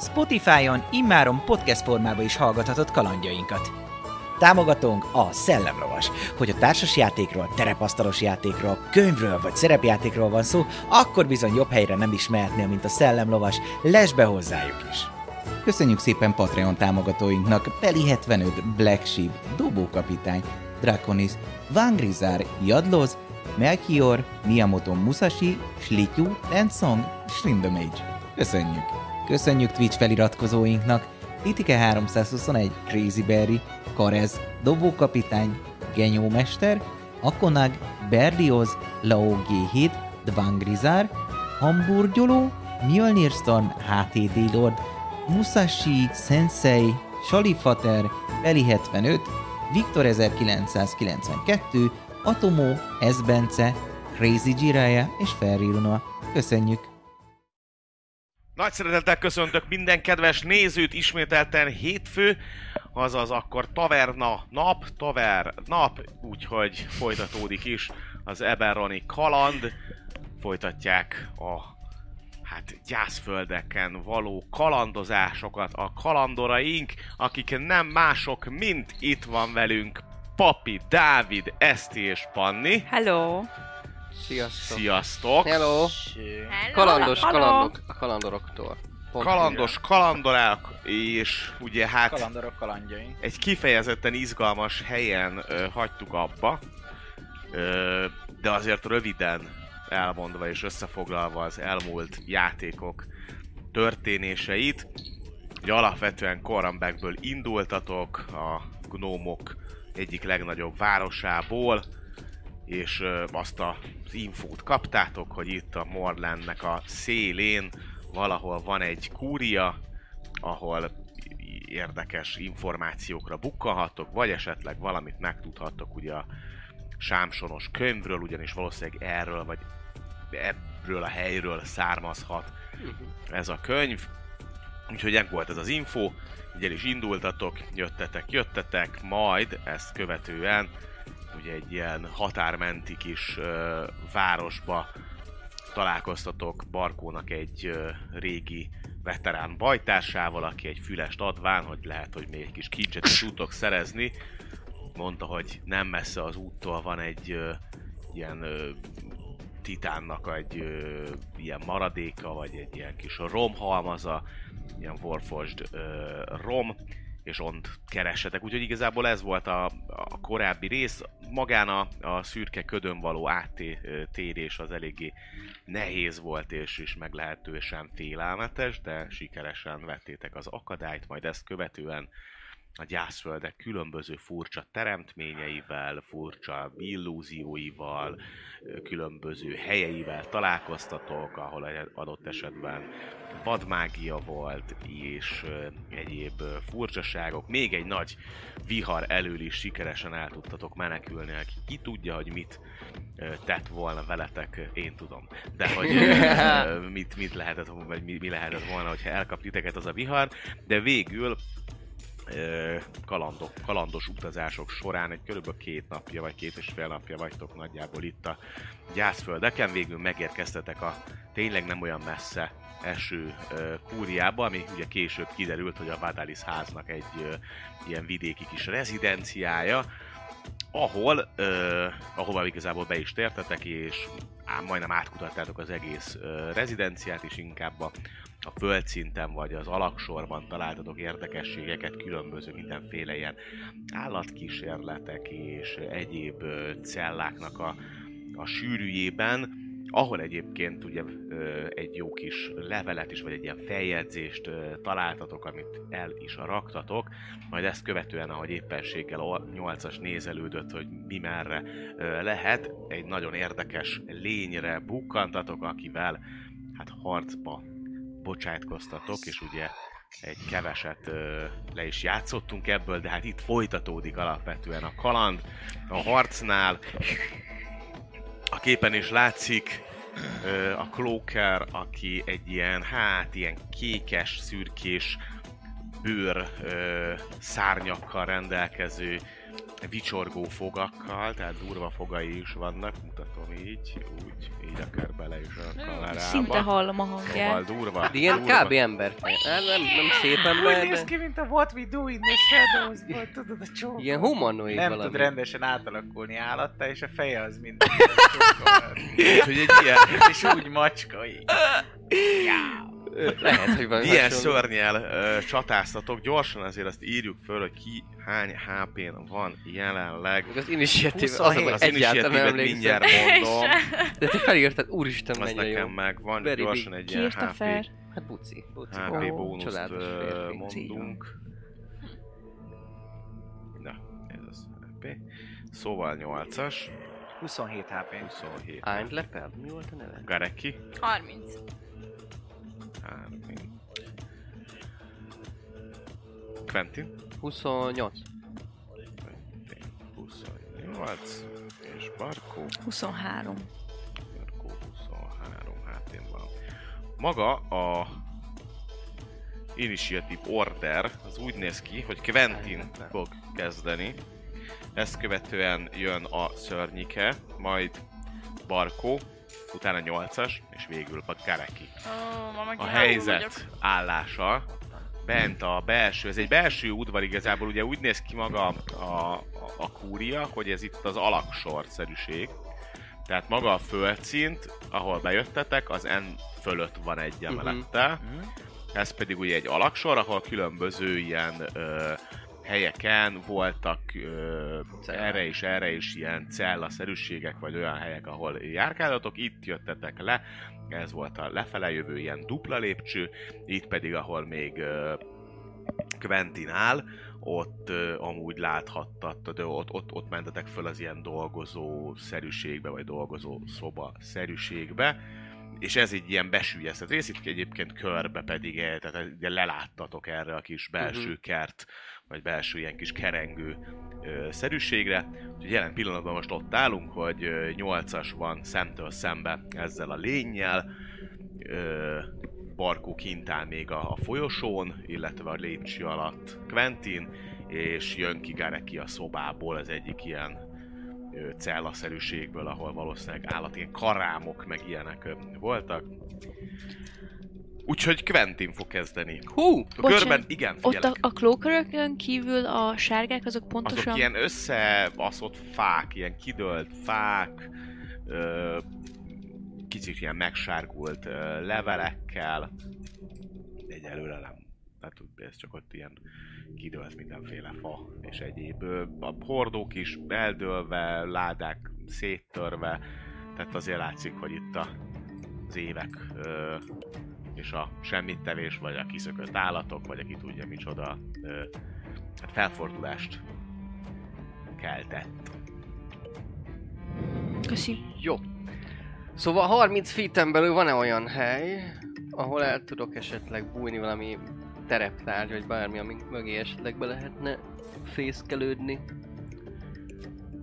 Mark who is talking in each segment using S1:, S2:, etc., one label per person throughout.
S1: Spotify-on immáron podcast formában is hallgathatod kalandjainkat. Támogatónk a Szellemlovas. Hogy a társas játékról, terepasztalos játékról, könyvről vagy szerepjátékról van szó, akkor bizony jobb helyre nem is mehetnél, mint a Szellemlovas. Lesz be hozzájuk is! Köszönjük szépen Patreon támogatóinknak Peli 75, Black Sheep, Dobókapitány, Draconis, Vangrizár, Jadloz, Melchior, Miyamoto Musashi, Slityu, Lensong, Shrindamage. Köszönjük! Köszönjük Twitch feliratkozóinknak Titike 321, Crazy Berry, Karez, Dobókapitány, Genyómester, Akonag, Berlioz, Lao G7, Dvangrizár, Hamburgyoló, Mjölnir Storm, HTD Lord, Musashi, Sensei, Salifater, Eli 75, Viktor 1992, Atomo, Esbence, Crazy Jiraya és Ferriruna. Köszönjük!
S2: Nagy szeretettel köszöntök minden kedves nézőt ismételten hétfő, azaz akkor taverna nap, taver nap, úgyhogy folytatódik is az Eberroni kaland. Folytatják a hát gyászföldeken való kalandozásokat a kalandoraink, akik nem mások, mint itt van velünk Papi, Dávid, Eszti és Panni.
S3: Hello!
S4: Sziasztok.
S2: Sziasztok!
S4: Hello.
S3: Hello!
S4: Kalandos
S3: Hello.
S4: kalandok a kalandoroktól. Pont
S2: Kalandos kalandorák, és ugye hát
S5: Kalandorok kalandjaink.
S2: egy kifejezetten izgalmas helyen ö, hagytuk abba, ö, de azért röviden elmondva és összefoglalva az elmúlt játékok történéseit, hogy alapvetően Korambekből indultatok a gnómok egyik legnagyobb városából, és azt az infót kaptátok, hogy itt a Morlandnek a szélén valahol van egy kúria, ahol érdekes információkra bukkanhattok, vagy esetleg valamit megtudhattok ugye a sámsonos könyvről, ugyanis valószínűleg erről, vagy ebből a helyről származhat ez a könyv. Úgyhogy ennek volt ez az info, így el is indultatok, jöttetek, jöttetek, majd ezt követően ugye egy ilyen határmenti kis ö, városba találkoztatok Barkónak egy ö, régi veterán bajtársával, aki egy fülest adván, hogy lehet, hogy még egy kis kincset is tudtok szerezni. Mondta, hogy nem messze az úttól van egy ö, ilyen ö, titánnak egy ö, ilyen maradéka, vagy egy ilyen kis romhalmaza, ilyen Warforged ö, rom, és ont keressetek. Úgyhogy igazából ez volt a, a korábbi rész. Magán a, a szürke ködön való áttérés az eléggé nehéz volt és is meglehetősen félelmetes, de sikeresen vettétek az akadályt, majd ezt követően a gyászföldek különböző furcsa teremtményeivel, furcsa illúzióival, különböző helyeivel találkoztatok, ahol egy adott esetben vadmágia volt, és egyéb furcsaságok. Még egy nagy vihar elől is sikeresen el tudtatok menekülni, aki ki tudja, hogy mit tett volna veletek, én tudom. De hogy mit, mit lehetett, vagy mi, mi lehetett volna, hogyha elkap titeket az a vihar, de végül kalandok, kalandos utazások során egy körülbelül két napja, vagy két és fél napja vagytok nagyjából itt a gyászföldeken, végül megérkeztetek a tényleg nem olyan messze eső kúriába, ami ugye később kiderült, hogy a Vadalis háznak egy ilyen vidéki kis rezidenciája, ahol, ö, ahova igazából be is tértetek, és á, majdnem átkutattátok az egész ö, rezidenciát, és inkább a a földszinten vagy az alaksorban találtatok érdekességeket, különböző mindenféle ilyen állatkísérletek és egyéb celláknak a, a sűrűjében, ahol egyébként ugye egy jó kis levelet is, vagy egy ilyen feljegyzést találtatok, amit el is raktatok, majd ezt követően, ahogy éppenséggel a 8-as nézelődött, hogy mi merre lehet, egy nagyon érdekes lényre bukkantatok, akivel hát harcba bocsátkoztatok, és ugye egy keveset ö, le is játszottunk ebből, de hát itt folytatódik alapvetően a kaland, a harcnál. A képen is látszik ö, a Cloaker, aki egy ilyen, hát ilyen kékes, szürkés bőr ö, szárnyakkal rendelkező vicsorgó fogakkal, tehát durva fogai is vannak, mutatom így, úgy, így akár bele is a kamerába.
S3: Szinte hallom a
S2: Szóval
S3: hangját.
S2: durva,
S4: De ilyen
S2: durva.
S4: kb. ember. Nem, nem, nem szép
S1: Úgy
S4: ember,
S1: néz
S4: de
S1: ki, mint a What We Do in the Shadows-ból, tudod, a csók.
S4: ilyen humanoid
S1: Nem
S4: valami.
S1: tud rendesen átalakulni állatta, és a feje az mind.
S2: Úgyhogy egy ilyen,
S1: és úgy macska így.
S4: Ö, Lehet, hogy van
S2: ilyen
S4: hasonló.
S2: szörnyel ö, csatáztatok. Gyorsan azért azt írjuk föl, hogy ki hány HP-n van jelenleg.
S4: Meg Az initiatív, az,
S1: 27.
S4: hogy
S2: Az initiatívet mindjárt mondom.
S4: De te felírtad, úristen,
S2: Az
S4: mennyire jó.
S2: nekem megvan,
S4: Very
S2: gyorsan egy ilyen HP,
S3: fel?
S4: Hát buci, buci.
S2: HP
S3: Ó,
S2: bónuszt ö, mondunk. Na, ez az HP. Szóval 8-as,
S1: 27 HP.
S2: 27.
S4: Ányt lepel? Mi volt a neve?
S2: Gareki.
S3: 30.
S2: 30. Quentin.
S4: 28.
S2: 28. És Barkó.
S3: 23.
S2: Barkó 23. Hát én van. Maga a Initiative Order az úgy néz ki, hogy Quentin fog kezdeni. Ezt követően jön a szörnyike, majd Barkó, utána 8-as, és végül a Gareki.
S3: Meg
S2: a helyzet állása bent a belső, ez egy belső udvar igazából, ugye úgy néz ki maga a, a, a kúria, hogy ez itt az alaksorszerűség. Tehát maga a földszint, ahol bejöttetek, az N fölött van egy emelettel.
S1: Mhm.
S2: Ez pedig ugye egy alaksor, ahol különböző ilyen ö, helyeken voltak ö,
S4: Cella.
S2: erre is, erre is ilyen cellaszerűségek, vagy olyan helyek, ahol járkáltatok. Itt jöttetek le, ez volt a lefele jövő ilyen dupla lépcső, itt pedig, ahol még ö, Quentin áll, ott ö, amúgy láthattad, de ott, ott, ott mentetek föl az ilyen dolgozó szerűségbe, vagy dolgozó szoba szerűségbe, és ez egy ilyen besülyeztet rész, itt egyébként körbe pedig, eh, tehát ugye leláttatok erre a kis belső
S4: Mhm.
S2: kert, vagy belső ilyen kis kerengő ö, szerűségre. Úgyhogy jelen pillanatban most ott állunk, hogy ö, 8-as van szemtől szembe ezzel a lényel, ö, Barkó kint áll még a, a folyosón, illetve a lépcső alatt Quentin, és jön ki Gareki a szobából, az egyik ilyen ö, cellaszerűségből, ahol valószínűleg állat, ilyen karámok, meg ilyenek voltak. Úgyhogy Quentin fog kezdeni.
S4: Hú!
S2: A
S3: Bocsánat,
S2: körben, igen,
S3: Ott
S2: figyelek.
S3: a, a klókörökön kívül a sárgák azok pontosan...
S2: Azok ilyen összebaszott fák, ilyen kidőlt fák, ö, kicsit ilyen megsárgult ö, levelekkel. Egyelőre nem. Tehát úgy, ez csak ott ilyen kidőlt mindenféle fa és egyéb. Ö, a hordók is eldőlve, ládák széttörve, tehát azért látszik, hogy itt a, az évek ö, és a semmittevés, vagy a kiszökött állatok, vagy aki tudja micsoda ö, hát felfordulást keltett.
S3: Köszi.
S4: Jó. Szóval 30 feet belül van-e olyan hely, ahol el tudok esetleg bújni valami tereptárgy, vagy bármi, ami mögé esetleg be lehetne fészkelődni?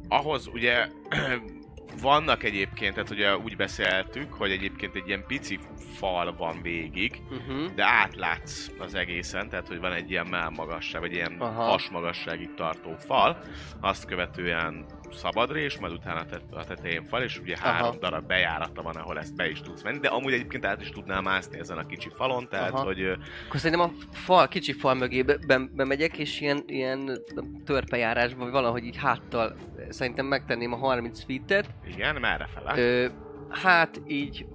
S2: Ahhoz ugye vannak egyébként, tehát ugye úgy beszéltük, hogy egyébként egy ilyen pici fal van végig,
S4: Uh-huh.
S2: de átlátsz az egészen, tehát hogy van egy ilyen melmagasság, vagy ilyen
S4: Aha.
S2: hasmagasságig tartó fal, azt követően szabad rés, majd utána a tetején fal, és ugye
S4: Aha.
S2: három darab bejárata van, ahol ezt be is tudsz menni, de amúgy egyébként át is tudnál mászni ezen a kicsi falon, tehát
S4: Aha.
S2: hogy
S4: Akkor szerintem a fal, kicsi fal mögé be, be, bemegyek, és ilyen, ilyen törpejárásban, vagy valahogy így háttal szerintem megtenném a 30 feet-et.
S2: igen, merre fele?
S4: Ö, hát így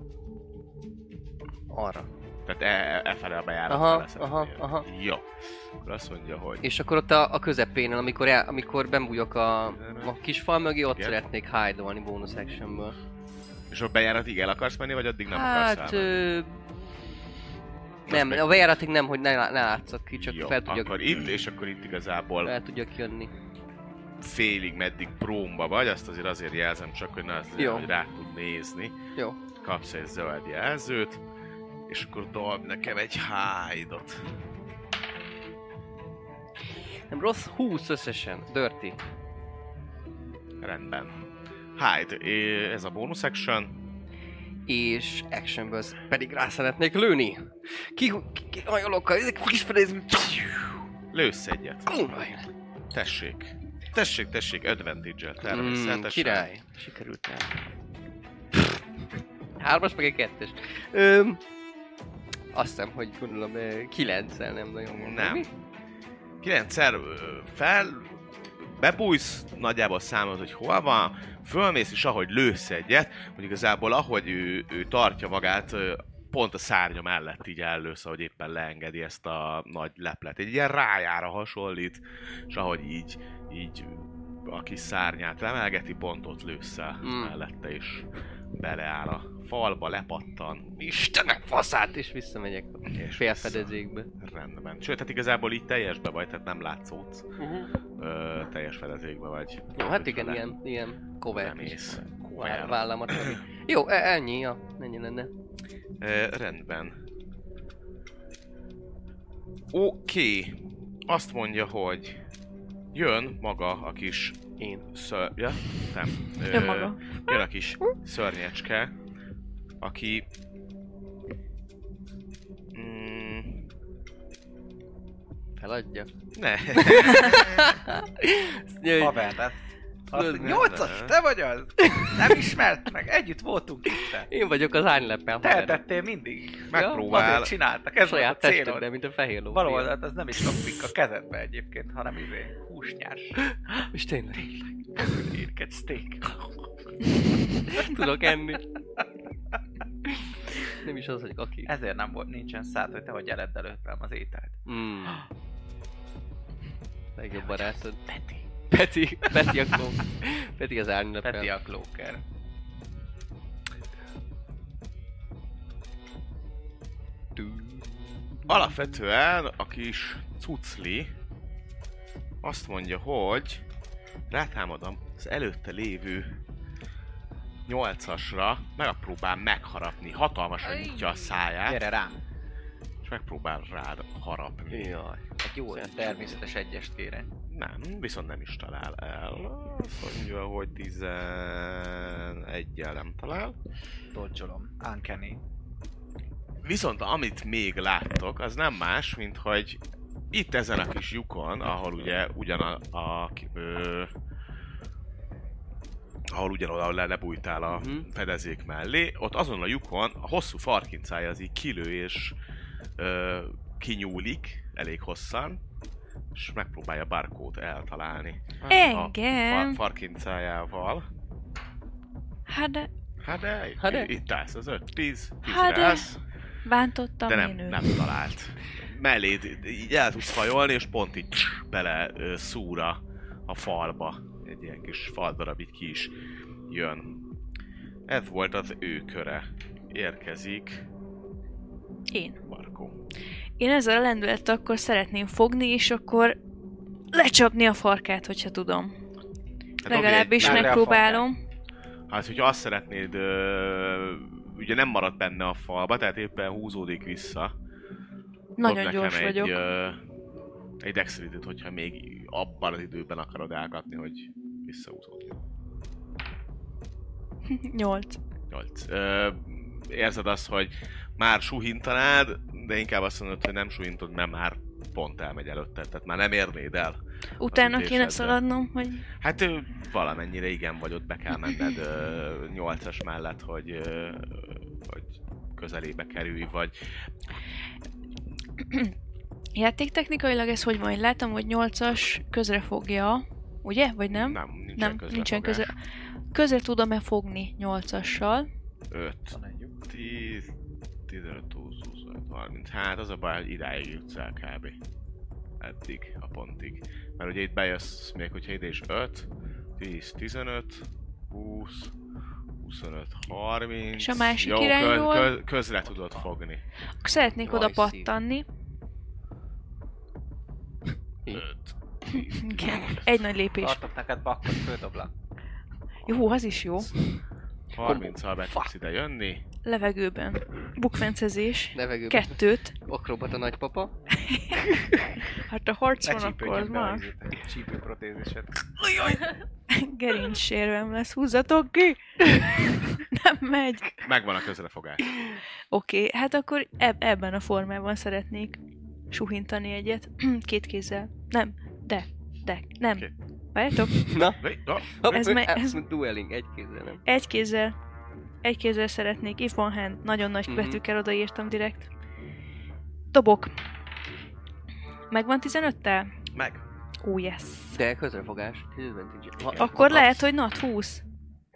S4: arra.
S2: Tehát e, e fele a bejárat
S4: Aha, aha, aha.
S2: Jó. Akkor azt mondja, hogy
S4: És akkor ott a, a közepén, amikor, el, amikor bembújok a, a kis fal mögé, ott
S2: Igen.
S4: szeretnék hide-olni bonus actionből.
S2: És a bejáratig el akarsz menni, vagy addig nem akarsz
S4: Hát... Ö,
S2: Azt
S4: nem,
S2: meg-
S4: a bejáratig nem, hogy ne, ne látszak ki, csak
S2: Jó,
S4: fel tudjak,
S2: akkor itt, és akkor itt igazából
S4: fel tudjak jönni.
S2: félig meddig prómba vagy, azt azért azért jelzem csak, hogy ne az legyen,
S4: Jó.
S2: hogy rá tud nézni.
S4: Jó.
S2: Kapsz egy zöld jelzőt, és akkor dob nekem egy hide-ot.
S4: Nem rossz, 20 összesen. Dirty.
S2: Rendben. Hide, ez a bonus action.
S4: És actionből pedig rá szeretnék lőni. Ki, ki, ki hajolok, ezek kisfedezünk.
S2: Lősz egyet.
S4: Kurva élet.
S2: Tessék. Tessék, tessék, advantage-el
S4: Mm,
S2: természetesen.
S4: király. Sikerült el. Hármas meg egy kettes. Öm, azt hiszem, hogy gondolom ö, kilenccel nem nagyon mondom.
S2: Nem.
S4: Mi?
S2: Kilencszer ö, fel, bebújsz, nagyjából számolod, hogy hol van, fölmész, és ahogy lősz egyet, hogy igazából ahogy ő, ő tartja magát, pont a szárnya mellett így ellősz, ahogy éppen leengedi ezt a nagy leplet. Egy ilyen rájára hasonlít, és ahogy így, így a kis szárnyát lemelgeti, pont ott lősz
S4: Mm.
S2: mellette, és beleáll a falba, lepattan,
S4: Istenek faszát, és visszamegyek a
S2: és
S4: félfedezékbe.
S2: vissza. Rendben. Sőt, hát igazából így teljesbe vagy, tehát nem látszódsz.
S4: Uh-huh.
S2: Ö, teljes fedezékbe vagy.
S4: Jó, hát igen,
S2: Le-
S4: ilyen, ilyen cover.
S2: Lemész.
S4: Vá- Vállamat. Jó, e- ennyi, ja, ennyi lenne.
S2: Ö, rendben. Oké. Okay. Azt mondja, hogy jön maga a kis
S4: Én.
S2: ször... Ja? Nem. Ö,
S3: Jön maga.
S2: Jön a kis szörnyecske, aki... Mm,
S4: Feladja.
S2: ne.
S1: Haver, hát hogy nyolcas, te vagy az? Nem ismert meg, együtt voltunk itt.
S4: Én vagyok az árnyleppel.
S1: Tehetettél mindig.
S2: Megpróbál.
S1: Azért csináltak, ez volt a
S4: Saját
S1: célod.
S4: testedben, mint a fehér ló.
S1: Valóban, az nem is kapik a kezedbe egyébként, hanem izé, húsnyás.
S4: És tényleg.
S1: Írket steak.
S4: Tudok enni. Nem is az, hogy aki.
S1: Ezért nem volt, nincsen szád, hogy te vagy ered előttem az ételt.
S4: Mm. Legjobb barátod.
S1: Peti.
S4: Peti. Peti akkor. Peti az árnyleppel.
S1: Peti a klóker.
S2: Alapvetően a kis cucli azt mondja, hogy rátámadom az előtte lévő nyolcasra, megpróbál megharapni, hatalmasan nyitja a száját,
S1: Gyere rám.
S2: és megpróbál rád harapni.
S4: Jaj.
S1: Egy jó természetes egyest kérek.
S2: Nem, viszont nem is talál el. Azt mondja, hogy 11-jel nem talál.
S1: Dodge-olom. Uncanny.
S2: Viszont amit még láttok, az nem más, mint hogy itt ezen a kis lyukon, ahol ugye ugyan a, a ö, ahol ugyanoda le, lebújtál a
S4: Mhm.
S2: fedezék mellé, ott azon a lyukon a hosszú farkincája az így kilő és ö, kinyúlik elég hosszan, és megpróbálja Barkót eltalálni a
S3: Engem?
S2: far, farkincájával.
S3: Hát de
S2: Hát de,
S4: Hát de-
S2: itt állsz az 5, 10, 10
S3: Hát de-
S2: állsz.
S3: bántottam
S2: De nem,
S3: én őt.
S2: nem talált. Melléd így el tudsz fajolni, és pont így bele ö, szúra a falba. Egy ilyen kis faldarab így ki is jön. Ez volt az ő köre. Érkezik
S3: Én.
S2: Markó.
S3: Én ezzel a lendülettel akkor szeretném fogni, és akkor lecsapni a farkát, hogyha tudom.
S2: Hát
S3: Legalábbis
S2: egy-
S3: megpróbálom.
S2: Hát, hogyha azt szeretnéd, ö, ugye nem marad benne a falba, tehát éppen húzódik vissza. Dob
S3: Nagyon
S2: nekem
S3: gyors
S2: egy,
S3: vagyok.
S2: Ö, egy dexterity hogyha még abban az időben akarod elkapni, hogy visszahúzódj.
S3: Nyolc.
S2: 8. Ö, érzed azt, hogy már suhintanád, de inkább azt mondod, hogy nem suhintod, mert már pont elmegy előtted, tehát már nem érnéd el.
S3: Utána kéne szaladnom, hogy...
S2: Hát valamennyire igen, vagy ott be kell menned ö, 8-as mellett, hogy, ö, hogy közelébe kerülj, vagy
S3: Játéktechnikailag ez hogy van? Én látom, hogy 8-as közre fogja, ugye? Vagy nem?
S2: nem, nincsen
S3: nem,
S2: közre
S3: nincsen
S2: fogás.
S3: közre. Közre tudom-e fogni 8-assal?
S2: 5,
S1: Van egy lyuk.
S2: 10, 15, 20, 25, 30. Hát az a baj, hogy idáig jutsz el kb. Eddig, a pontig. Mert ugye itt bejössz, még hogyha ide is 5, 10, 15, 20, 25, 30.
S3: És a másik
S2: Jó, kö, közre tudod fogni.
S3: Akkor szeretnék
S4: Jaj,
S3: oda
S4: szív.
S3: pattanni.
S4: Így.
S2: 5.
S3: Igen. Egy nagy lépés.
S1: Tartok neked bakkot, földoblak.
S3: Jó, az is jó.
S2: 30-al be tudsz ide jönni.
S3: levegőben. Bukfencezés.
S4: Levegőben.
S3: Kettőt.
S4: Akrobat a nagypapa.
S3: Hát a harc van, akkor az más.
S5: a csípőprotéziset.
S3: Gerincsérvem lesz, húzzatok ki! Nem megy.
S2: Megvan a közrefogás.
S3: Oké, okay, hát akkor eb- ebben a formában szeretnék suhintani egyet. Két kézzel. Nem, de, de, nem.
S2: Két.
S3: Várjátok?
S4: Na,
S2: ah,
S4: hopp,
S3: Ez
S4: ez
S3: me- ez-
S4: Dueling, egy kézzel, nem?
S3: Egy kézzel. Egy kézzel szeretnék. If one hand. Nagyon nagy
S4: Mhm.
S3: betűkkel odaírtam direkt. Dobok. Megvan 15-tel?
S2: Meg.
S3: Ó, oh, yes.
S4: De közrefogás. Ha-
S3: Akkor
S4: ha-
S3: lehet, hogy nat 20.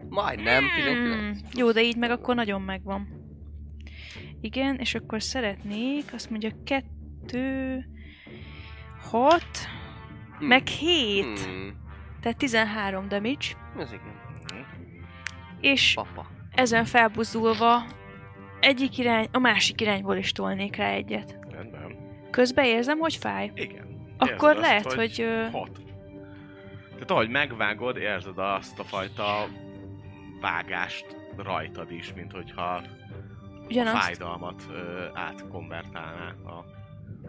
S4: Majdnem,
S3: Hmm,
S4: 19.
S3: jó, de így meg akkor nagyon megvan. Igen, és akkor szeretnék, azt mondja, 2, 6,
S4: Hmm.
S3: meg 7.
S4: Hmm.
S3: Tehát 13 damage.
S4: Ez igen.
S3: És
S4: Papa.
S3: ezen felbuzdulva egyik irány, a másik irányból is tolnék rá egyet.
S2: Rendben.
S3: Közben érzem, hogy fáj.
S2: Igen.
S3: Akkor
S2: Érzed
S3: lehet, hogy, ö,
S2: Hat. Tehát ahogy megvágod, érzed azt a fajta vágást rajtad is, mint hogyha a
S3: Ugyanazt.
S2: fájdalmat ö, átkonvertálná a,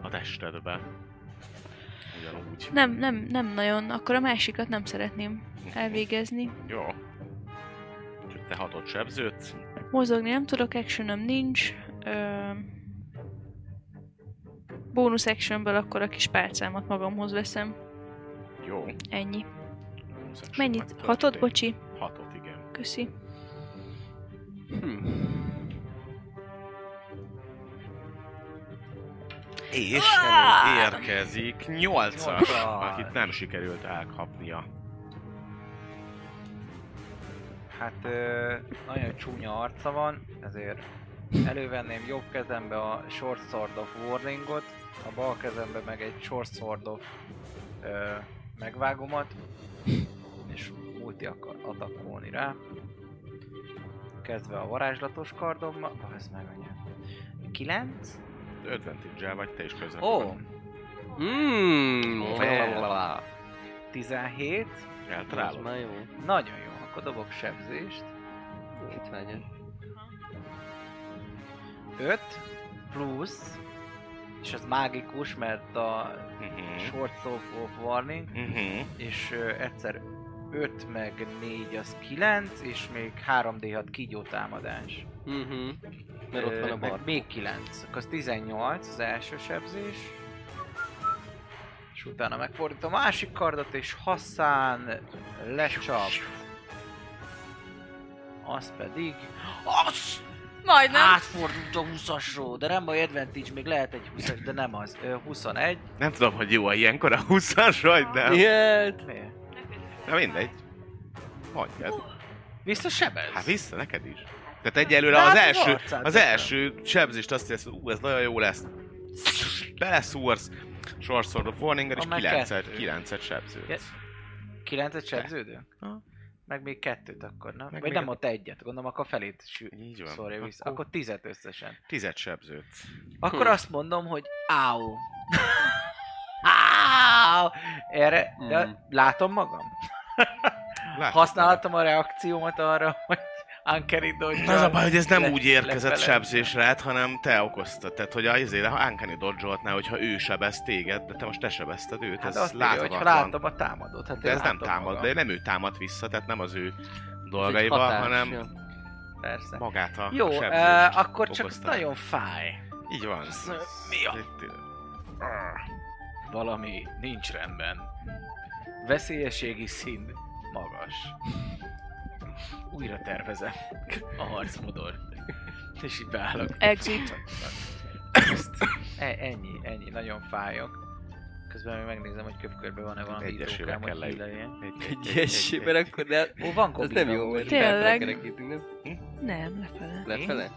S2: a testedbe. Ugyanúgy.
S3: Nem, nem, nem nagyon. Akkor a másikat nem szeretném elvégezni.
S2: Jó. Úgyhogy te hatot sebződsz.
S3: Mozogni nem tudok, actionom nincs. Ö... Bónusz actionből akkor a kis pálcámat magamhoz veszem.
S2: Jó.
S3: Ennyi. Mennyit? Hatot, bocsi?
S2: Hatot, igen.
S3: Köszi.
S4: Hmm.
S2: És érkezik nyolcas,
S5: Nyolcas.
S2: akit nem sikerült elkapnia.
S5: Hát ö, nagyon csúnya arca van, ezért elővenném jobb kezembe a Short Sword of Warningot, a bal kezembe meg egy Short Sword of ö, megvágomat, és multi akar atakolni rá. Kezdve a varázslatos kardommal, ez meg anyám. 9?
S2: Advantage-el vagy te is közre.
S5: Ó,
S2: fogod.
S4: Hmm.
S5: Well. 17.
S4: Ez
S2: Eltalálod.
S4: már jó.
S5: Nagyon jó, akkor dobok sebzést.
S4: Vágyad.
S5: 5 plusz, és ez mágikus, mert a
S2: Mhm.
S5: Short Sword of Warning,
S2: Mhm.
S5: és ö, egyszer 5 meg 4 az 9, és még 3d6 kígyó támadás.
S4: Mhm. Mert ott van a
S5: meg
S4: bar.
S5: még 9, akkor az 18 az első sebzés. És utána megfordítom a másik kardot, és Hassan lecsap. Az pedig... Az!
S3: Majdnem.
S5: Átfordult a 20-asról, de nem baj, advantage, még lehet egy 20 de nem az. Ö, 21.
S2: Nem tudom, hogy jó a ilyenkor a 20-as vagy, de...
S4: Miért?
S5: Miért?
S2: Na mindegy. Mondjad.
S5: Vissza sebez?
S2: Hát vissza neked is. Tehát egyelőre
S5: De
S2: az
S5: hát
S2: első, az első sebzést azt hiszed, ú, ez nagyon jó lesz. Beleszúrsz, Short Sword of Warning és
S5: Ha meg
S2: 9-et,
S5: kettő.
S2: 9-et sebződsz.
S5: 9-et sebződünk? Meg még kettőt akkor, nem?
S2: Meg
S5: Vagy nem
S2: a-
S5: ott egyet, gondolom akkor felét sü-
S2: Így van.
S5: Sorry, vissza.
S2: Akkor-
S5: Akkor tizet összesen.
S2: 10-et sebződsz.
S5: Akkor
S4: Hm.
S5: azt mondom, hogy áú. Áú! Erre, de
S4: Mm.
S5: látom magam?
S2: Látod,
S5: Használhatom a reakciómat arra, hogy Uncanny dodge
S2: Az a baj, hogy ez nem
S5: le-
S2: úgy érkezett
S5: lefele.
S2: sebzésre, hanem te okoztad. Tehát, hogy az izére, ha Uncanny dodge hogyha ő sebez téged, de te most te sebezted őt,
S5: Hát
S2: ez
S5: azt írja, hogy
S2: láthatatlan.
S5: látom a támadót. Hát
S2: De ez nem támad,
S5: magam.
S2: de nem ő támad vissza, tehát nem az ő dolgaival,
S4: hatás,
S2: hanem.
S5: Persze.
S2: magát a
S5: Jó,
S2: sebzést
S5: uh, akkor csak nagyon fáj.
S2: Így van.
S5: Ez, mi a- Valami nincs rendben. Veszélyességi szint magas. Újra tervezem a harcmodor. És így beállok.
S3: Exit.
S5: Ezt. E- ennyi, ennyi, nagyon fájok. Közben még megnézem, hogy köpkörben van-e valami
S2: Egyesével kell leütni.
S5: híleljen.
S2: Egy- egy- egy-
S4: Egyessé,
S2: egy-
S4: mert akkor de...
S5: Ó, van
S4: Ez
S5: goblin
S4: nem jó, mert
S3: Tényleg?
S4: nem?
S3: Nem, lefele.
S4: Lefele?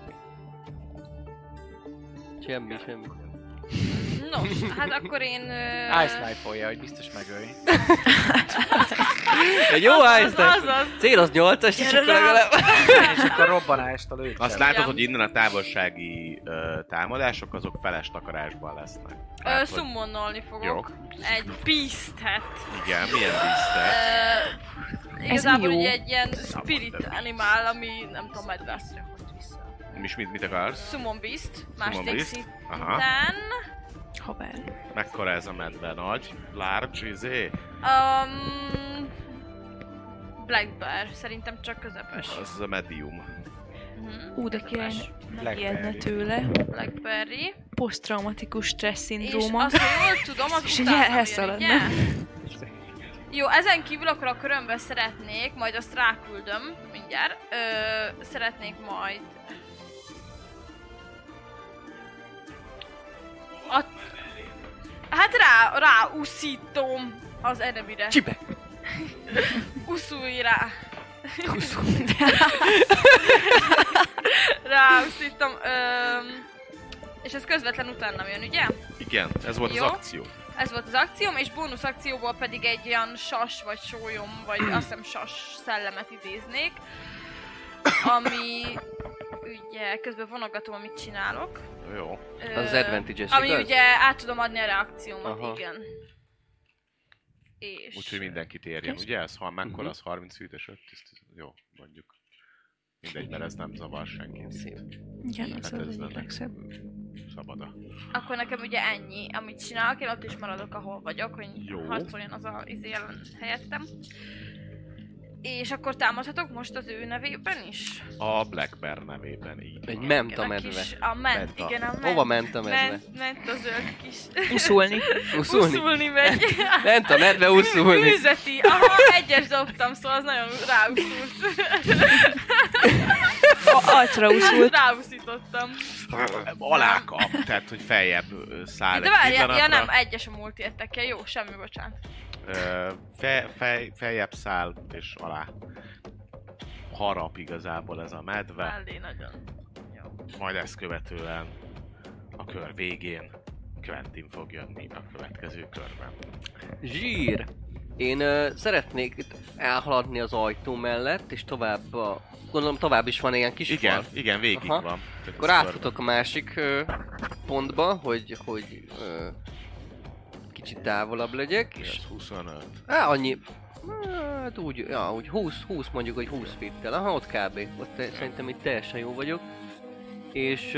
S4: Semmi, semmi.
S6: No, hát akkor én... ö,
S5: Ice Knife-olja, hogy biztos megölj.
S4: Egy jó
S6: az,
S4: ice
S6: az, az.
S4: Cél az 8-as, és akkor
S3: rá!
S4: legalább...
S5: És akkor robbanást a lőtt.
S2: Azt látod,
S6: Igen.
S2: hogy innen a távolsági ö, támadások azok feles takarásban lesznek.
S6: Ö,
S2: hogy-
S6: Summonolni fogok.
S2: Jó.
S6: Egy beastet.
S2: Igen, milyen dísztek.
S6: Ö, Igazából ugye egy ilyen spirit animál, ami nem tudom, lesz hogy vissza.
S2: Mi is mit, mit akarsz?
S6: Summon Beast, második
S2: Beast.
S6: szinten.
S3: Haver.
S2: Mekkora ez a medve? Nagy? Large, izé?
S6: Um, Black Bear, szerintem csak közepes.
S2: Az a medium.
S6: Mhm.
S3: Ú, de király,
S5: Blackberry.
S3: tőle.
S6: Blackberry.
S3: Posztraumatikus stressz
S6: És
S3: szindróma.
S6: azt, ha jól tudom, az
S3: És
S6: utána jön? Jó, ezen kívül akkor a körömbe szeretnék, majd azt ráküldöm mindjárt. Ö, szeretnék majd... A... Hát rá, rá uszítom az enemire.
S4: Csibe!
S6: Uszulj rá. rá uszítom. Öm, és ez közvetlen utána jön, ugye?
S2: Igen, ez volt
S6: Jó.
S2: az akció.
S6: Ez volt az akcióm, és bónusz akcióból pedig egy olyan sas vagy sólyom, vagy azt hiszem sas szellemet idéznék, ami ugye közben vonogatom, amit csinálok.
S2: Jó.
S6: Ö,
S4: Az advantage-es,
S6: Ami
S4: igaz?
S6: ugye át tudom adni a reakciómat,
S4: Aha.
S6: igen. És...
S2: Úgyhogy mindenkit érjen,
S3: Kösz.
S2: ugye? Ez ha mekkora, az 30 feet és 5, 10, jó, mondjuk. Mindegy, mert ez nem zavar senkit.
S4: Szép.
S3: Igen,
S2: Hát
S3: az
S2: ez nem-
S3: legszebb.
S2: Szabad a...
S6: Akkor nekem ugye ennyi, amit csinálok, én ott is maradok, ahol vagyok, hogy
S2: Jó.
S6: harcoljon az a izé helyettem. És akkor támadhatok most az ő nevében is?
S2: A Black Bear nevében így.
S4: Egy
S6: Igen, a
S4: medve.
S6: Kis, a ment,
S2: Menta.
S6: igen, a ment.
S4: Hova ment a medve?
S6: Ment, ment a zöld kis.
S3: Uszulni.
S4: Uszulni?
S6: Uszulni megy.
S4: Ment a medve uszulni.
S6: Műzeti. Aha, egyes dobtam, szóval az nagyon ráuszult.
S3: A- Arcra uszult.
S6: Ráuszítottam.
S2: Alá kap, tehát hogy feljebb száll
S6: De
S2: egy
S6: várj, ja, nem, egyes a múlt értekkel. Jó, semmi, bocsánat.
S2: Fe, fej, feljebb száll és alá harap igazából ez a medve,
S6: Mellé nagyon. Jó.
S2: majd ezt követően a kör végén Quentin fog jönni a következő körben.
S4: Zsír! Én ö, szeretnék itt elhaladni az ajtó mellett, és tovább a... Gondolom tovább is van ilyen kis
S2: Igen,
S4: fal.
S2: igen, végig
S4: Aha.
S2: van.
S4: Akkor átfutok a másik ö, pontba, hogy, hogy ö, kicsit távolabb legyek, és
S2: Ez 25.
S4: Á, annyi... Hát úgy, ja, úgy 20, 20 mondjuk, hogy 20 fittel. Aha, ott kb. Ott te, szerintem itt teljesen jó vagyok. És...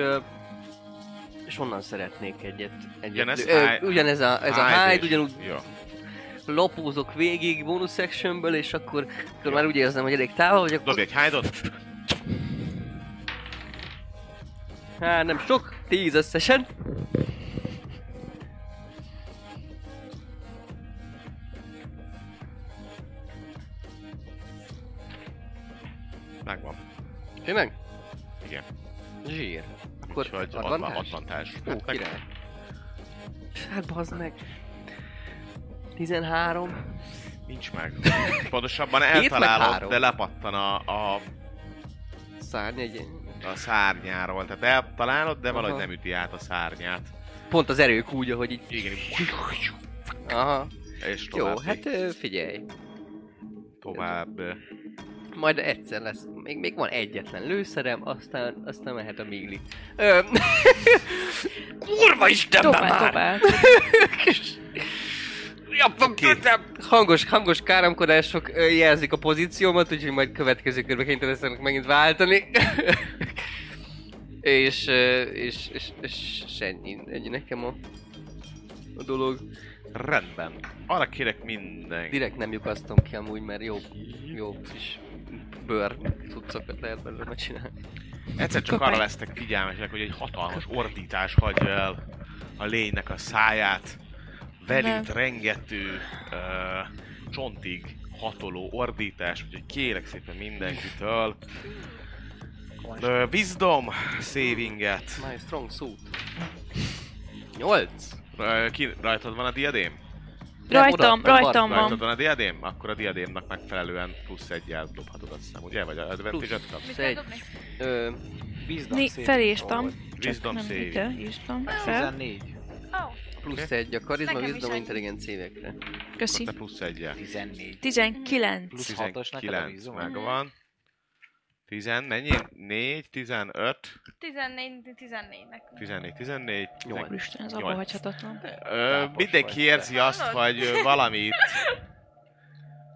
S4: és onnan szeretnék egyet. egyet
S2: Ugyanez
S4: ö,
S2: hide-
S4: ugyanez a, ez a
S2: Hide
S4: hide, ugyanúgy
S2: Jó.
S4: lopózok végig bonus sectionből, és akkor, akkor már úgy érzem, hogy elég távol vagyok.
S2: Dobj egy hide-ot.
S4: Hát nem sok, 10 összesen. Tényleg?
S2: Igen.
S4: Zsír. Akkor
S2: Úgyhogy
S4: advantage?
S2: advantage.
S4: Ó,
S2: Hát
S4: király. Hát bazd meg. 13.
S2: Nincs meg. Pontosabban eltalálod, de lepattan a, a,
S4: Szárny egy...
S2: a szárnyáról. Tehát eltalálod, de valahogy
S4: Aha.
S2: nem üti át a szárnyát.
S4: Pont az erők úgy, ahogy így...
S2: Igen,
S4: Aha.
S2: és
S4: Jó, hát figyelj.
S2: Tovább.
S4: Majd egyszer lesz. Még, még van egyetlen lőszerem, aztán, aztán mehet a migli. Ö... Kurva Istenben
S3: Dobál,
S4: már!
S3: dobál.
S4: Ja, hangos, hangos káromkodások jelzik a pozíciómat, úgyhogy majd következő körben kénytelen leszek megint váltani. és, és, és, és, és ennyi, ennyi nekem a, a dolog.
S2: Rendben. Arra kérek minden.
S4: Direkt nem lyukasztom ki amúgy, mert jó, jó kis bőr cuccokat lehet belőle megcsinálni.
S2: Egyszer csak arra lesztek figyelmesek, hogy egy hatalmas ordítás hagyja el a lénynek a száját.
S3: Nem.
S2: rengető ö, csontig hatoló ordítás, úgyhogy kérek szépen mindenkitől. Ö, wisdom savinget.
S4: My strong suit. 8.
S2: Ö, Ki, rajtad van a diadém?
S3: Rajtam, rajtam
S2: Rajtad
S3: van.
S2: van a diadém? Akkor a diadémnak megfelelően plusz egyel dobhatod azt hiszem, ugye? Vagy a advantage-et kapsz?
S6: Mit
S4: Egy. Ö,
S5: Wisdom
S3: Né, felírtam.
S2: Wisdom
S3: nem ide írtam. Fel.
S5: 14.
S6: Ó,
S4: plusz egy a karizma,
S6: Nekem is
S4: wisdom,
S6: annyi.
S4: intelligencia évekre.
S3: Köszi.
S2: Te plusz egyel.
S5: 14.
S3: 19.
S5: Plusz 6-os neked a
S2: 19
S5: vízum?
S2: megvan. 10, mennyi? 4, 15,
S6: 14, 14-nek.
S2: 14, 14.
S4: Nyolc.
S3: Úristen, ez
S2: Nyolc.
S3: abba hagyhatatlan.
S2: Ö, mindenki
S5: vagy.
S2: érzi azt, hogy ö, valamit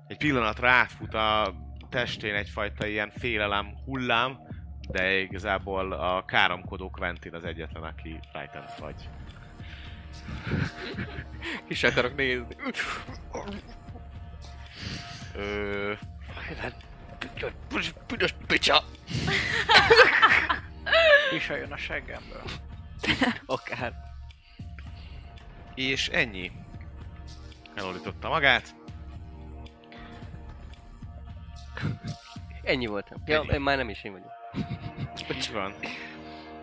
S2: egy pillanatra átfut a testén egyfajta ilyen félelem hullám, de igazából a káromkodó Quentin az egyetlen, aki frightened vagy.
S4: Ki se akarok nézni.
S2: Ö,
S4: Büdös picsa!
S5: Pisa jön a seggemből.
S4: Akár.
S2: és ennyi. Elolította magát.
S4: Ennyi voltam. Ja,
S2: Ennyi.
S4: én már nem is én vagyok.
S2: Így van.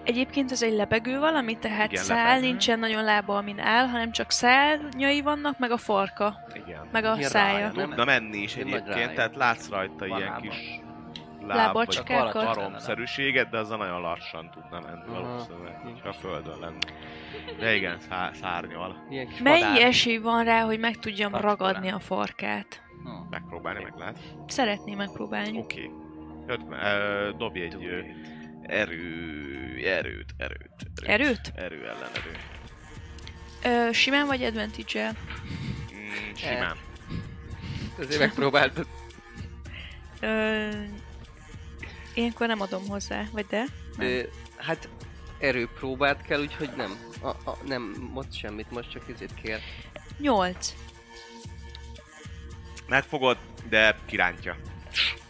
S3: Egyébként ez egy lebegő valami, tehát
S2: Igen,
S3: szál,
S2: lebeg.
S3: nincsen nagyon lába, amin áll, hanem csak szárnyai vannak, meg a farka,
S2: Igen.
S3: meg a
S4: Ilyen
S3: szája.
S4: rája, nem?
S2: Tudna menni is
S4: Ilyen nagy
S2: egyébként,
S4: rája.
S2: tehát látsz rajta
S5: Van
S2: ilyen
S5: lába.
S2: kis láb,
S3: Lábacskákat.
S2: vagy baromszerűséget, de azzal nagyon lassan tudna menni valószínűleg, hogyha a földön lenne. De igen, szá- szárnyal.
S4: Ilyen kis
S3: Mennyi
S4: madár.
S3: esély van rá, hogy meg tudjam
S5: Vacsorán.
S3: ragadni a farkát?
S5: Hm.
S2: Megpróbálni, meg lehet.
S3: Szeretném megpróbálni.
S2: Oké. Okay. Dobj egy ö, erő, erőt, erőt,
S3: Erőt?
S2: Erő ellen erő.
S3: Ö, simán vagy advantage
S2: Mm, simán.
S4: Azért megpróbáltad.
S3: Ö, ilyenkor nem adom hozzá, vagy de? Nem.
S4: Ö, hát erőpróbát kell, úgyhogy nem. A, a, nem, most semmit, most csak ezért kér.
S3: 8.
S2: Megfogod, de kirántja.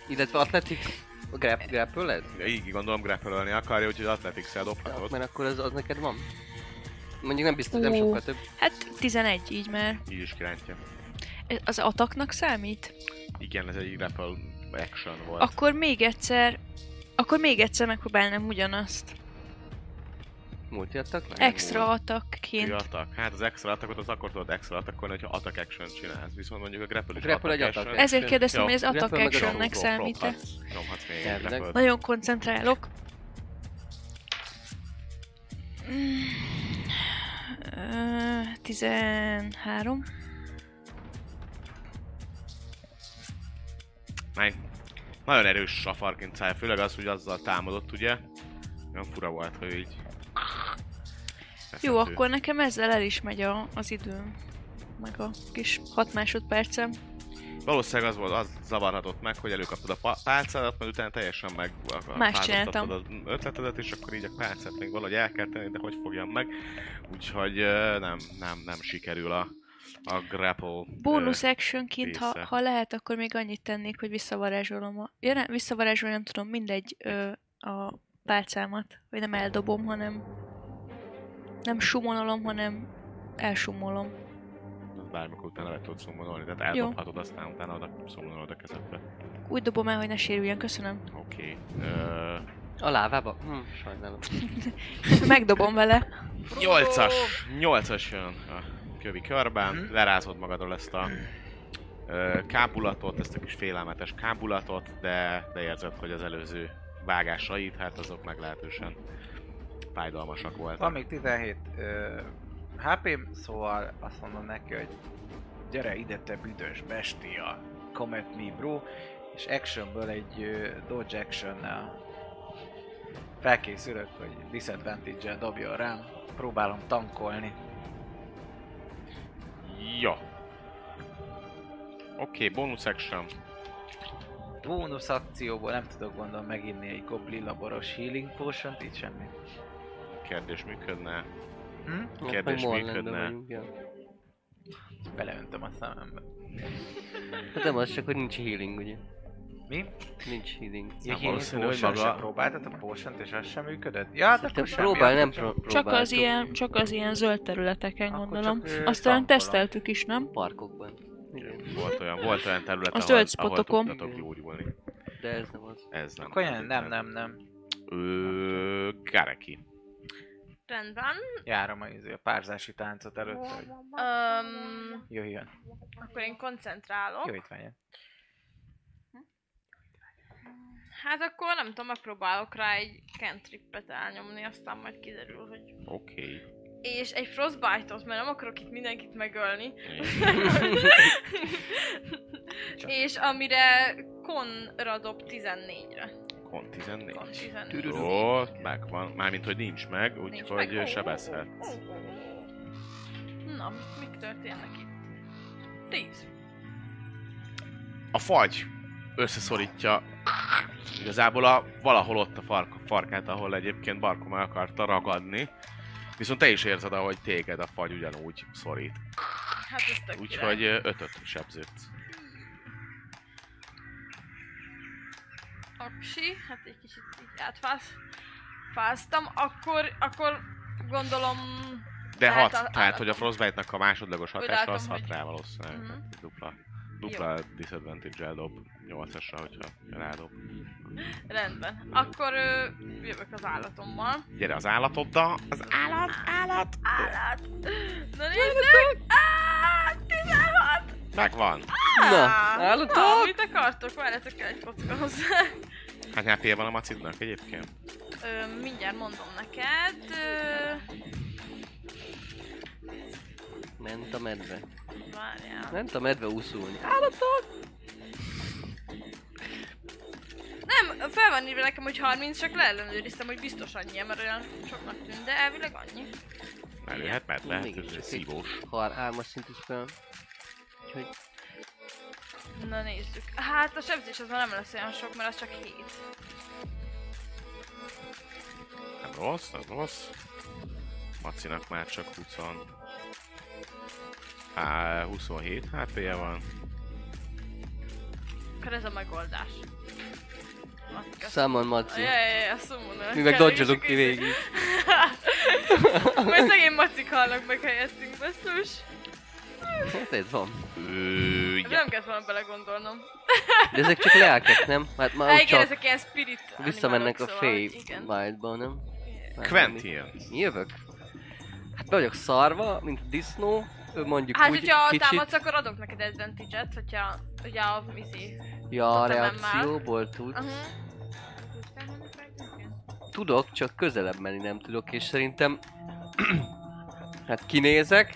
S4: Illetve atletik grap, grapple
S2: Így gondolom grappelölni akarja, úgyhogy athletics-el dobhatod.
S4: mert akkor az, az neked van. Mondjuk nem biztos, nem sokkal több.
S3: Hát 11 így már.
S2: Így is kirántja.
S3: Az ataknak számít?
S2: Igen, ez egy grapple action volt.
S3: Akkor még egyszer... Akkor még egyszer megpróbálnám ugyanazt.
S4: Multi meg?
S3: Extra atakként.
S2: attack. Hát az extra attackot az akkor tudod extra attackolni, hogyha attack action csinálsz. Viszont mondjuk a grapple is
S4: Grapple egy
S2: attack
S4: attack
S2: action.
S3: Ezért kérdeztem, hogy az attack
S4: a
S3: actionnek számít-e.
S2: Robhatsz. Nyomhatsz még egy
S4: Elvileg.
S2: grapple
S3: Nagyon koncentrálok. Ö, 13.
S2: Meg nagyon erős safarként száll, főleg az, hogy azzal támadott, ugye? Olyan fura volt, hogy így...
S3: Jó, akkor nekem ezzel el is megy a, az időm. Meg a kis 6 másodpercem.
S2: Valószínűleg az volt, az zavarhatott meg, hogy előkaptad a pa- pálcádat, majd utána teljesen meg
S3: Más csináltam.
S2: az ötletedet, és akkor így a pálcát még valahogy el kell tenni, de hogy fogjam meg. Úgyhogy nem, nem, nem sikerül a, a grapple.
S3: Bónusz
S2: ö,
S3: actionként, ha, ha lehet, akkor még annyit tennék, hogy visszavarázsolom a... Ja, nem, visszavarázsolni nem tudom, mindegy ö, a pálcámat. Vagy nem eldobom, hanem... Nem sumolom, hanem elsumolom.
S2: Bármikor utána le tudod szomolni, tehát eldobhatod, aztán utána oda szomolod a kezedbe.
S3: Úgy dobom el, hogy ne sérüljön, köszönöm.
S2: Oké. Okay.
S4: A lávába? Hm, sajnálom.
S3: Megdobom vele.
S2: Nyolcas! Nyolcas jön a kövi körben,
S5: Mhm.
S2: lerázod magadról ezt a ö, kábulatot, ezt a kis félelmetes kábulatot, de, de érzed, hogy az előző vágásait, hát azok meglehetősen fájdalmasak voltak.
S5: Van még 17 uh, hp szóval azt mondom neki, hogy gyere ide te büdös bestia, come at me bro, és actionből egy uh, dodge action felkészülök, hogy disadvantage-el dobjon rám, próbálom tankolni.
S2: Jó. Oké, okay, bonus action.
S5: Bónusz akcióból nem tudok gondolom meginni egy goblin laboros healing potion így semmi.
S2: Kérdés működne.
S5: Hm?
S2: Kérdés
S4: Morlandben
S2: működne.
S4: vagyunk, ja.
S5: Beleöntöm a szemembe.
S4: Hát nem az csak, hogy nincs healing, ugye?
S5: Mi?
S4: Nincs healing.
S5: Ja,
S2: Nem
S5: healing
S2: valószínű, hogy maga-
S5: sem próbáltad a potion és az sem működött? Ja, hát akkor semmi.
S4: próbálj, nem pró-
S5: csak-
S3: Csak az
S4: próbáltuk.
S3: ilyen, csak az ilyen zöld területeken
S5: Akkor
S3: gondolom.
S5: csak, ö,
S3: Azt talán
S5: tankolom.
S3: teszteltük is, nem?
S4: Parkokban. Igen.
S2: Volt olyan, volt olyan terület,
S3: A
S2: ahol,
S3: zöld
S2: ahol
S3: spotokon.
S2: tudtatok gyógyulni.
S4: De ez nem az.
S2: Ez nem.
S5: Akkor nem, nem, nem, nem.
S2: Ö, Gareki.
S6: Rendben.
S5: Járom a, izé, a párzási táncot előtte, hogy
S6: Um,
S5: jöjjön.
S6: akkor én koncentrálok.
S5: Jó, ilyen.
S6: Hát akkor nem tudom, megpróbálok rá egy cantrippet elnyomni, aztán majd kiderül, hogy...
S2: Oké. Okay.
S6: És egy frostbite-ot, mert nem akarok itt mindenkit megölni. És amire konra dob 14-re.
S2: Kon 14.
S6: Kon 14.
S2: Jó, megvan. Mármint, hogy nincs meg, úgyhogy sebezhetsz.
S6: Na, mik történnek itt? 10.
S2: A fagy összeszorítja igazából a, valahol ott a fark, farkát, ahol egyébként Barko meg akarta ragadni. Viszont te is érzed, ahogy téged a fagy ugyanúgy szorít.
S6: Hát ez.
S2: Úgyhogy ötöt sebződsz.
S6: Aksi, hát egy kicsit így átfáz, fáztam, akkor, akkor gondolom...
S2: De hat,
S6: a-
S2: tehát hogy a Frostbite-nak a másodlagos hatása az hat rá valószínűleg. Tehát Dupla, dupla disadvantage-el dob 8-asra, hogyha rádob.
S6: Rendben. Akkor ö, jövök az állatommal.
S2: Gyere az állatoddal, az állat, állat!
S6: Állat! Na nézzük! Á, 16!
S2: Megvan!
S4: Na,
S6: Á,
S4: állatok?
S6: Na, mit akartok? Várjatok egy kocka hozzá.
S2: Hány hp van a macidnak egyébként?
S6: Ö, mindjárt mondom neked. Ö,
S4: Ment a medve.
S6: várjál.
S4: Ment a medve úszulni.
S6: Nem, fel van írva nekem, hogy 30, csak leellenőriztem, hogy biztos annyi, mert olyan soknak tűnt, de elvileg annyi.
S2: Előhet, mert lehet, ez szívós.
S4: Har, hármas szintű spell. Úgyhogy
S6: Na nézzük. Hát a sebzés az már nem lesz olyan sok, mert az csak 7.
S2: Nem rossz, nem rossz. Macinak már csak 20... Há, 27 HP-je van.
S6: Akkor ez a megoldás.
S4: Summon Maci.
S6: Ja, ja, ja, summoner.
S4: Mi meg
S6: és
S4: ki végig.
S6: Majd szegény macik halnak meg helyettünk, basszus.
S4: Ez van.
S2: Ö,
S6: Ja.
S2: ja.
S6: Nem kellett volna belegondolnom.
S4: De ezek csak lelkek, nem? Hát már
S6: Há, igen,
S4: csak
S6: ezek ilyen spirit
S4: visszamennek a Fey
S6: szóval, igen.
S4: Wildba, nem?
S2: Quentin.
S4: Mi jövök? Hát be vagyok szarva, mint a disznó. Mondjuk
S6: Hát,
S4: úgy
S6: hogyha
S4: kicsit...
S6: támadsz, akkor adok neked advantage-et, hogyha ugye a izé.
S4: Ja, a reakcióból tud.
S6: Uh-huh.
S4: Tudok, csak közelebb menni nem tudok, és szerintem... hát kinézek,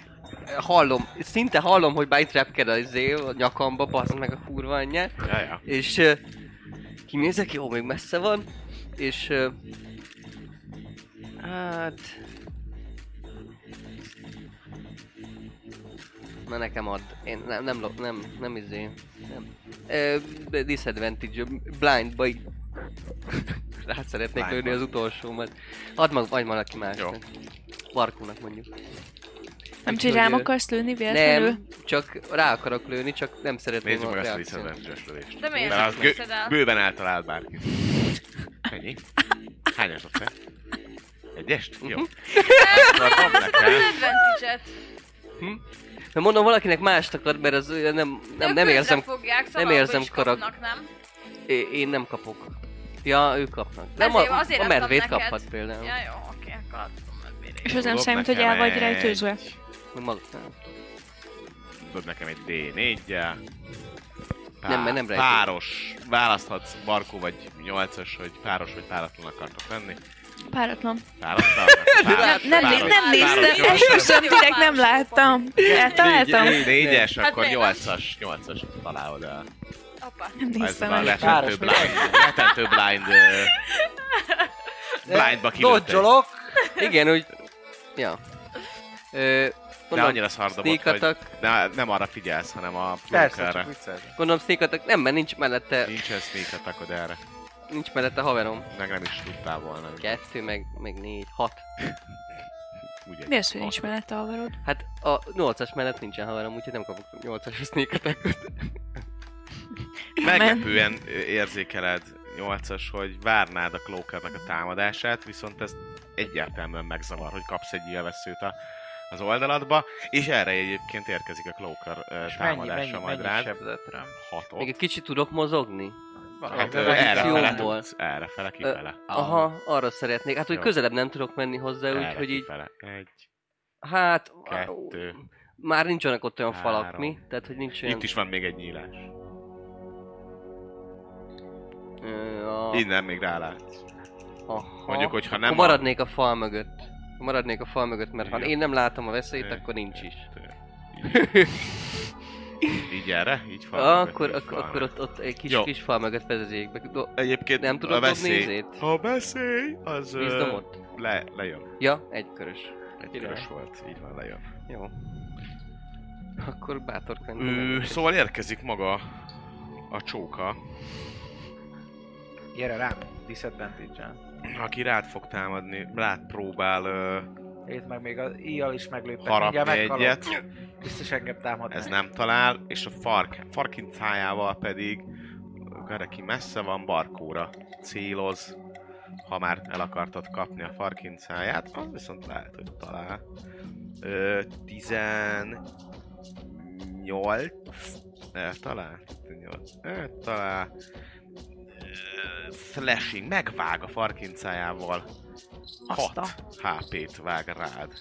S4: hallom, szinte hallom, hogy itt repked az izé, a nyakamba, bazd meg a kurva anyját.
S2: Ja, ja.
S4: És uh, kinézek, jó, még messze van, és uh, hát... Na nekem ad. Én nem, nem, lo- nem, nem izé, nem. Uh, disadvantage, blindba így rá szeretnék lőni az utolsómat. Add meg, vagy valaki másnak. Barkónak mondjuk.
S3: Nem hogy rám akarsz lőni véletlenül?
S4: Nem, csak rá akarok lőni, csak nem szeretném
S2: Nézzük
S4: a
S2: meg ezt a
S4: reakciót.
S2: disadvantage-es lövést.
S6: De miért nem
S2: az gő-
S6: veszed el?
S2: bőven eltalált bárkit. Ennyi. Hányas te? Egyest? Jó. Akkor dob nekem.
S6: Advantage-et.
S4: Mert mondom, valakinek mást akar, mert az nem, nem, nem
S6: közre
S4: érzem,
S6: fogják, szóval
S4: nem érzem karak-
S6: kapnak, nem?
S4: én, én nem kapok. Ja, ők kapnak. Nem,
S6: Ezért-
S4: a,
S6: azért
S4: a medvét kaphat például.
S6: Ja, jó, oké, akkor.
S3: És az nem számít, hogy el vagy
S2: egy-
S4: Meg maga, nem.
S2: Dob nekem egy D4-jel.
S4: Nem, mert nem rejtő.
S2: Páros. Választhatsz Barkó vagy 8-as, hogy páros vagy páratlan akartok lenni.
S3: Páratlan.
S2: Páratlan?
S3: Nem,
S2: Páros,
S3: nem,
S2: páros,
S3: nem
S2: páros,
S3: néztem,
S2: nyolcas.
S3: esküszöm, direkt nem láttam. Eltaláltam?
S4: Négy-
S2: Négyes,
S6: Hát
S2: akkor
S6: nem?
S2: 8-as, 8-as találod el.
S6: Apa.
S3: Nem néztem el.
S2: letentő
S5: Páros,
S2: blind, letentő blind, blindba kilőtt egy.
S5: Dodge-olok.
S4: Igen, úgy... Ja. Ö,
S2: De
S4: gondolom,
S2: annyira szardobott,
S4: sneak
S2: hogy ne, nem arra figyelsz, hanem a
S5: Persze,
S4: gondolom sneak attack, nem, mert nincs mellette,
S2: Nincsen sneak attackod erre.
S4: nincs mellette haverom.
S2: Meg nem is tudtál volna.
S4: Kettő, meg, meg négy, hat.
S2: Ugye?
S3: Mi az, hogy nincs mellette a haverod?
S4: Hát a 8-as mellett nincsen haverom, úgyhogy nem kapok 8-as sneak attackot.
S2: Meglepően érzékeled 8-as, hogy várnád a Cloakernak a támadását, viszont ez egyértelműen megzavar, hogy kapsz egy élveszőt a, az oldaladba, és erre egyébként érkezik a Cloaker ö,
S5: És mennyi,
S2: támadása
S5: mennyi,
S2: majd
S5: mennyi
S2: rád. Hatot.
S4: Még egy kicsit tudok mozogni?
S2: Hát ö, erre fele tudsz, erre fele kifele.
S4: aha, arra szeretnék. Hát, hogy
S2: Jó.
S4: közelebb nem tudok menni hozzá, úgyhogy így.
S2: Egy,
S4: hát...
S2: kettő,
S4: Már nincsenek ott olyan falak,
S2: három.
S4: mi? Tehát, hogy nincs olyan...
S2: itt is van még egy nyílás.
S4: Ö, a...
S2: Innen még rálátsz.
S4: Aha.
S2: Mondjuk, hogyha nem
S4: maradnék a fal mögött. Maradnék a fal mögött, mert ha
S2: Igen.
S4: én nem látom a veszélyt, akkor nincs is.
S2: Így, erre? Így fal mögött,
S4: akkor, akkor,
S2: fal
S4: akkor ott, ott egy kis,
S2: Jó.
S4: kis fal mögött vezeték be. Do-
S2: Egyébként
S4: Nem tudod
S2: a
S4: dobni
S2: veszély,
S4: izét?
S2: a veszély, az ö,
S4: Wisdomot?
S2: le, lejön.
S4: Ja, egy körös.
S2: Egy
S4: Király.
S2: körös volt, így van, lejön.
S4: Jó. Akkor bátor
S2: Ő, szóval érkezik maga a csóka,
S5: Gyere rám, disadvantage-el.
S2: Aki rád fog támadni, rád próbál ö,
S5: Itt meg még az íjjal is megléptek.
S2: harapni egyet,
S5: Biztos engem támad.
S2: ez nem talál, és a fark, farkincájával pedig Gareki messze van, Barkóra céloz, ha már el akartad kapni a farkincáját, az viszont lehet, hogy talál. Ö, 18 eltalál? 18 eltalál. Slashing, megvág a farkincájával. 6
S3: Azt
S2: HP-t vág rád.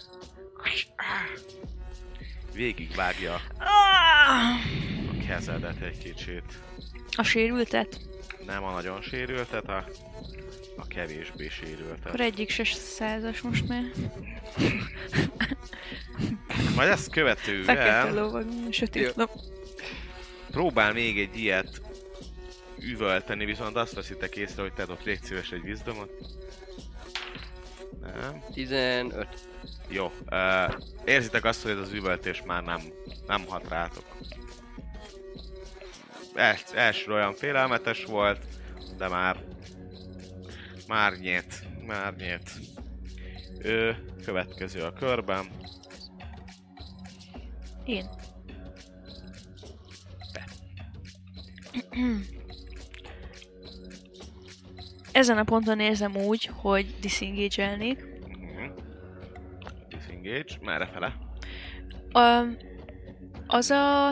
S2: Végigvágja a kezedet egy kicsit.
S3: A sérültet?
S2: Nem a nagyon sérültet, a, a kevésbé sérültet.
S3: Akkor egyik se százas most már.
S2: Majd ezt
S3: Fekete
S2: követően
S3: lovag, sötét
S2: próbál még egy ilyet üvölteni, viszont azt veszitek észre, hogy te ott légy szíves egy vízdomot. Nem.
S4: 15.
S2: Jó. Uh, érzitek azt, hogy ez az üvöltés már nem, nem hat rátok. Els, első olyan félelmetes volt, de már... Már nyét. Már nyét. Ő következő a körben.
S3: Én. Ezen a ponton érzem úgy, hogy disengage-elnék.
S2: Mhm. Disengage. Merre fele?
S3: A, az a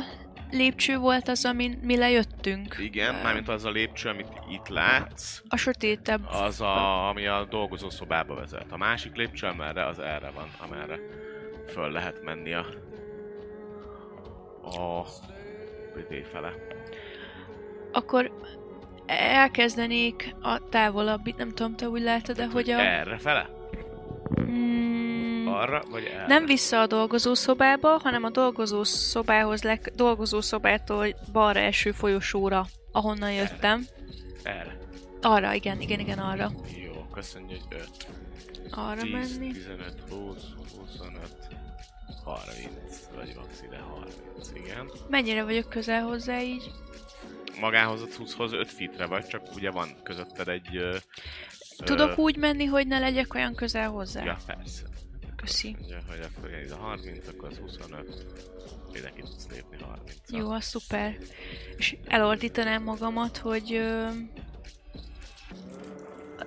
S3: lépcső volt az, amin mi lejöttünk.
S2: Igen,
S3: Ö,
S2: mármint az a lépcső, amit itt látsz,
S3: A sötétebb.
S2: az a, ami a dolgozószobába vezet. A másik lépcső, amerre az erre van, amerre föl lehet menni a... a... fele.
S3: Akkor elkezdenék a távolabbit, nem tudom, te úgy látod, de hogy a...
S2: Erre fele?
S3: Mm,
S2: Arra, vagy erre?
S3: nem vissza a dolgozószobába, hanem a dolgozószobához, le, dolgozószobától balra eső folyosóra, ahonnan jöttem.
S2: Erre.
S3: Arra, igen, igen, igen, arra.
S2: Jó, köszönjük, hogy 5,
S3: Arra
S2: 10,
S3: menni.
S2: 15, 20, 25, 30, vagy max ide 30, igen.
S3: Mennyire vagyok közel hozzá így?
S2: Magához a cucchoz 5 fitre vagy, csak ugye van közötted egy... Ö,
S3: Tudok
S2: ö,
S3: úgy menni, hogy ne legyek olyan közel hozzá?
S2: Ja, persze.
S3: Köszi.
S2: Mondja, hogy akkor ilyen ide 30, akkor az 25. Ide ki tudsz lépni 30
S3: Jó, az szuper. És elordítanám magamat, hogy... Ö,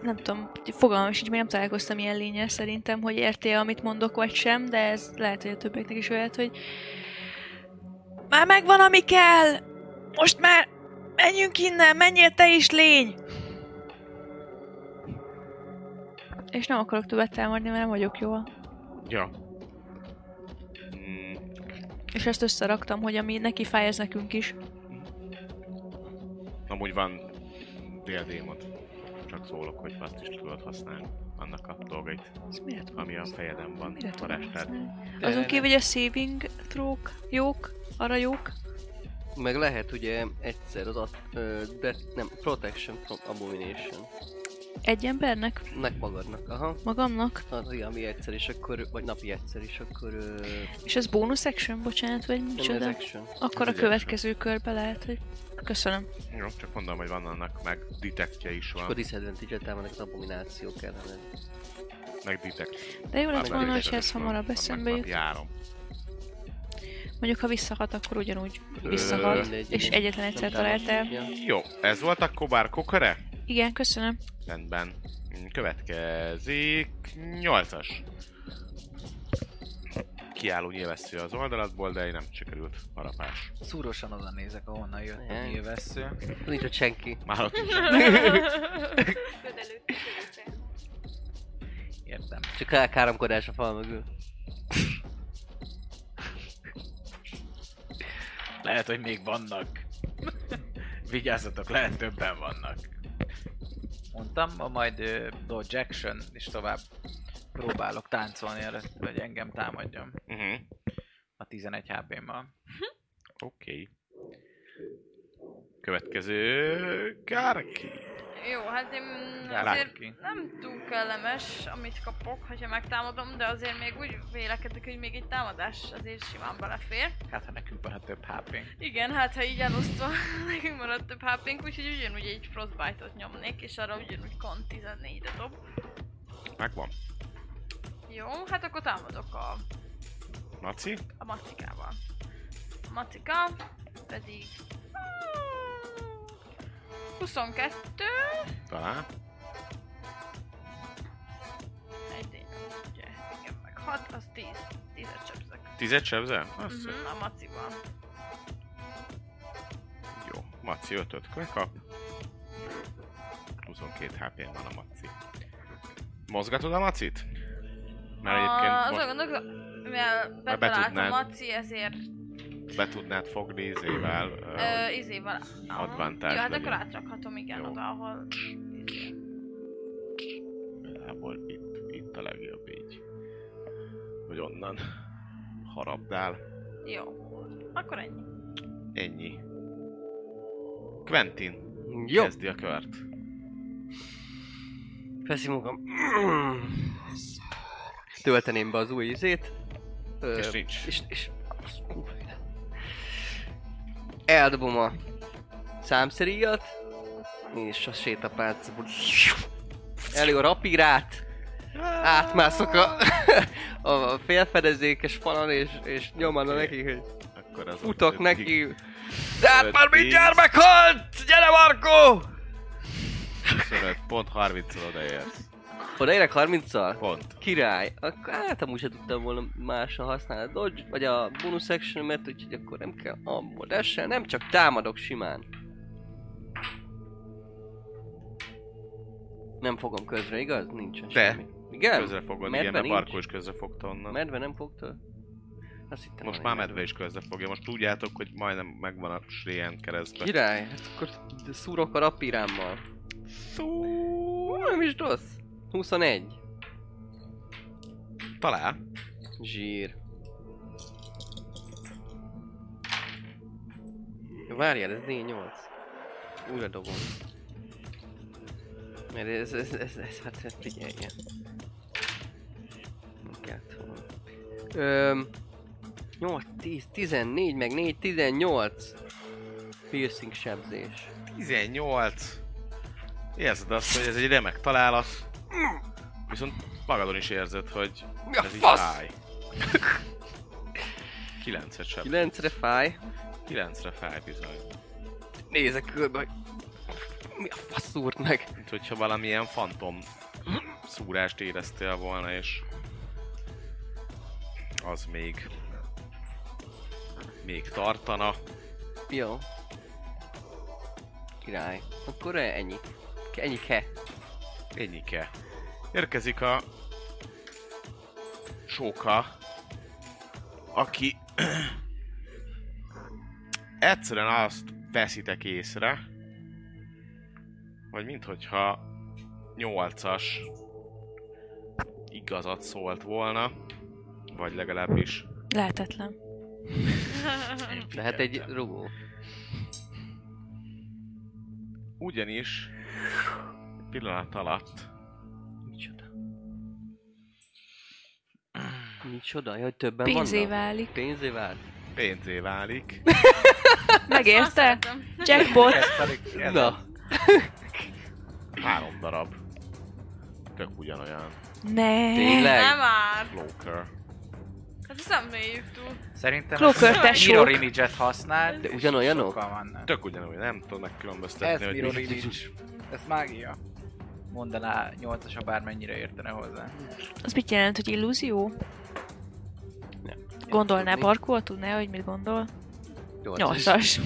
S3: nem tudom, fogalmam sincs, még nem találkoztam ilyen lényel szerintem, hogy értél, amit mondok, vagy sem, de ez lehet, hogy a többieknek is olyan, hogy már megvan, ami kell! Most már menjünk innen, menjél te is, lény! És nem akarok többet támadni, mert nem vagyok jól.
S2: Ja. Mm,
S3: És ezt összeraktam, hogy ami neki fáj, ez nekünk is.
S2: amúgy van déldémod. Csak szólok, hogy azt is tudod használni. Annak a dolgait, ami a fejeden van.
S3: Mire Azon kívül, hogy a saving throw jók, arra jók.
S4: Meg lehet ugye egyszer az at, ö, de, nem, Protection from Abomination.
S3: Egy embernek,
S4: Nek magadnak, aha.
S3: magamnak.
S4: Az olyan, ami egyszer is, akkor, vagy napi egyszer is, akkor... Ö,
S3: És ez bonus action, bocsánat, vagy
S4: nem ez
S3: micsoda?
S4: action.
S3: Akkor a
S2: Ez egy
S3: következő körbe lehet, hogy... Köszönöm.
S2: Jó, csak mondom, hogy van annak meg detektje is
S4: Akkor
S2: van.
S4: disadvantage-et támadnak az abomináció kellene.
S2: Meg detect.
S3: De jó lett volna,
S2: meg
S3: hogyha ez hamarabb eszembe
S2: meg
S3: jut.
S2: Járom.
S3: Mondjuk, ha visszahat, akkor ugyanúgy
S2: Ö,
S3: visszahat.
S4: mindegy,
S3: És egyetlen egyszer talált el.
S2: Jó, ez volt akkor bár kokare?
S3: Igen, köszönöm.
S2: Rendben. Következik... 8-as. Kiálló nyilvessző az oldalatból, de nem sikerült harapás.
S5: Szúrosan oda nézek, ahonnan jött a nyilvessző.
S4: Nincs ott senki.
S2: Már ott.
S5: Értem.
S4: Csak elkáromkodás a fal mögül.
S5: Lehet, hogy még vannak. Vigyázzatok, lehet többen vannak. Mondtam, ma majd uh, dodge action, és tovább próbálok táncolni előtt, hogy engem támadjon
S2: Uh-huh.
S5: a 11 HP-mmal.
S2: Oké. Okay. Következő... Kárki.
S6: Jó, hát én azért
S5: ki.
S6: nem túl kellemes, amit kapok, hogyha megtámadom, de azért még úgy vélekedek, hogy még egy támadás azért simán belefér.
S5: Hát ha nekünk van a több hp
S6: Igen, hát ha így elosztva nekünk maradt több hp úgyhogy ugyanúgy egy frostbite-ot nyomnék, és arra ugyanúgy kon 14-re dob.
S2: Megvan.
S6: Jó, hát akkor támadok a,
S2: Maci?
S6: a macikával. A macika pedig... hmm, 22,
S2: Talán.
S6: egy ugye, igen, meg 6, az 10, 10-et csapszak.
S2: Tizet sebzel? Azt
S6: Uh-huh, a macival.
S2: Jó. Maci 5-öt kap. 22 hp van a Maci. Mozgatod a Macit? Mert egyébként
S6: azon gondolok, mivel betalált a
S2: betudnád.
S6: maci, ezért
S2: be tudnád fogni izével.
S6: ö, izével...
S2: advantage
S6: Jó, hát
S2: legyen.
S6: akkor átrakhatom, igen,
S2: Jó.
S6: oda, ahol... izé.
S2: Igazából itt, itt a legjobb így. Hogy onnan harabdál.
S6: Jó. Akkor ennyi.
S2: Ennyi. Quentin
S4: Jó,
S2: kezdi a kört.
S4: veszi magam. Tölteném be az új izét. Ö,
S2: És nincs.
S4: És, és... Eldobom a számszeríjat, és a sétapálcából elő a rapírát, átmászok a, a félfedezékes falon, és, és nyomana
S2: Oké.
S4: neki, hogy
S2: Akkor az
S4: futok
S2: öt-
S4: neki. De hát már mindjárt meghalt! Gyere Markó!
S2: 25, pont 30 odaérsz.
S4: Odaérek 30-szal?
S2: Pont.
S4: Király. Akkor hát amúgy sem tudtam volna másra használni a dodge, vagy a bonus action úgyhogy akkor nem kell abból dash nem csak támadok simán. Nem fogom közre, igaz? Nincsen
S2: De.
S4: semmi. Igen?
S2: Közre fogod,
S4: Medve
S2: igen, mert
S4: nincs?
S2: Barkó is közre fogta onnan.
S4: Medve nem fogta? Azt hittem
S2: Most már medve is közre fogja. Most tudjátok, hogy majdnem megvan a Srien keresztbe.
S4: Király, hát akkor szúrok a rapírámmal.
S2: Szó.
S4: Nem is rossz. 21.
S2: Talál.
S4: Zsír. Várjál, ez D8. Újra dobom. Mert ez, ez, ez, ez hát ez figyeljen. Kellett volna. Öm, 8, 10, 14, meg 4, 18. Piercing sebzés.
S2: 18. Érzed azt, hogy ez egy remek találat. Viszont magadon is érzed, hogy
S4: Mi a
S2: ez így
S4: fasz?
S2: fáj. 9-et sem.
S4: 9-re fáj.
S2: 9-re fáj bizony.
S4: Nézek körbe, hogy mi a fasz szúrt meg.
S2: Mint hogyha valamilyen fantom szúrást éreztél volna, és az még még tartana.
S4: Jó. Király. Akkor ennyi. Ennyi ke.
S2: Ennyike. Érkezik a Sóka, aki egyszerűen azt veszitek észre, hogy minthogyha 8-as igazat szólt volna, vagy legalábbis
S3: Lehetetlen.
S4: Lehet egy rugó.
S2: ugyanis pillanat alatt
S4: Micsoda? Jaj, többen
S3: Pénzé
S4: vannak?
S3: válik.
S4: Pénzé válik.
S2: pénzé válik.
S3: Megérte? Jackpot.
S4: Na.
S2: Három darab. Tök ugyanolyan.
S3: Ne.
S4: Tényleg?
S6: Nem már.
S2: Cloaker.
S6: Hát ezt nem mélyük túl.
S5: Szerintem
S3: Cloaker
S5: ezt. Mirror Image-et használd,
S4: De ugyanolyanok?
S2: Tök ugyanolyan, nem tudom megkülönböztetni,
S5: Ez
S2: hogy
S5: Mirror
S2: mi-
S5: Image. Ez mágia. Mondaná 8-as, ha bármennyire értene hozzá.
S3: Az mit jelent, hogy illúzió? Gondolná
S4: Tudni.
S3: Barkó, tudná, hogy mit gondol?
S4: Nyolcas.
S3: Nyolcas.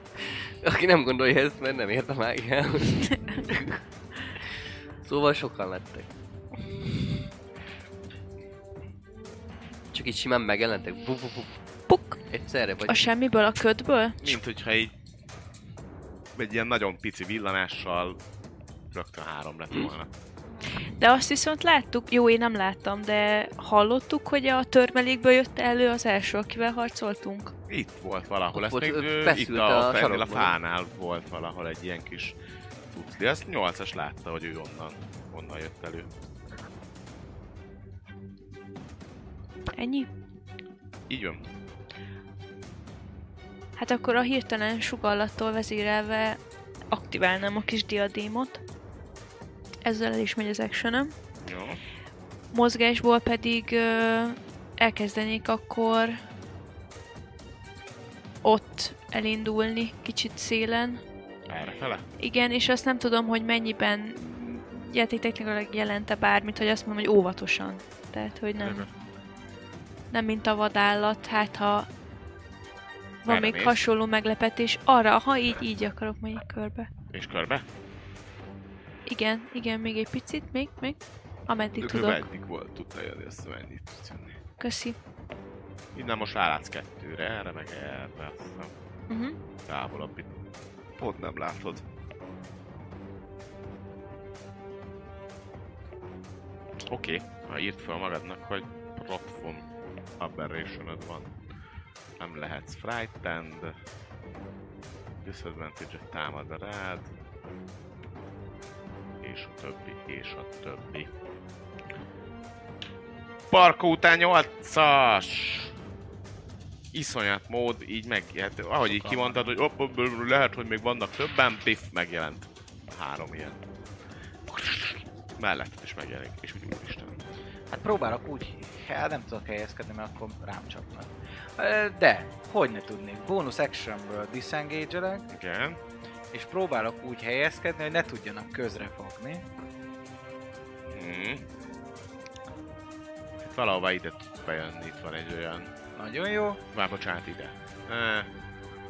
S4: Aki nem gondolja ezt, mert nem ért a mágiához. szóval sokan lettek. Csak így simán megjelentek. Bu, bu, bu.
S3: Puk!
S4: Egyszerre vagy.
S3: A semmiből, a ködből?
S2: Mint hogyha így egy ilyen nagyon pici villanással rögtön három lett volna.
S3: De azt viszont láttuk, jó, én nem láttam, de hallottuk, hogy a törmelékből jött elő az első, akivel harcoltunk.
S2: Itt volt valahol, ez még itt a,
S4: a
S2: a, fánál volt valahol egy ilyen kis tucli. Azt 8-as látta, hogy ő onnan, onnan jött elő.
S3: Ennyi?
S2: Így van.
S3: Hát akkor a hirtelen sugallattól vezérelve aktiválnám a kis diadémot. Ezzel el is megy az actionem.
S2: Jó.
S3: Mozgásból pedig ö, elkezdenék akkor ott elindulni, kicsit szélen.
S2: Erre fele?
S3: Igen, és azt nem tudom, hogy mennyiben játéktechnikailag jelente bármit, hogy azt mondom, hogy óvatosan. Tehát, hogy nem, nem mint a vadállat, hát ha van
S2: Merre
S3: még
S2: mész?
S3: hasonló meglepetés, arra, ha így, így akarok menni körbe.
S2: És körbe?
S3: Igen, igen, még egy picit, még, még. Ameddig
S2: Ő
S3: tudok.
S2: Eddig volt, tudta jönni, azt mennyit tudsz jönni.
S3: Köszi.
S2: Innen most rálátsz kettőre, erre meg erre. azt hiszem.
S3: Uh-huh.
S2: Távolabb itt. Pont nem látod. Oké, okay. ha írt fel magadnak, hogy Rotfon aberration van. Nem lehetsz frightened. Disadvantage támad rád. És a többi, és a többi. Parkó után 8-as! Iszonyat mód, így meg, hát, ahogy így kimondtad, hogy op, op, op, lehet, hogy még vannak többen, piff, megjelent. Három ilyen. Mellett is megjelenik, és úgy úristen.
S5: Hát próbálok úgy, hát nem tudok helyezkedni, mert akkor rám csapnak. De, hogy ne tudnék, bonus actionből disengage
S2: Igen.
S5: És próbálok úgy helyezkedni, hogy ne tudjanak közre fogni.
S2: Hmm. Hát valahova ide tudsz bejönni, itt van egy olyan...
S5: Nagyon jó.
S2: Már bocsánat, ide. Eh,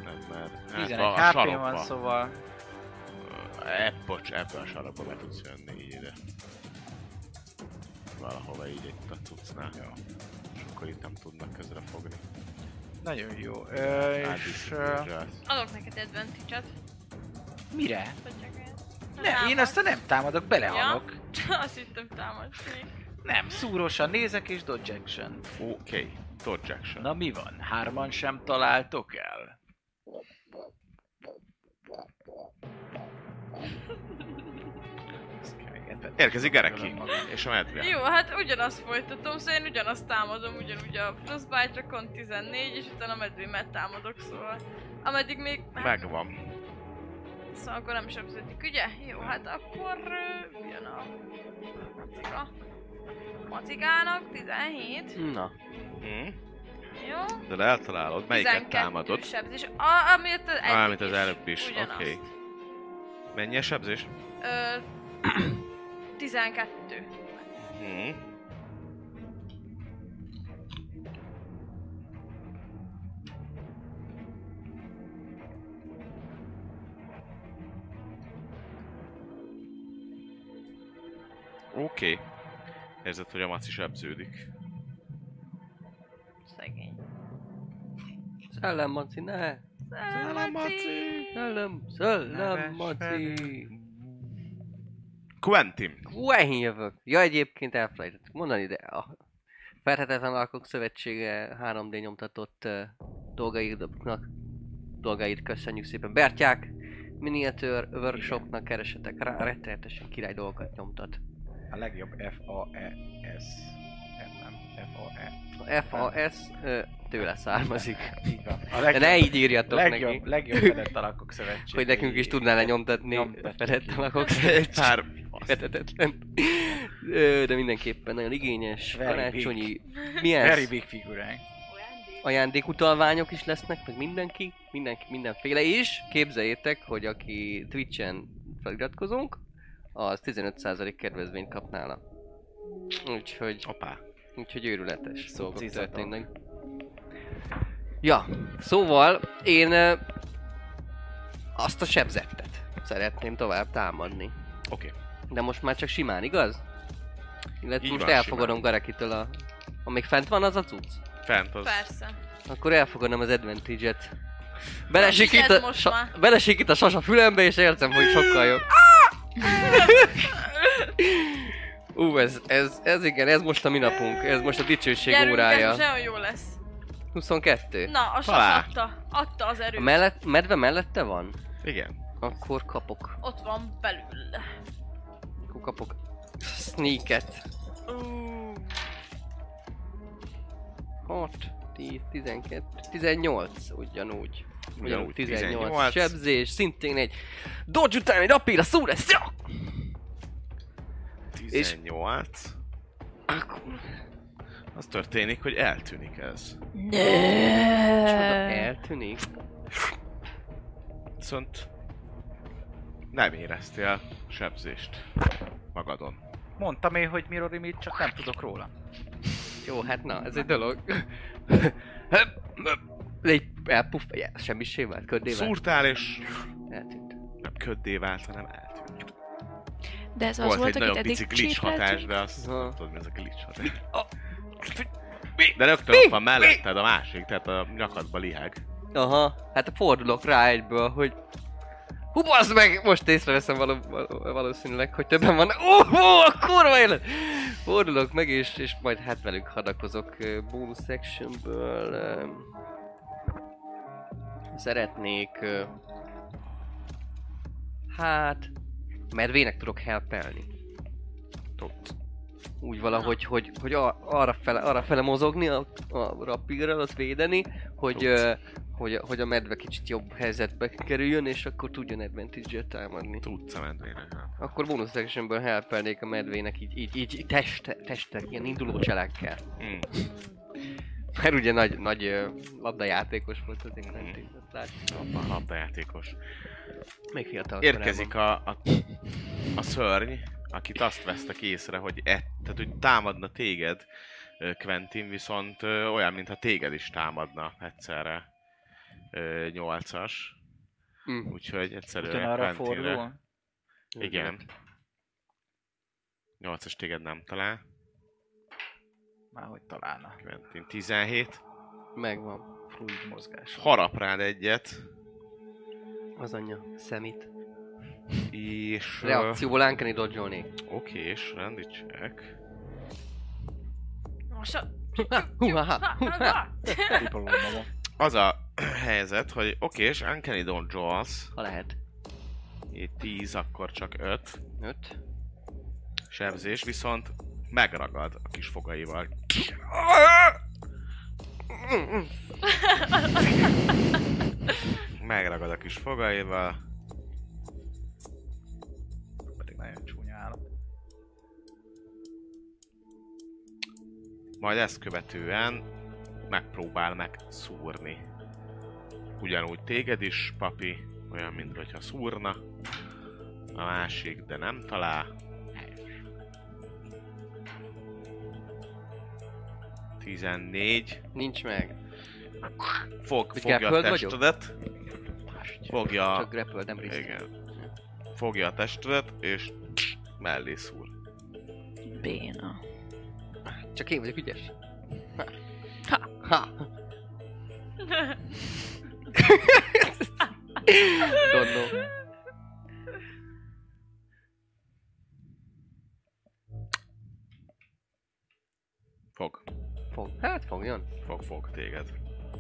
S2: nem, mert...
S5: 11
S2: a
S5: HP
S2: sarokba.
S5: van, szóval
S2: E, bocs, ebbe a sarokba be tudsz jönni így ide. Valahova így itt a cuccnál.
S5: Jó.
S2: És akkor itt nem tudnak közre fogni.
S5: nagyon jó. Ö, és.
S6: Adok neked advantage-et.
S5: Mire? Ne, én aztán nem támadok, belehalok.
S6: Azt hittem támadni.
S5: Nem, szúrósan nézek és dodge action.
S2: Oké, okay. dodge action.
S5: Na mi van? Hárman sem találtok el?
S2: Érkezik Gereki, és a medve.
S6: Jó, hát ugyanazt folytatom, szóval én ugyanazt támadom, ugyanúgy a Frostbite-ra 14, és utána a medvémet támadok, szóval... Ameddig még... Hát,
S2: Megvan.
S6: Szóval akkor nem sebződik, ugye? Jó, hát akkor... Jön a... Macika. Macikának 17.
S4: Na,
S2: Hm?
S6: Jó.
S2: De eltalálod, melyiket
S6: 12
S2: támadod?
S6: sebzés. A, amit az eddig
S2: Mármint az előbb is, oké. Okay. Mennyi a sebzés?
S6: Ö, 12.
S2: Hm. Oké. Okay. Érzed, hogy a maci sebződik.
S6: Szegény.
S4: szellem maci, ne!
S6: Szellem, Maci!
S4: Szellem, szellem maci!
S2: Quentin!
S4: Ehin jövök. Ja, egyébként elfelejtettük mondani, de a Ferhetetlen Alkok Szövetsége 3D nyomtatott uh, dolgaidnak dolgait köszönjük szépen. Bertyák, Miniature Workshopnak keresetek rá, rettenetesen király dolgokat nyomtat.
S5: A legjobb F-A-E-S. Nem, F-A-E.
S4: A FAS tőle származik.
S5: Így van. A
S4: De ne így írjatok
S5: legjobb,
S4: neki,
S5: legjobb fedett alakok szövetség.
S4: hogy nekünk is tudná lenyomtatni
S5: Nyomtatjuk
S4: Ferhetetlen
S5: ki.
S4: Alkok Szövetség.
S2: Pár...
S4: De mindenképpen nagyon igényes,
S5: Very
S4: karácsonyi, milyen
S5: Very big figuránk.
S4: ajándékutalványok is lesznek, meg mindenki, mindenki, mindenféle is. Képzeljétek, hogy aki Twitch-en feliratkozunk, az 15% kedvezményt kap nála. Úgyhogy,
S2: Opá.
S4: úgyhogy őrületes dolgok
S5: Cicatok.
S4: történnek. Ja, szóval én ö, azt a sebzettet szeretném tovább támadni.
S2: Oké.
S4: De most már csak simán, igaz? Illetve
S2: Így
S4: most
S2: van,
S4: elfogadom
S2: simán.
S4: Garekitől a... Amíg fent van az a cucc?
S2: Fent az...
S6: Persze.
S4: Akkor elfogadom az advantage-et. Belesikít
S6: Viszed
S4: a,
S6: most
S4: sa,
S6: már.
S4: belesikít a sas a fülembe, és érzem, hogy sokkal jobb. Ú, ez, ez, ez igen, ez most a mi napunk, ez most a dicsőség
S6: Gyerünk, ez
S4: órája.
S6: most nagyon jó lesz.
S4: 22.
S6: Na, a sas
S2: Talál.
S6: adta. Adta az
S4: A
S6: erőt.
S4: mellett, medve mellette van?
S2: Igen.
S4: Akkor kapok.
S6: Ott van belül.
S4: Akkor kapok sneaket.
S6: Ú,
S4: 6, 10, 12, 18 ugyanúgy.
S2: Ugyanúgy
S4: 18.
S2: 18.
S4: Sebzés, szintén egy dodge után egy rapira szúr, ez jó!
S2: 18.
S4: Akkor
S2: Az történik, hogy eltűnik ez.
S4: csoda eltűnik.
S2: Viszont nem éreztél sebzést magadon.
S5: Mondtam én, hogy Mirori mit, csak nem tudok róla.
S4: Jó, hát na, ez egy dolog. egy elpuff, ja, semmisé vált, köddé vált.
S2: Szúrtál és
S4: Eltűnt.
S2: nem köddé vált, hanem eltűnt.
S3: De ez az
S2: Volt,
S3: volt,
S2: egy nagyon pici glitch hatás, de azt
S4: Aha.
S2: nem tudod, mi ez a glitch hatás.
S4: Mi?
S2: De rögtön ott van melletted a másik, tehát a nyakadba liheg.
S4: Aha, hát fordulok rá egyből, hogy Hú, meg! Most észreveszem való, való, valószínűleg, hogy többen van. Ó, oh, oh, a kurva élet! Fordulok meg, és, és majd hát velük hadakozok bonus sectionből. Szeretnék... Hát... Medvének tudok helpelni.
S2: Tudsz.
S4: Úgy valahogy, hogy, hogy a- arra, fele, arra fele mozogni, a, a rapírral, azt védeni, hogy,
S2: Tudsz.
S4: Hogy, a- hogy a medve kicsit jobb helyzetbe kerüljön, és akkor tudjon advantage támadni.
S2: Tudsz a medvének. nem?
S4: Akkor bonus sectionből helpelnék a medvének így, így, így test, testek, ilyen induló cselekkel.
S2: Hmm.
S4: Mert ugye nagy, nagy labdajátékos volt az én
S2: Mm.
S4: mm.
S2: Abban labdajátékos.
S4: Még fiatal
S2: Érkezik a, a, a szörny, akit azt vesztek észre, hogy, e, tehát, hogy támadna téged, Quentin, viszont olyan, mintha téged is támadna egyszerre. Ö, Nyolcas.
S4: Mm.
S2: Úgyhogy egyszerűen
S5: Ugyanarra fordul.
S2: Igen. Nyolcas téged nem talál.
S5: Már hogy találna.
S2: Quentin 17.
S4: Megvan.
S5: Fluid mozgás.
S2: Harap rád egyet,
S4: Az anyja. Szemét.
S2: és...
S4: Reakcióból uncanny dodge
S2: Oké, és rendi check.
S6: Most a...
S4: Hú, ha,
S2: Az a helyzet, hogy oké, és Uncanny Don't Jaws,
S4: Ha lehet.
S2: itt 10, akkor csak 5
S4: Öt.
S2: sebzés, viszont megragad a kis fogaival. Megragad a kis fogaival,
S5: Pedig nagyon csúnya állat.
S2: majd ezt követően megpróbál megszúrni. Ugyanúgy téged is, papi, olyan, mintha szúrna. A másik, de nem talál. 14.
S4: Nincs meg.
S2: Fog,
S4: Hogy
S2: fogja a testedet. Fogja,
S4: Csak grapple, nem részt.
S2: igen. Fogja a testedet, és mellé szúr.
S3: Béna.
S4: Csak én vagyok ügyes. Ha. Don't know.
S2: Fog.
S4: Fog. Hát fogjon.
S2: Fog, fog téged.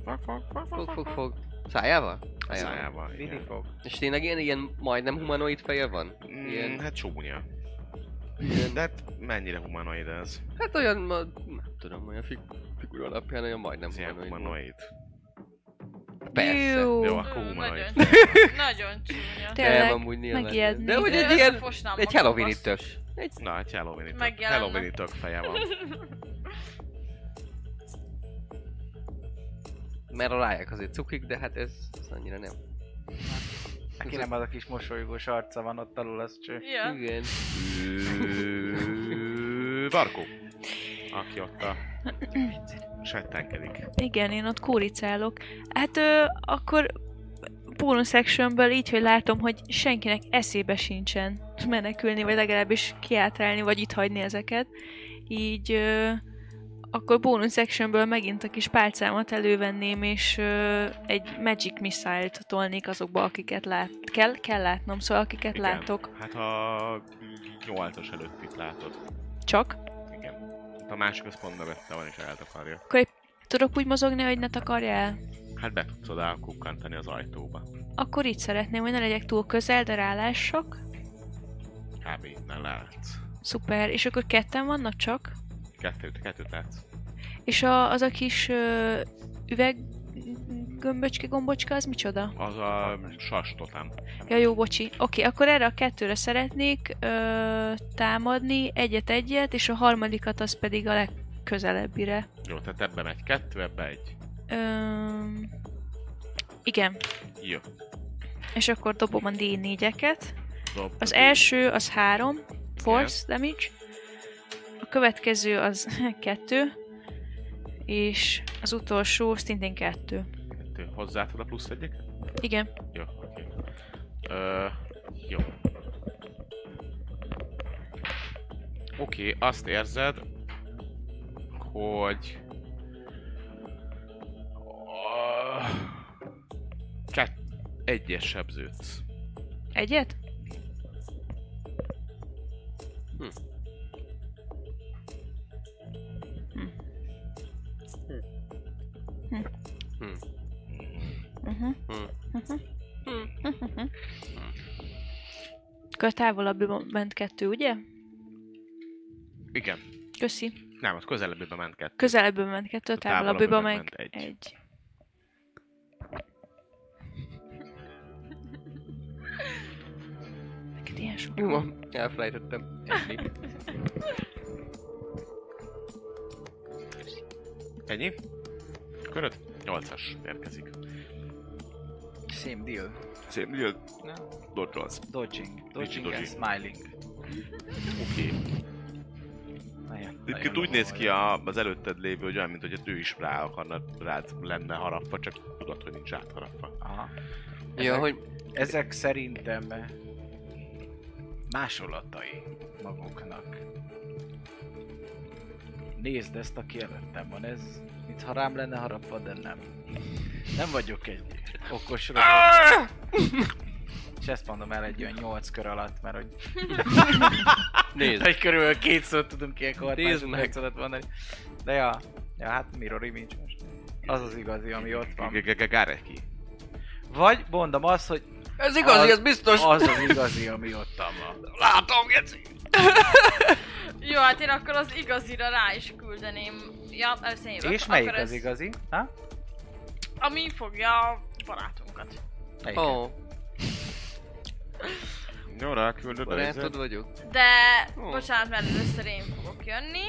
S2: Fog, fog, fog,
S4: Fog, fog, fog. Szájával?
S2: A szájával,
S5: Mindig
S2: igen.
S5: fog.
S4: És tényleg ilyen, ilyen majdnem humanoid feje van?
S2: Mm,
S4: Ilyen,
S2: hát csúnya. De hát mennyire humanoid ez?
S4: hát olyan, ma, nem tudom, olyan fig, figura alapján olyan majdnem
S2: Ez ilyen
S4: humanoid. Persze.
S3: Jó.
S2: Akkor humanoid.
S6: Nagyon, nagyon csúnya.
S3: Tényleg,
S4: Nem, amúgy nyilván.
S3: megijedni.
S4: De hogy egy ilyen, egy Halloween tök. Egy,
S2: Na, egy Halloween tök. Halloween tök feje van.
S4: mert a ráják azért cukik, de hát ez, ez annyira nem.
S5: Neki nem az a kis mosolygós arca van ott alul, az cső.
S6: Ja.
S4: Igen.
S2: Ö, Varkó. Aki ott a... Settenkedik.
S3: Igen, én ott kóricálok. Hát ö, akkor bonus actionből így, hogy látom, hogy senkinek eszébe sincsen menekülni, vagy legalábbis kiátrálni, vagy itt hagyni ezeket. Így ö, akkor bonus actionből megint a kis pálcámat elővenném, és ö, egy magic missile-t tolnék azokba, akiket lát. Kell, kell látnom, szóval akiket
S2: Igen.
S3: látok.
S2: Hát a 8-as előtt itt látod.
S3: Csak.
S2: A másik az pont mögötte van és eltakarja.
S3: Akkor egy- tudok úgy mozogni, hogy ne takarja el?
S2: Hát be tudsz oda kukkantani az ajtóba.
S3: akkor így szeretném, hogy ne legyek túl közel, de rálássak.
S2: Kb. innen látsz.
S3: Szuper. És akkor ketten vannak csak?
S2: Kettőt, kettőt látsz.
S3: És a, az a kis ö, üveg gömböcske, gombocska, az micsoda?
S2: Az a sas totem.
S3: Ja, jó, bocsi. Oké, akkor erre a kettőre szeretnék ö, támadni, egyet-egyet, és a harmadikat az pedig a legközelebbire.
S2: Jó, tehát ebbe megy kettő, ebbe egy.
S3: Ö, igen.
S2: Jó.
S3: És akkor dobom a D4-eket.
S2: Dob,
S3: Az első az 3 force damage. A következő az 2. És az utolsó szintén 2.
S2: Kettő. Hozzáadod a plusz egyeket?
S3: Igen.
S2: Jó, oké. Ö, jó. Oké, azt érzed, hogy... Kett... Egyes sebződsz.
S3: Egyet?
S4: Hm.
S3: Uh-huh.
S4: Hm.
S3: Akkor távolabb ment kettő, ugye?
S2: Igen.
S3: Köszi.
S2: Nem, ott közelebbibe ment kettő.
S3: Közelebb ment kettő,
S2: A
S3: távolabbiba
S2: távolabbiba
S3: meg
S2: ment egy.
S3: egy. Neked ilyen sok.
S4: Jó, elfelejtettem. Ennyi.
S2: Ennyi? Köröd? 8-as érkezik.
S5: Same deal.
S2: Szép, jön.
S5: No.
S2: Dodge
S5: Dodging. Dodging
S2: dodging.
S5: and smiling.
S2: Oké.
S5: Nagyon,
S2: Egyébként úgy néz ki a, az előtted lévő, hogy olyan, mint hogy ő is rá akarna, rád lenne harapva, csak tudod, hogy nincs átharapva.
S5: Aha.
S4: Ja,
S5: Ezek-
S4: hogy
S5: Ezek szerintem másolatai maguknak. Nézd ezt, aki előttem van, ez mintha rám lenne harapva, de nem. Nem vagyok egy okos robot. És ezt mondom el egy olyan 8 kör alatt, mert hogy
S4: nézd.
S5: egy körülbelül két szót tudunk
S4: meg.
S5: meg tudod mondani. De ja, ja, hát Mirror Image most. Az az igazi, ami ott van.
S2: Gareki.
S5: Vagy mondom azt, hogy
S4: Ez igazi,
S5: Az-
S4: ez biztos.
S5: az az igazi, ami ott van.
S4: Látom, geci.
S6: Jó, hát én akkor az igazira rá is küldeném. Ja, először.
S5: És melyik
S6: akkor
S5: az
S6: ez-
S5: igazi? Ha?
S6: Ami fogja a barátunkat.
S4: Ó, oh,
S2: Jó, ráküldöd
S4: barátod vagyok.
S6: De,
S4: Ó.
S6: bocsánat, mert először én fogok jönni,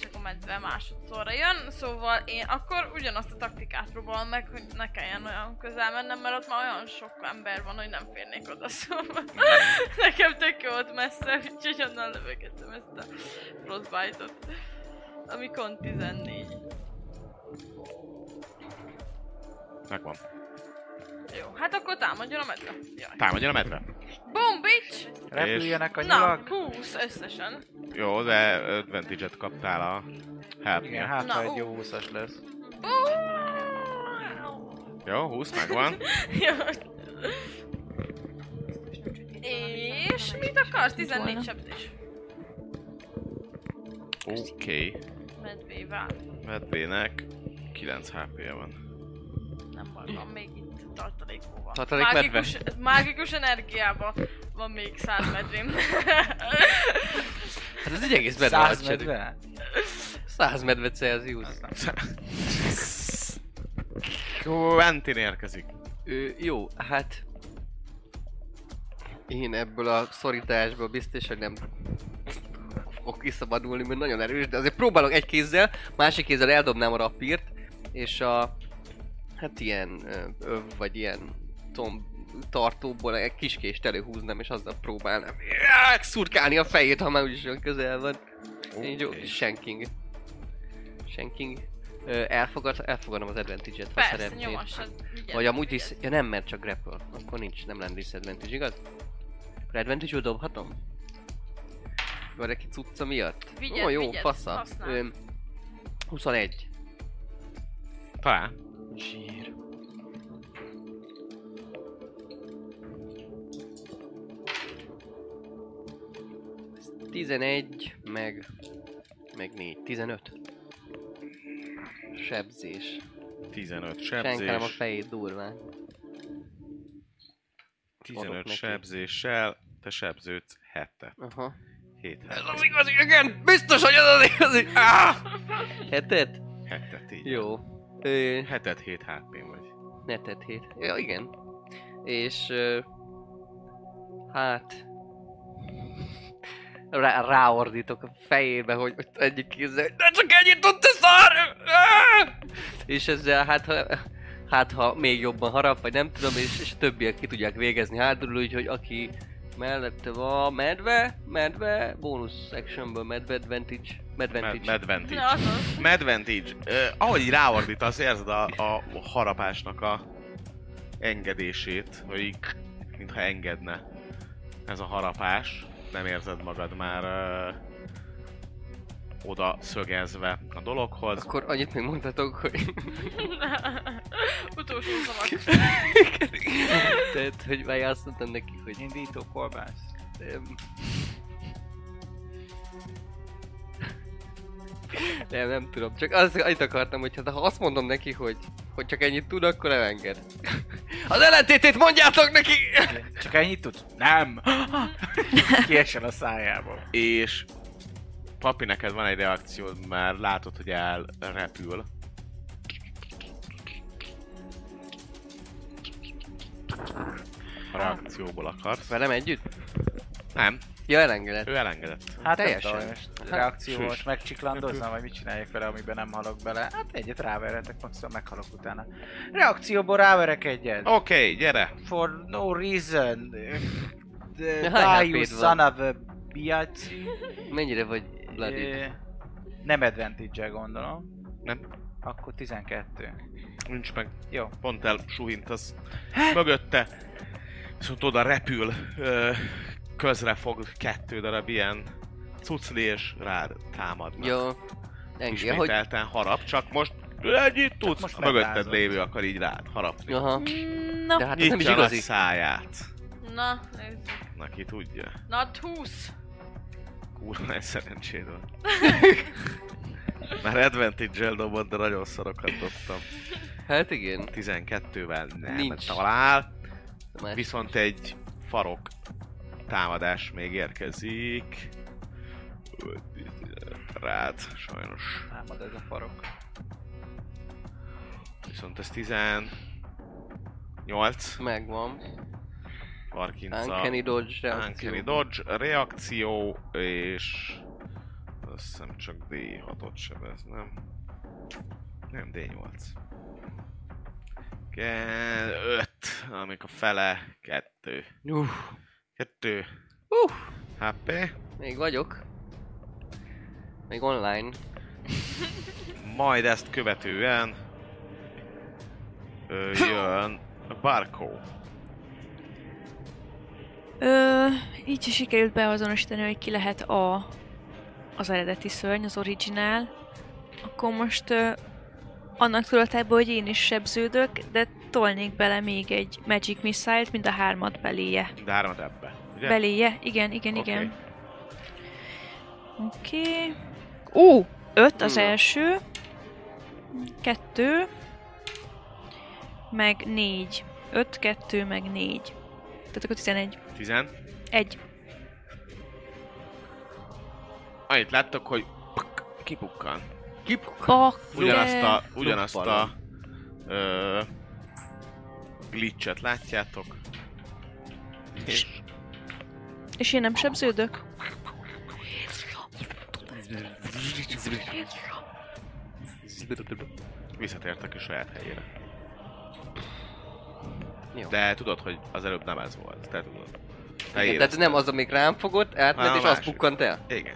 S6: csak a medve másodszorra jön, szóval én akkor ugyanazt a taktikát próbálom meg, hogy ne kelljen olyan közel mennem, mert ott már olyan sok ember van, hogy nem férnék oda, szóval nekem tök jó ott messze, úgyhogy onnan lövegettem ezt a frostbite-ot. Ami kont 14.
S2: Megvan.
S6: Jó, hát akkor támadjon a medve. Jaj.
S2: Támadjon a medve.
S6: Boom, bitch!
S5: Repüljenek a
S6: Na,
S5: nyulak.
S6: 20 összesen.
S2: Jó, de advantage-et kaptál a help
S5: Igen, hát
S6: Na,
S5: egy jó 20-as lesz.
S2: Jó, 20 megvan.
S6: Jó. És mit akarsz? 14
S3: volna.
S6: sebzés.
S2: Oké. Okay.
S6: Medvével.
S2: Medvének 9 HP-je van.
S6: Nem baj, van még itt tartalékban van.
S4: Tartalék
S6: mágikus, mágikus energiában van még 100 medvém.
S4: Hát ez egy egész medve
S5: 100
S4: hadsereg.
S5: medve?
S4: 100 medve Celsius.
S2: Quentin érkezik.
S4: Ö, jó, hát... Én ebből a szorításból biztos, hogy nem fogok kiszabadulni, mert nagyon erős, de azért próbálok egy kézzel, másik kézzel eldobnám a rapírt, és a... Hát ilyen ö, öv, vagy ilyen tomb tartóból egy kiskést előhúznám, és azzal próbálnámják, szurkálni a fejét, ha már úgyis olyan közel van. Jó
S2: Oké.
S4: kis shanking. Shanking. Ö, elfogad, elfogadom az advantage-et, ha
S6: Persze,
S4: szeretnéd.
S6: nyomassad. vigyázz,
S4: Vagy amúgy is, ja nem, mert csak grapple. Akkor nincs, nem lenne disadvantage, igaz? Akkor advantage dobhatom? Vagy egy cucca miatt?
S6: Vigyázz,
S4: Ó, jó,
S6: vigyázz,
S4: fasza. Öm, 21.
S2: Talán.
S5: Zsír.
S4: Ez 11, meg... meg 4. 15. Sebzés.
S2: 15
S4: Senkelem a
S2: sebzés.
S4: fejét durván.
S2: 15
S4: neki.
S2: sebzéssel, te sebződsz 7-et.
S4: Aha.
S2: 7
S4: Ez az igazi, igen! Biztos, hogy ez az igazi! Ah! Hetet?
S2: 7-et így.
S4: Jó. Ö,
S2: 7-et 7 hp vagy.
S4: netet hét. Ja, igen. És... Ö, hát... Rá, ráordítok a fejébe, hogy egyik kézzel, de csak ennyit tud, te szar! És ezzel hát ha, hát ha még jobban harap, vagy nem tudom, és, és a többiek ki tudják végezni hátul, úgyhogy aki mellette van medve, medve, bónusz actionből medve advantage, medvantage.
S2: Med- Medvantage. Medvantage. Uh, ahogy ráordítasz, érzed a, a harapásnak a engedését, hogy így, mintha engedne ez a harapás. Nem érzed magad már uh, oda szögezve a dologhoz.
S4: Akkor annyit még mondhatok, hogy...
S6: Utolsó szavak.
S4: Tehát, hogy már azt mondtam neki, hogy...
S5: Indító kolbász.
S4: Nem. Nem, nem tudom. Csak az, annyit akartam, hogy hát, ha azt mondom neki, hogy, hogy csak ennyit tud, akkor elenged. Az ellentétét mondjátok neki!
S5: Csak ennyit tud? Nem! Kiesel a szájából.
S2: És Papi, neked van egy reakciód, mert látod, hogy elrepül. A reakcióból akarsz.
S4: Velem együtt?
S2: Nem,
S4: Ja, elengedett.
S2: ő elengedett.
S5: Hát
S4: Teljesen.
S5: nem tudom, most reakció
S2: Süss.
S5: megcsiklandozzam, vagy mit csináljak vele, amiben nem halok bele. Hát egyet ráveretek, maximum meghalok utána. Reakcióból ráverek egyet.
S2: Oké, okay, gyere!
S5: For no reason. The, die you son of a biatch.
S4: Mennyire vagy bloody?
S5: Eh, Nem advantage gondolom.
S2: Nem,
S5: Akkor 12.
S2: nincs meg.
S5: Jó.
S2: Pont el suhintasz mögötte. Viszont oda repül, közre fog kettő darab ilyen cucli és rád támadnak.
S4: Jó. Hogy...
S2: Ismételten harap, csak most ennyit tudsz,
S5: most
S2: a mögötted lévő akar így rád harapni.
S4: Aha.
S3: Na,
S4: De hát nem is
S2: Nyitja a
S4: igazi.
S2: száját.
S6: Na, nézzük.
S2: Neki tudja.
S6: Na, 20.
S2: Kurva egy szerencséd van. Már advantage-el dobott, de nagyon szarokat dobtam.
S4: Hát igen.
S2: 12-vel nem
S4: Nincs.
S2: talál.
S4: Más.
S2: Viszont egy farok támadás még érkezik. Rád, sajnos.
S5: Támad ez a farok.
S2: Viszont ez 18.
S4: Megvan.
S2: Parkinca.
S4: Uncanny dodge reakció.
S2: Uncanny dodge, reakció, és... Azt hiszem csak D6-ot sebez, nem? Nem, D8. 5, amik a fele, 2.
S4: Uff.
S2: 2
S4: Uff.
S2: HP.
S4: Még vagyok. Még online.
S2: Majd ezt követően ö, jön a Barco.
S3: Ö, így is sikerült beazonosítani, hogy ki lehet a, az eredeti szörny, az originál. Akkor most ö, annak tudatából, hogy én is sebződök, de tolnék bele még egy Magic Missile-t, mind a hármat beléje.
S2: De hármat ebbe, ugye?
S3: Beléje? Igen, igen,
S2: Oké.
S3: igen. Oké. Okay. Ó! Öt az első. Kettő. Meg négy. Öt, kettő, meg négy. Tehát akkor 11.
S2: 10.
S3: Egy.
S2: Annyit láttok, hogy puk, kipukkan.
S3: Bak,
S2: Ugyanazt a, ugyanazt a ö, glitchet látjátok. És
S3: És én nem sebződök?
S2: visszatértek a saját helyére.
S4: Jó.
S2: De tudod, hogy az előbb nem ez volt. Te tudod.
S4: Igen, tehát nem az, amik rám fogott, átment és az pukkant el.
S2: Igen.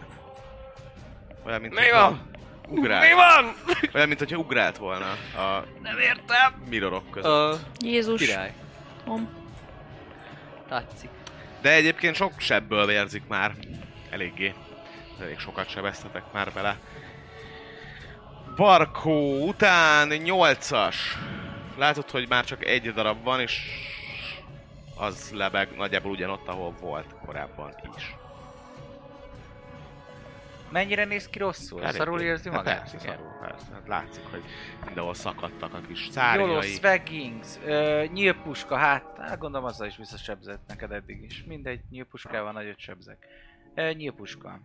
S2: Olyan, mint
S4: Mi van?
S2: Ugrált.
S4: Mi van?
S2: Olyan, mint hogyha ugrált volna a
S4: Nem értem.
S2: mirrorok között.
S4: A
S3: Jézus.
S4: király.
S3: Om.
S4: Tetszik.
S2: De egyébként sok sebből vérzik már. Eléggé. Elég sokat sebeztetek már bele. Barkó után 8-as. Látod, hogy már csak egy darab van, és az lebeg nagyjából ugyanott, ahol volt korábban is.
S5: Mennyire néz ki rosszul?
S2: Eléggé.
S5: Szarul érzi
S2: hát
S5: magát?
S2: Persze,
S5: Igen.
S2: szarul, persze. Hát látszik, hogy mindenhol szakadtak a kis
S5: Jolo,
S2: szárnyai.
S5: Swaggings, ö, nyílpuska, hát, hát gondolom azzal is visszasebzett neked eddig is. Mindegy, nyílpuskával nagyot sebzek. Ö, nyílpuska.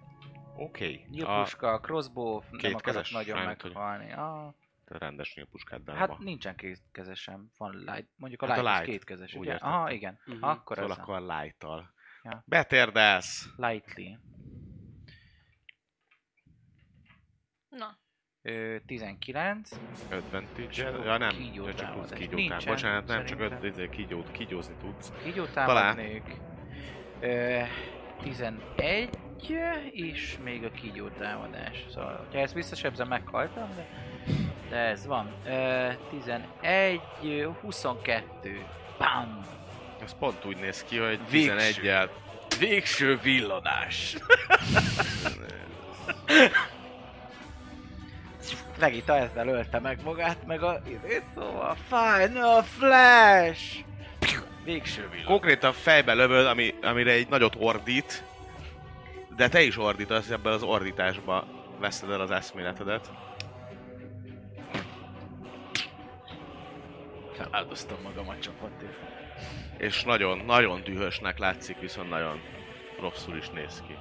S2: Oké. Okay. A
S5: Nyílpuska, crossbow, nem akarok nagyon meghalni. Ah,
S2: rendes nyílpuskád benne
S5: hát nincsen kétkezesem, van light. Mondjuk a
S2: Hát a
S5: light, az
S2: light,
S5: kétkezes, ugye?
S2: értettem.
S5: Aha, igen.
S4: Mhm.
S5: Akkor
S2: Szóval
S5: ez
S2: akkor a light-tal.
S5: Ja.
S2: Betérdelsz!
S5: lightly.
S3: Na,
S5: Ö, 19.
S2: Advantage.
S5: Csak
S2: Ja nem, ja, csak tudsz
S5: támadás.
S2: kígyó
S5: Nincsen.
S2: Bocsánat, nem, csak
S5: szerintem.
S2: öt, izé, kígyót, kígyózni tudsz.
S5: Kígyó
S2: Talán.
S5: támadnék. Ö, 11, és még a kígyó támadás. Szóval, ha ezt visszasebzem, meghaltam, de, de ez van. Ö, 11, 22. Bam!
S2: Ez pont úgy néz ki, hogy
S5: Végső.
S2: 11-jel
S5: Végső villanás! Vegita ezzel ölte meg magát, meg a... Szóval, Final Flash! Végső villanás.
S2: konkrétan fejbe lövöd, ami, amire egy nagyot ordít, de te is ordítasz, ebben az ordításba veszed el az eszméletedet.
S5: Feláldoztam magam a csapatért.
S2: És nagyon, nagyon dühösnek látszik, viszont nagyon rosszul is néz ki.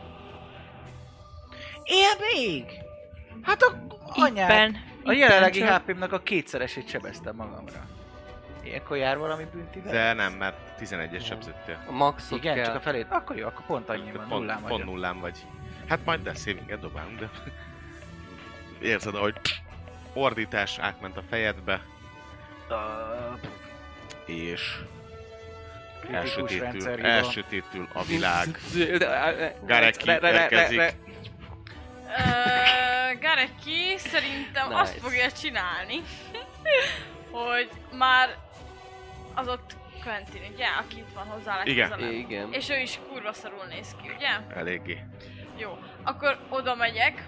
S5: Él még? Hát a anyád.
S3: Ippen.
S5: A jelenlegi
S3: csak-
S5: HP-mnek a kétszeresét sebeztem magamra. Ilyenkor jár valami bünti?
S2: De nem, mert 11-et sebzettél.
S4: A maxot
S5: Igen,
S4: kell.
S5: csak a felét. Akkor jó, akkor pont annyi van,
S2: pont,
S5: nullán
S2: pont
S5: vagyok.
S2: nullán vagy. Hát majd de saving dobálunk, de... Érzed, ahogy ordítás átment a fejedbe, és elsötétül, elsötétül a világ. Gareki érkezik.
S6: Gareki szerintem
S4: Nice.
S6: azt fogja csinálni, hogy már az ott Quentin, ugye, aki itt van hozzá
S2: Igen.
S6: legközelebb.
S4: Igen.
S6: És ő is kurva szarul néz ki, ugye?
S2: Eléggé.
S6: Jó. Akkor oda megyek,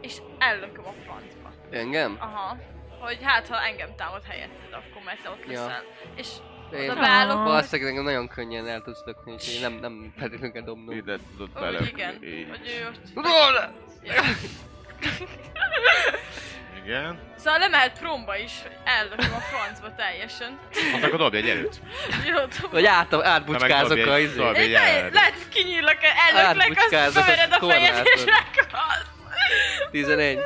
S6: és ellököm a francba.
S4: Engem?
S6: Aha. Hogy hát, ha engem támad helyetted, akkor mert te ott
S4: Ja.
S6: leszel. És
S4: Én
S6: oda beállok,
S4: valószínűleg engem nagyon könnyen el tudsz lökni, úgyhogy nem, nem feltétlenül kell dobnom.
S2: Ide tudod bele.
S6: igen, hogy ő ott...
S2: Igen.
S6: Szóval lemehet promba is, hogy ellököm a francba teljesen.
S2: Hát akkor dobj egy erőt.
S6: Jó, tudom.
S4: Vagy át, átbucskázok a izé.
S2: dobj egy
S6: Én lehet,
S2: erőt.
S6: lehet kinyílok, ellöklek, azt bevered a fejed és meghalsz.
S4: 11.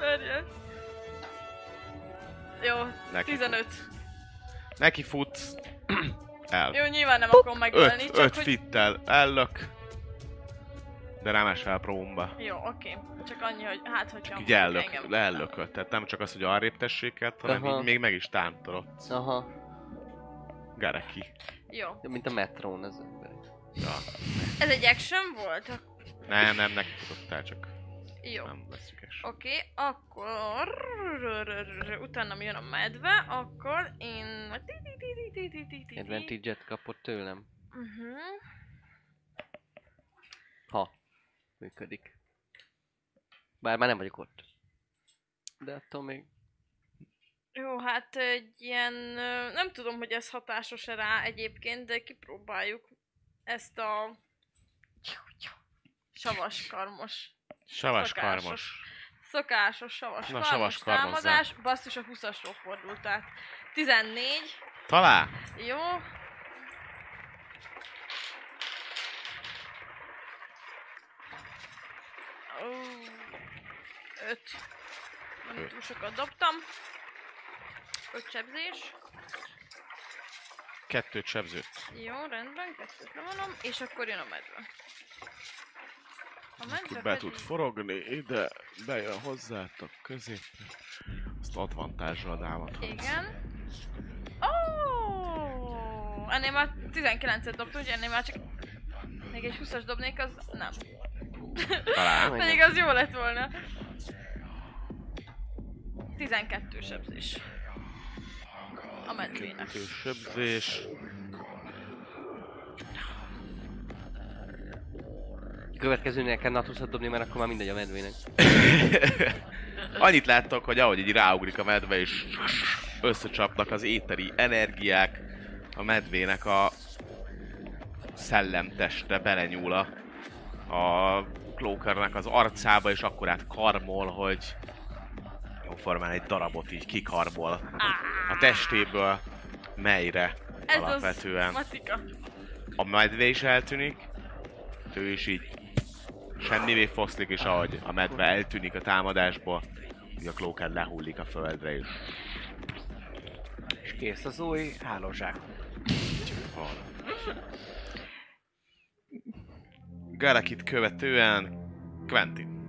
S6: Várjál. Jó,
S2: Neki
S6: 15.
S2: Neki futsz. El.
S6: Jó, nyilván nem akarom megölni,
S2: 5,
S6: csak
S2: 5
S6: hogy...
S2: fittel ellök. De nem esel próbomba.
S6: Jó, oké. Csak annyi, hogy hát, hogyha...
S2: Így ellök,
S6: engem.
S2: Tehát nem csak az, hogy arrébb tessék el, hanem
S4: Aha.
S2: így még meg is tántorodsz.
S4: Aha.
S2: Gareki.
S6: Jó.
S4: Mint a metrón az ember.
S2: Ja.
S6: Ez egy action volt?
S2: Nem, nem, neki futottál, csak
S6: Jó.
S2: nem veszük es.
S6: Oké, akkor... Utána jön a medve, akkor én...
S4: Advantage-et kapott tőlem.
S6: Mhm.
S4: Ha. Működik. Bár már nem vagyok ott. De attól még...
S6: Jó, hát egy ilyen... Nem tudom, hogy ez hatásos-e rá egyébként, de kipróbáljuk ezt a... Savas karmos.
S2: Savas
S6: Szokásos.
S2: karmos.
S6: Szokásos savas
S2: Na,
S6: karmos
S2: savas karmozzál.
S6: támadás. Basszus a 20-asról fordult át. 14.
S2: Talál!
S6: Jó. Ó, Öt. Nem
S2: Öt.
S6: túl sokat dobtam. Öt sebzés.
S2: Kettőt sebződsz.
S6: Jó, rendben, kettőt levonom, és akkor jön a medve. A medve
S2: Be tud forogni ide, bejön hozzátok középre. Azt advantázsra támadhatsz.
S6: Igen. Oh! Ennél már 19-et dobt, ugye? Ennél már csak még egy 20-as dobnék, az nem. Pedig az jó lett volna. 12 sebzés. A medvének.
S2: Kettő sebzés.
S4: Következőnél kell natuszat dobni, mert akkor már mindegy a medvének.
S2: Annyit láttok, hogy ahogy így ráugrik a medve, és összecsapnak az éteri energiák, a medvének a szellemteste belenyúl a, a Cloakernek az arcába, és akkor át karmol, hogy jóformán egy darabot így kikarmol a testéből, melyre
S6: Ez
S2: alapvetően.
S6: az matika.
S2: A medve is eltűnik, ő is így semmivé foszlik, és ahogy a medve eltűnik a támadásból, a Cloaker lehullik a földre, és
S5: És kész az új hálózsák.
S2: Garakit követően Quentin.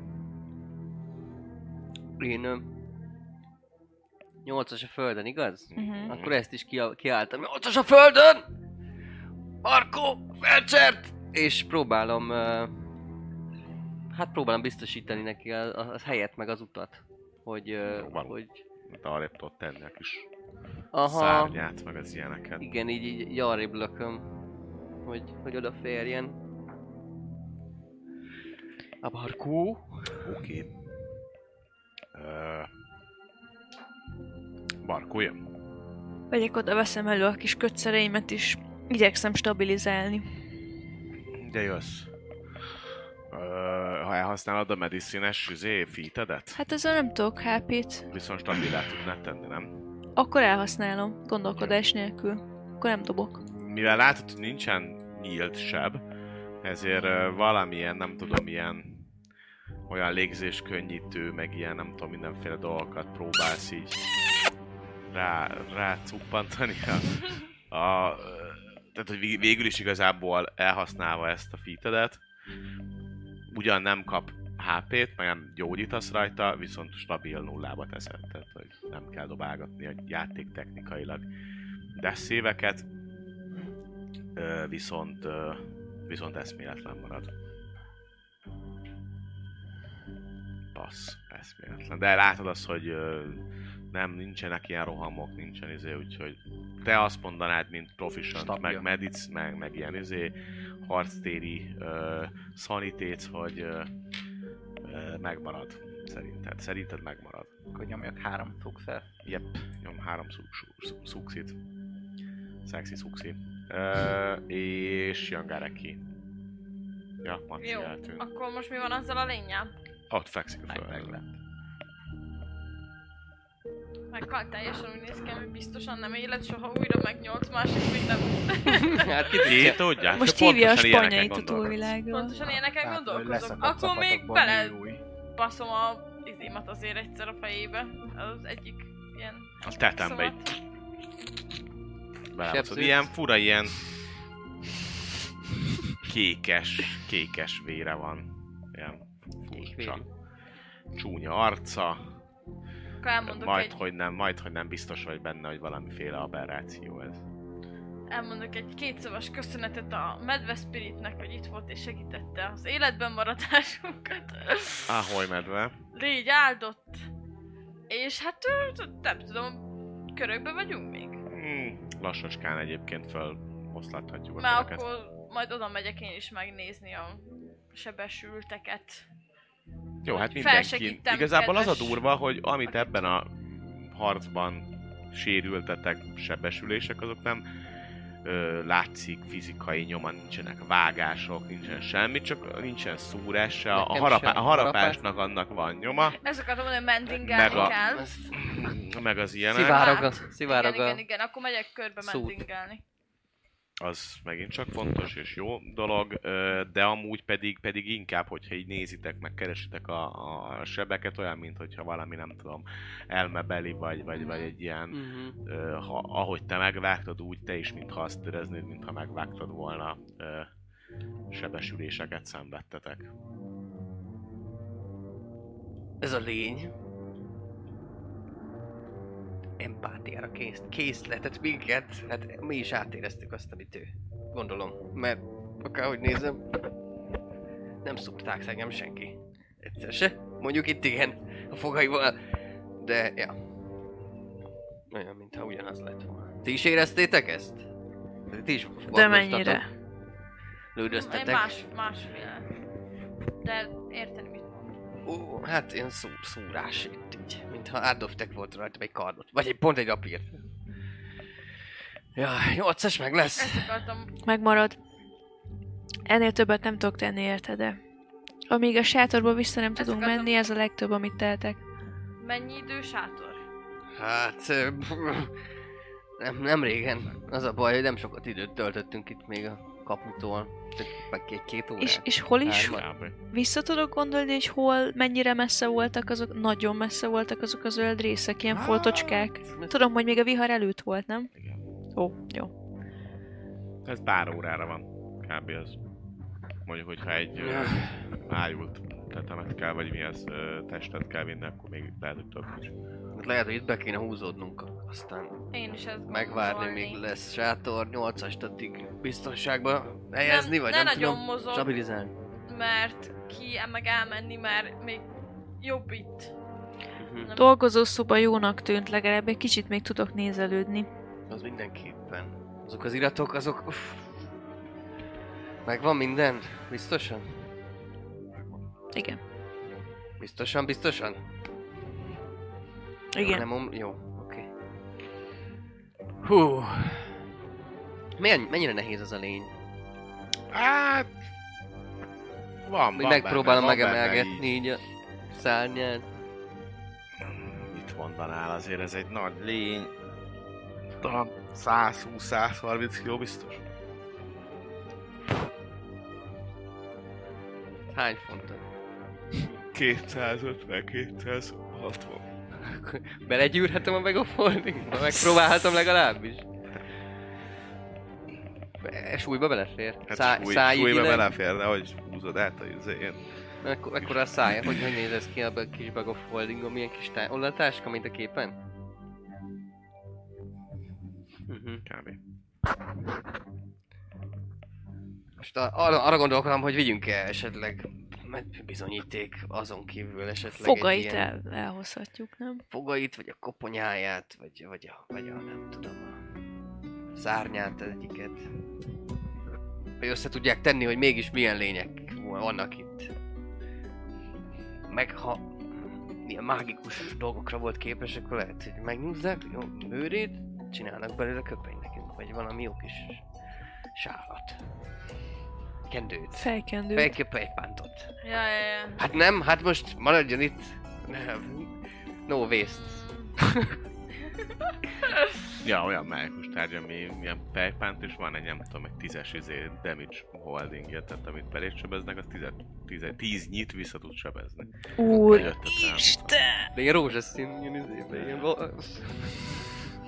S4: Én... ö, Nyolcas a földön, igaz?
S3: Uh-huh.
S4: Akkor ezt is kiálltam. Nyolcas a földön! Markó, felcsert! És próbálom... ö, Hát próbálom biztosítani neki a, a, a helyet, meg az utat. Hogy...
S2: van.
S4: hogy
S2: De arrébb tudod tenni a kis
S4: aha,
S2: szárnyát, meg az ilyeneket.
S4: igen, így, így, így arrébb lököm. Hogy, hogy odaférjen. A Markó.
S2: Oké. Okay. Uh, Barkó jön.
S3: Megyek oda, veszem elő a kis kötszereimet is. Igyekszem stabilizálni.
S2: De jössz. Ha elhasználod a medicines üzé, featedet,
S3: Hát ezzel nem tudok HP-t.
S2: viszont stabilá tudnád tenni, nem?
S3: Akkor elhasználom, gondolkodás nélkül. Akkor nem dobok.
S2: Mivel látod, hogy nincsen nyílt seb, ezért valamilyen, nem tudom, ilyen olyan légzés könnyítő, meg ilyen, nem tudom, mindenféle dolgokat próbálsz így rá, rá cuppantani a, a, tehát, hogy vég- végül is igazából elhasználva ezt a featedet, ugyan nem kap HP-t, meg nem gyógyítasz rajta, viszont stabil nullába teszed, tehát hogy nem kell dobálgatni a játék technikailag desszéveket, viszont, viszont eszméletlen marad. Passz, eszméletlen. De látod azt, hogy nem, nincsenek ilyen rohamok, nincsen izé, úgyhogy te azt mondanád, mint proficient, meg medic, meg, meg ilyen izé, harctéri uh, szanitéc, hogy uh, uh, megmarad. Szerinted. Szerinted megmarad.
S5: Akkor nyomjak három success.
S2: Jep, nyom három szuk- szuk- szuk- szuxit. Szexi szuxi. Uh, és jön Gareki. Ja, Maci
S6: Jó,
S2: eltűnt.
S6: akkor most mi van azzal a lényel?
S2: Ott fekszik a földön.
S5: Lett.
S6: Meg teljesen úgy néz ki, hogy biztosan nem élet soha újra, meg nyolc másik nem.
S4: Hát ki tudja.
S2: tudja?
S3: Most hívja a spanyait a túlvilágról.
S6: Pontosan ilyeneken
S5: Tehát,
S6: gondolkozom.
S5: leszakadt
S6: Akkor még bele baszom a izémat azért egyszer a fejébe. Az egyik ilyen...
S2: A tetembe. Belebaszod.
S4: Sebződsz?
S2: Ilyen fura, ilyen kékes, kékes vére van. Ilyen furcsa. Csúnya arca.
S6: Akkor elmondok
S2: Majd,
S6: egy,
S2: hogy nem, majd, hogy nem biztos vagy benne, hogy valamiféle aberráció ez.
S6: elmondok egy kétszavas köszönetet a Medve Spiritnek, hogy itt volt és segítette az életben maradásunkat.
S2: Ahogy medve.
S6: Légy áldott. És hát nem tudom, körökbe vagyunk még?
S2: Hmm, lassacskán egyébként feloszlathatjuk a
S6: Már
S2: köröket.
S6: akkor majd oda megyek én is megnézni a sebesülteket.
S2: Jó, hát mindenki. Igazából az a durva, hogy amit ebben a harcban sérültetek, sebesülések, azok nem ö, látszik fizikai nyoma, nincsenek vágások, nincsen semmi, csak nincsen szúrás se. A, a,
S4: Nekem
S2: harapá, a harapásnak annak van nyoma,
S6: akartam mondani, hogy
S2: Meg a-
S6: kell.
S2: Meg az ilyenek.
S4: Szivárog a-
S6: Hát,
S4: szivárog
S6: igen, igen, igen, akkor megyek körbe
S4: szút.
S2: Az megint csak fontos és jó dolog, de amúgy pedig, pedig inkább, hogyha így nézitek, meg keresitek a, a sebeket, olyan, mint hogyha valami, nem tudom, elmebeli, vagy, vagy, vagy egy ilyen, ö, ha, ahogy te megvágtad, úgy te is, mintha azt éreznéd, mintha megvágtad volna sebesüléseket szenvedtetek.
S4: Ez a lény. Empátiára kész, készletett minket. Hát mi is átéreztük azt, amit ő. Gondolom. Mert akárhogy nézem, nem szúrták engem senki. Egyszer se. Mondjuk itt igen, a fogaival. De, ja. Olyan, mintha ugyanaz lett volna. Ti is éreztétek ezt? Ti is
S3: De mennyire?
S4: Lődöztetek?
S6: más, másféle. De mond.
S4: Ó, hát ilyen szú, szúrás itt így, mintha átdobtek volt rajta egy kardot, vagy egy pont egy apírt. Ja, nyolcas meg lesz.
S6: Ezt akartam.
S3: Megmarad. Ennél többet nem tudok tenni érte, de Amíg a sátorba vissza nem tudunk
S6: Ezeket a-
S3: menni, ez a legtöbb, amit tehetek.
S6: Mennyi idő sátor?
S4: Hát... Nem, nem régen. Az a baj, hogy nem sokat időt töltöttünk itt még a kaputól. Egy-két órát.
S3: És, és hol is.
S2: Kb.
S3: vissza tudok gondolni, hogy hol, mennyire messze voltak azok, nagyon messze voltak azok a zöld részek, ilyen foltocskák. Tudom, hogy még a vihar előtt volt, nem?
S2: Igen.
S3: Ó, jó.
S2: Ez pár órára van. Kb. az. Mondjuk, hogyha egy ö, ájult tetemet kell, vagy mi az ö, testet kell vinni, akkor még lehet, hogy több is.
S4: Hát Lehet, hogy itt be kéne húzódnunk, aztán
S6: Én is ezt
S4: megvárni, még lesz sátor, 8-ast addig biztonságba helyezni, vagy
S6: ne
S4: nem
S6: nagyon
S4: tudom,
S6: mozog.
S4: stabilizálni.
S6: Mert ki meg elmenni, mert még jobb itt.
S4: Mhm.
S3: Dolgozószoba jónak tűnt, legalább egy kicsit még tudok nézelődni.
S4: Az mindenképpen. Azok az iratok, azok... Uff. Megvan minden? Biztosan?
S3: Igen.
S4: Biztosan, biztosan? Jó,
S3: Igen.
S4: nem om... Jó. Hú. Milyen, mennyire nehéz az a lény?
S2: Hát... Van,
S4: Hogy
S2: van
S4: megpróbálom
S2: benne,
S4: megemelgetni
S2: így.
S4: így a szárnyát.
S2: Mit mondanál azért, ez egy nagy lény. Talán 120-130 kg biztos.
S4: Hány fontot?
S2: 250-260.
S4: Belegyűrhetem a megafoldingba? Megpróbálhatom legalábbis? Be- Súlyba belefér?
S2: Hát
S4: Szá-
S2: súly, súlyba belefér, de hogy húzod át a izén.
S4: Ekkor, ekkora a szája, hogy hogy néz ez ki a kis bag of holdingom, milyen kis tá- ollatáska, mint a képen? Uh-huh.
S2: Kb.
S4: Most a- arra, arra gondolkodom, hogy vigyünk el esetleg bizonyíték azon kívül esetleg
S3: Fogait
S4: egy ilyen
S3: el, elhozhatjuk, nem?
S4: fogait, vagy a koponyáját, vagy, vagy, a, vagy a nem tudom, a szárnyát egyiket. Hogy össze tudják tenni, hogy mégis milyen lények vannak itt. Meg ha ilyen mágikus dolgokra volt képesek, akkor lehet, hogy megnyúzzák jó bőrét, csinálnak belőle köpenyt nekünk, vagy valami jó kis sálat. Kendőt.
S3: Fejkendő.
S4: Felképp egy pántot.
S6: Ja, ja, ja.
S4: Hát nem, hát most maradjon itt. Nem. No waste.
S2: Ja, olyan mágikus tárgy, ami milyen fejpánt, és van egy nem tudom, egy tízes izé damage holdingja, tehát amit belét sebeznek, az tíz, tíz, tíz nyit vissza tud sebezni.
S3: Úr. Isten!
S4: De ilyen rózsaszín, ilyen izébe, ilyen vo-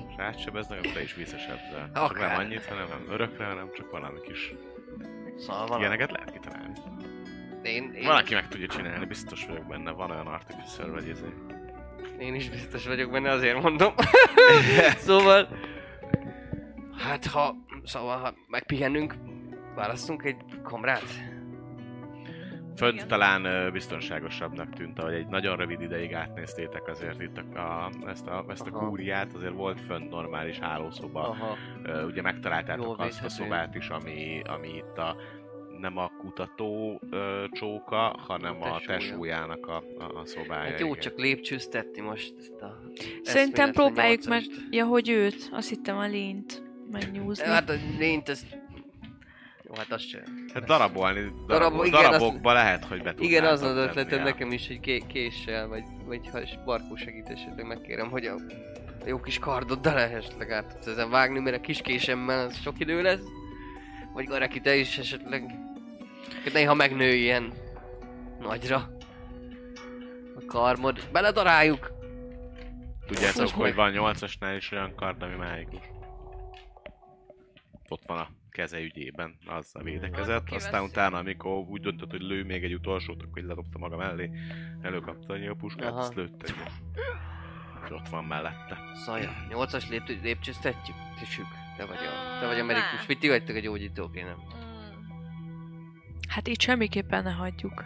S2: És átsebeznek, akkor te is visszasebzel.
S4: Akár.
S2: Nem annyit, hanem nem örökre, hanem csak valami kis
S4: Szóval van.
S2: ilyeneket lehet kitalálni.
S4: Én, én,
S2: Valaki meg tudja csinálni, biztos vagyok benne, van olyan artificer vagy izé.
S4: én is biztos vagyok benne, azért mondom. szóval... Hát ha... Szóval ha megpihennünk, választunk egy kamrát.
S2: Fönt
S6: Igen.
S2: talán biztonságosabbnak tűnt, ahogy egy nagyon rövid ideig átnéztétek azért itt a, a, ezt a, ezt a
S4: Aha.
S2: kúriát, azért volt fönt normális hálószoba.
S4: Aha.
S2: Ugye megtaláltátok azt a szobát is, ami, ami itt a nem a kutató ö, csóka, hanem a
S4: tesója.
S2: tesójának a, a, a szobája.
S4: Hát jó,
S2: igen.
S4: csak lépcsőztetni most ezt a...
S3: Szerintem próbáljuk meg, ja, hogy őt, azt hittem a lényt megnyúzni.
S4: Hát a lényt ezt... Jó, hát azt sem.
S2: Hát darabolni, darab,
S4: Darabol- igen,
S2: darabokba lehet, hogy be
S4: Igen, az az ötletem nekem is, hogy ké- késsel, vagy, vagy ha is Barkó segít esetleg megkérem, hogy a jó kis kardoddal esetleg át tudsz ezen vágni, mert a kis késemmel az sok idő lesz. Vagy Gareki, te is esetleg néha megnő ilyen nagyra. A karmod. Beledaráljuk!
S2: Tudjátok, hogy van 8-asnál is olyan kard, ami mágikus. Ott van a keze ügyében, az a védekezett. Aztán utána, amikor úgy döntött, hogy lő még egy utolsót, akkor így ledobta maga mellé, előkapta a puskát,
S4: Aha.
S2: azt lőtte egy. És ott van mellette.
S4: Szaja, nyolcas lép, lépcsőztetjük? Tissük. Te vagy a, te vagy a medikus.
S6: ne.
S4: Mit ti vagytok a gyógyítók, én nem.
S3: Hát itt semmiképpen ne hagyjuk.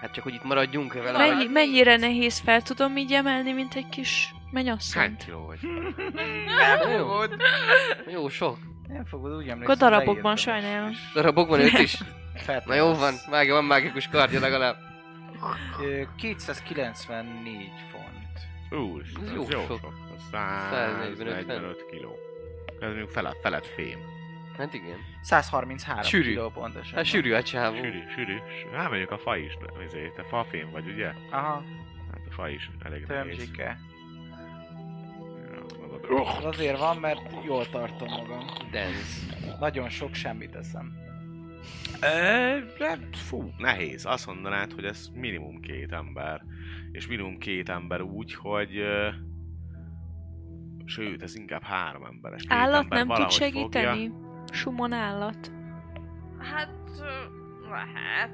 S4: Hát csak, hogy itt maradjunk vele.
S6: Mennyi-
S4: vagy-
S3: Mennyi, mennyire nehéz fel tudom így emelni, mint egy kis
S2: Hány
S3: mennyasszonyt?
S2: kiló vagy?
S5: Nem
S4: Jó. Jó, sok.
S5: Nem fogod, úgy emlékszem.
S3: Akkor darabokban sajnálom.
S4: Darabokban őt is.
S5: Feltesz.
S4: Na jó van, mágia van mágikus kardja legalább.
S5: Ö, 294 font.
S2: Úr, ez jó,
S4: jó sok.
S2: sok. Az
S4: 145
S2: 145 kiló. Ez mondjuk felett, felett fém.
S4: Hát igen.
S5: 133
S4: Sűrű.
S5: kiló pontosan.
S4: Hát sűrű a csávó.
S2: Sűrű, sűrű. Hát mondjuk a fa is, ezért, te fafém vagy, ugye?
S5: Aha,
S2: Hát a fa is elég nehéz.
S5: tömzsike.
S2: Mondod,
S5: Az azért van, mert jól tartom magam.
S4: Dance.
S5: Nagyon sok semmit eszem.
S2: Hát, fú, nehéz. Azt mondanád, hogy ez minimum két ember. És minimum két ember úgy, hogy... ö, Sőt, ez inkább három emberes. Két
S3: Állat
S2: ember
S3: nem tud segíteni? Sumon állat.
S6: Hát... Lehet...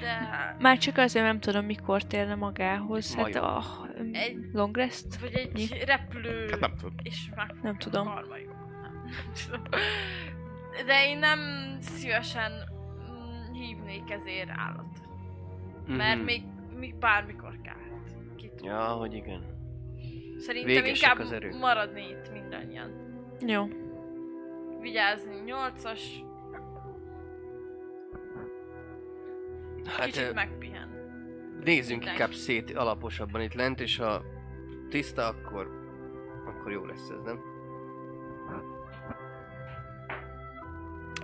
S6: De...
S3: Már csak azért nem tudom, mikor térne magához. Hát a
S6: Egy-
S3: long rest?
S6: Vagy egy repülő...
S2: Hát nem tudom.
S6: És meg...
S3: Nem tudom.
S6: Karma jó. Nem, nem tudom. De én nem szívesen mm, hívnék ezért állat. Mert
S4: Mhm.
S6: még, még bármikor. Ki tudja.
S4: Ja, hogy igen.
S6: Szerintem
S4: végesek
S6: inkább
S4: az erők.
S6: maradni itt mindannyian.
S3: Jó.
S6: Vigyázni, nyolcas,
S4: Hát
S6: kicsit
S4: ö,
S6: megpihen.
S4: Nézzünk
S6: Mindenki.
S4: inkább szét alaposabban itt lent, és ha tiszta, akkor, akkor jó lesz ez, nem?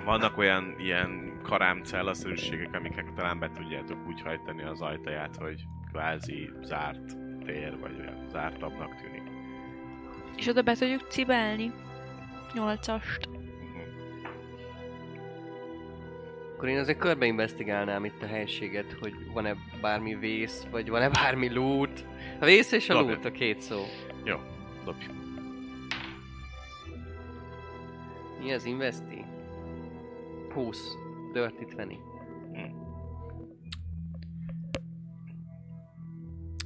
S2: Vannak olyan ilyen karámcellaszerűségek, amiket talán be tudjátok úgy hajtani az ajtaját, hogy kvázi zárt tér, vagy olyan zártabbnak tűnik.
S3: És oda be tudjuk cibálni. Nyolcast.
S4: Akkor én azért körbe investigálnám itt a helységet, hogy van-e bármi vész, vagy van-e bármi loot. A vész és a
S2: Dobja.
S4: loot a két szó.
S2: Jó, dobj.
S4: Mi az investi? 20. Dirty 20.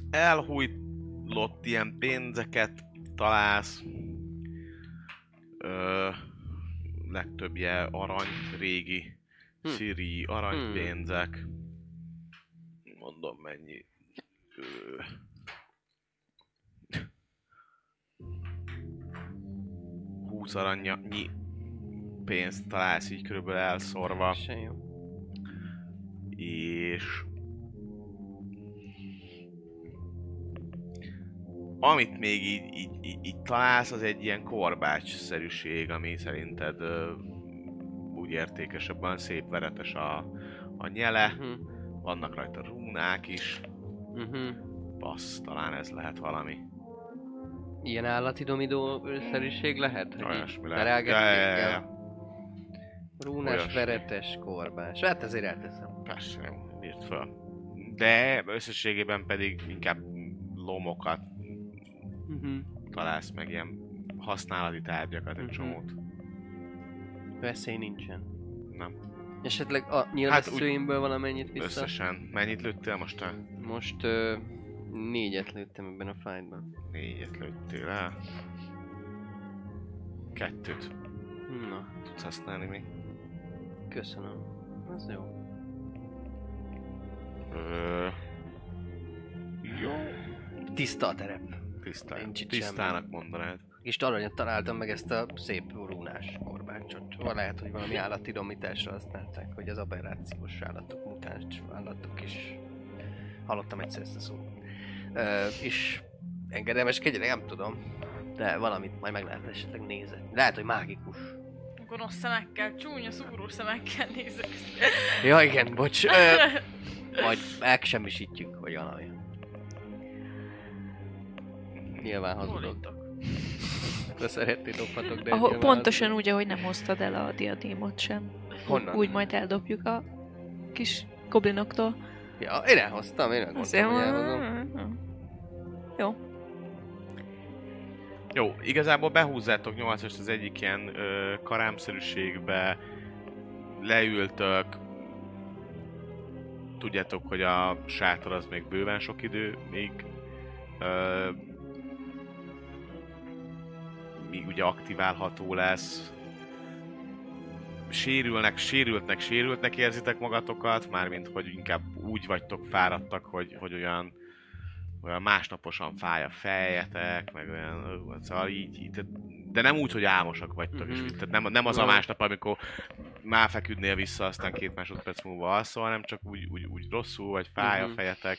S2: elhújlott ilyen pénzeket találsz. Ö, legtöbbje arany, régi,
S4: Hm.
S2: aranypénzek. Mondom mennyi. Ö, Húsz arannyi pénzt találsz így körülbelül elszorva. És amit még így, így, így, így találsz, az egy ilyen korbács-szerűség, ami szerinted ö, úgy értékesebben szép veretes a, a nyele,
S4: Uh-huh.
S2: vannak rajta rúnák is,
S4: Uh-huh.
S2: passz, talán ez lehet valami.
S4: Ilyen állati domidó szerűség lehet?
S2: Olyasmi lehet. Ja, ja, ja, ja.
S4: Rúnás,
S2: Olyasmi.
S4: veretes, korbás. Hát azért elteszem.
S2: Persze, jó, írt fel. De összességében pedig inkább lomokat
S4: Uh-huh.
S2: találsz meg ilyen használati tárgyakat, egy
S4: Mhm.
S2: csomót.
S4: Veszély nincsen.
S2: Nem.
S4: Esetleg a
S2: Hát
S4: nyilvesszőimből valamennyit vissza?
S2: Összesen. Mennyit lőttél most? A
S4: Most ö, négyet lőttem ebben a fightban.
S2: négyet lőttél el. Kettőt
S4: Na,
S2: tudsz használni még.
S4: köszönöm. Ez jó.
S2: Ö... Jó.
S4: Tiszta a terep.
S2: Tisztán. Tisztának mondanád.
S4: És aranyat találtam meg ezt a szép rúnás korbácsot. Van lehet, hogy valami állati domításra használták, hogy az aberrációs állatok, mutáns állatok is. Hallottam egyszer ezt a szót. Ö, és engedelmeskedjenek, nem tudom. De valamit majd meg lehet esetleg nézni. Lehet, hogy mágikus.
S6: Gonosz szemekkel, csúnya szúró szemekkel nézek.
S4: Ja igen, bocs. Ö, majd megsemmisítjük, vagy valami. Nyilván hazudok.
S6: Bólintok.
S4: De szeretni dobhatok, de
S3: Ahol, pontosan úgy, ahogy nem hoztad el a diadémot sem.
S4: Honnan?
S3: Úgy majd eldobjuk a kis goblinoktól.
S4: Ja, én elhoztam, én elmondtam, hogy elhozom.
S3: Jó.
S2: Jó, igazából behúzzátok 8 az egyik ilyen ö, karámszerűségbe, leültök, tudjátok, hogy a sátor az még bőven sok idő, még ö, míg ugye aktiválható lesz. Sérülnek, sérültnek, sérültnek érzitek magatokat, mármint hogy inkább úgy vagytok fáradtak, hogy, hogy olyan olyan másnaposan fáj a fejetek, meg olyan, ö, szóval így, így de nem úgy, hogy álmosak vagytok,
S4: Mhm.
S2: és így, tehát nem, nem az a másnap, amikor már feküdnél vissza, aztán két másodperc múlva alszol, hanem csak úgy, úgy, úgy rosszul, vagy fáj a
S4: Mhm.
S2: fejetek.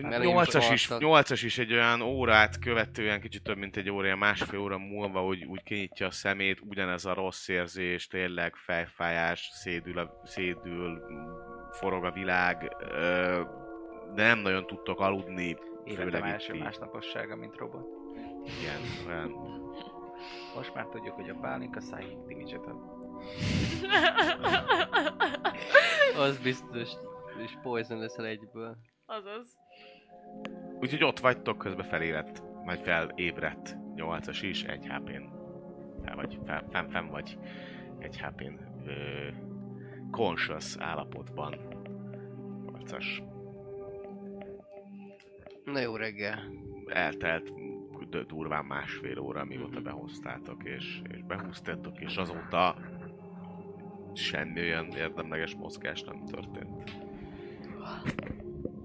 S2: 8-as is,
S4: tartad.
S2: 8-as is egy olyan órát követően, kicsit több mint egy óra, ilyen másfél óra múlva, úgy, úgy kinyitja a szemét, ugyanez a rossz érzés, tényleg fejfájás, szédül, a, szédül, forog a világ, de nem nagyon tudtok aludni,
S5: Életem első
S2: így.
S5: másnapossága, mint robot.
S2: Igen, olyan.
S5: Most már tudjuk, hogy a pálinka psychic damage ad.
S4: Az biztos. És poison leszel egyből.
S6: Azaz.
S2: Úgyhogy ott vagytok, közben felébredt, majd felébredt 8-as is, egy HP-n. Fel vagy, fel, fenn, fenn vagy egy HP-n. Ö, conscious állapotban. 8-as.
S4: Na jó reggel.
S2: eltelt durván másfél óra, mióta behoztátok, és, és behúztátok, és azóta semmi olyan érdemleges mozgás nem történt.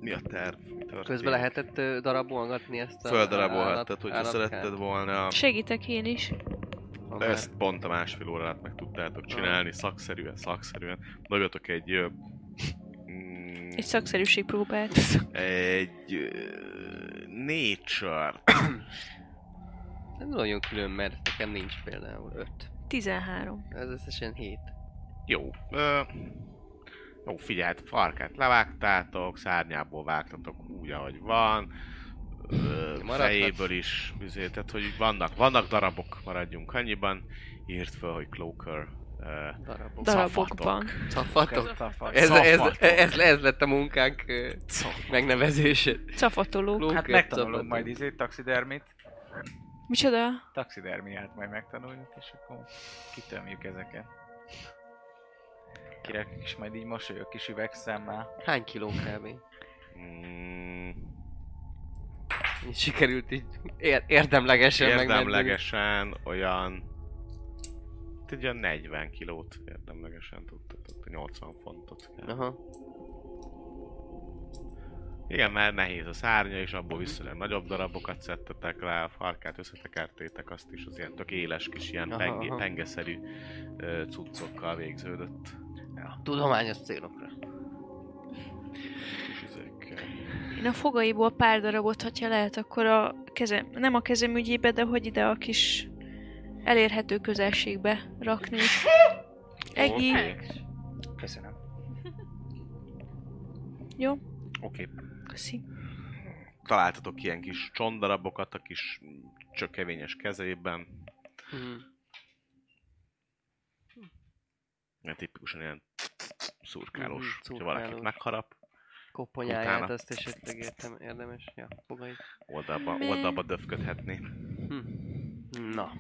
S2: Mi a terv? Mi történik?
S4: Közben lehetett darabolgatni ezt a
S2: Földarabolhattad, hogyha szeretted volna.
S3: Segítek én is.
S4: Már-
S2: Ezt pont a másfél óra alatt meg tudtátok csinálni, szakszerűen, szakszerűen. Dobjatok egy... mm,
S3: Egy szakszerűség próbált.
S2: egy... nature
S4: Nem nagyon külön, mert nekem nincs például 5.
S3: 13.
S4: Ez összesen 7.
S2: Jó. Ö, jó, figyeld, farkát levágtátok, szárnyából vágtatok úgy, ahogy van. Ö, fejéből is, azért, tehát hogy vannak, vannak darabok, maradjunk annyiban. Írt föl, hogy Cloaker.
S4: Darabok.
S3: Darabokban.
S4: Cafatok.
S5: Cafatok.
S4: Ez, ez,
S2: Cafatok.
S4: ez, ez, lett a munkánk ö, megnevezése.
S3: Cafatoló.
S4: Ló-
S5: Hát megtanulunk majd izét, taxidermit.
S3: Micsoda?
S5: Taxidermiát majd megtanuljuk, és akkor kitömjük ezeket. Kirek is majd így mosolyog kis üvegszemmel.
S4: Hány kiló kb?
S2: mm,
S4: Így sikerült így ér- érdemlegesen megmenteni.
S2: érdemlegesen olyan... Egy olyan 40 kilót érdemlegesen tudtatok, 80 fontot kell.
S4: Aha.
S2: Igen, mert nehéz a szárnya, és abból viszonylag nagyobb darabokat szedtetek le, a farkát összetekertétek, azt is az ilyen tök éles kis ilyen
S4: Aha,
S2: penge,
S4: aha.
S2: pengeszerű ö, cuccokkal végződött.
S4: Tudományos célokra.
S3: Én a fogaiból pár darabot, hogyha lehet, akkor a kezem, nem a kezem ügyébe, de hogy ide a kis elérhető közelségbe rakni. Egi,
S2: Oké.
S5: Köszönöm.
S3: jó?
S2: Oké.
S3: Köszi.
S2: Találtatok ilyen kis csondarabokat a kis csökevényes kezében.
S4: Mhm.
S2: Ilyen tipikusan ilyen szurkálós. Valaki
S4: szurkálós.
S2: megharap,
S4: Koponyáját
S2: Utána.
S4: azt esetleg értem, érdemes. Ja, fogait.
S2: oldalba, oldalba döfködhetni.
S4: Hm. Na.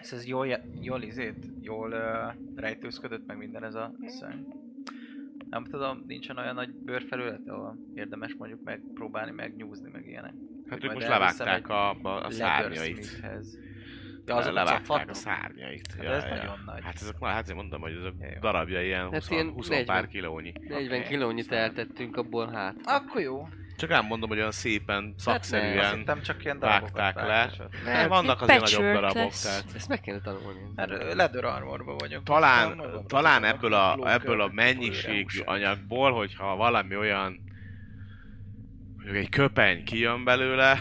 S5: Ez, ez jól, jól izét, jól uh, rejtőzködött meg minden ez a szörny. Nem tudom, nincsen olyan nagy bőrfelület, ahol érdemes mondjuk megpróbálni megnyúzni, meg ilyenek.
S2: Hát
S5: Hogy
S2: ők most levágták a, a, a szárnyait.
S5: Leathersmithhez.
S2: Ja,
S5: Ja, azok a
S2: levágták a szárnyait.
S5: Hát ez nagyon nagy.
S2: Hát ezek, hát azért mondom, hogy ezek
S5: Ja,
S2: darabja ilyen
S4: Hát
S2: 20,
S4: ilyen
S2: 20
S4: 40.
S2: pár kilónyi.
S4: 40
S5: Oké.
S4: kilónyit eltettünk abból hát.
S5: Akkor jó.
S2: Csak nem mondom, hogy olyan szépen,
S5: Azt
S2: szakszerűen
S5: hittem csak ilyen
S2: vágták le. Nem, vannak azért nagyobb darabok,
S3: lesz.
S2: tehát
S4: Ezt meg kéne tanulni.
S5: Mert ö, leather armorban vagyok.
S2: talán, talán ebből
S5: a
S2: ebből a mennyiségű anyagból, hogyha valami olyan mondjuk egy köpeny kijön belőle,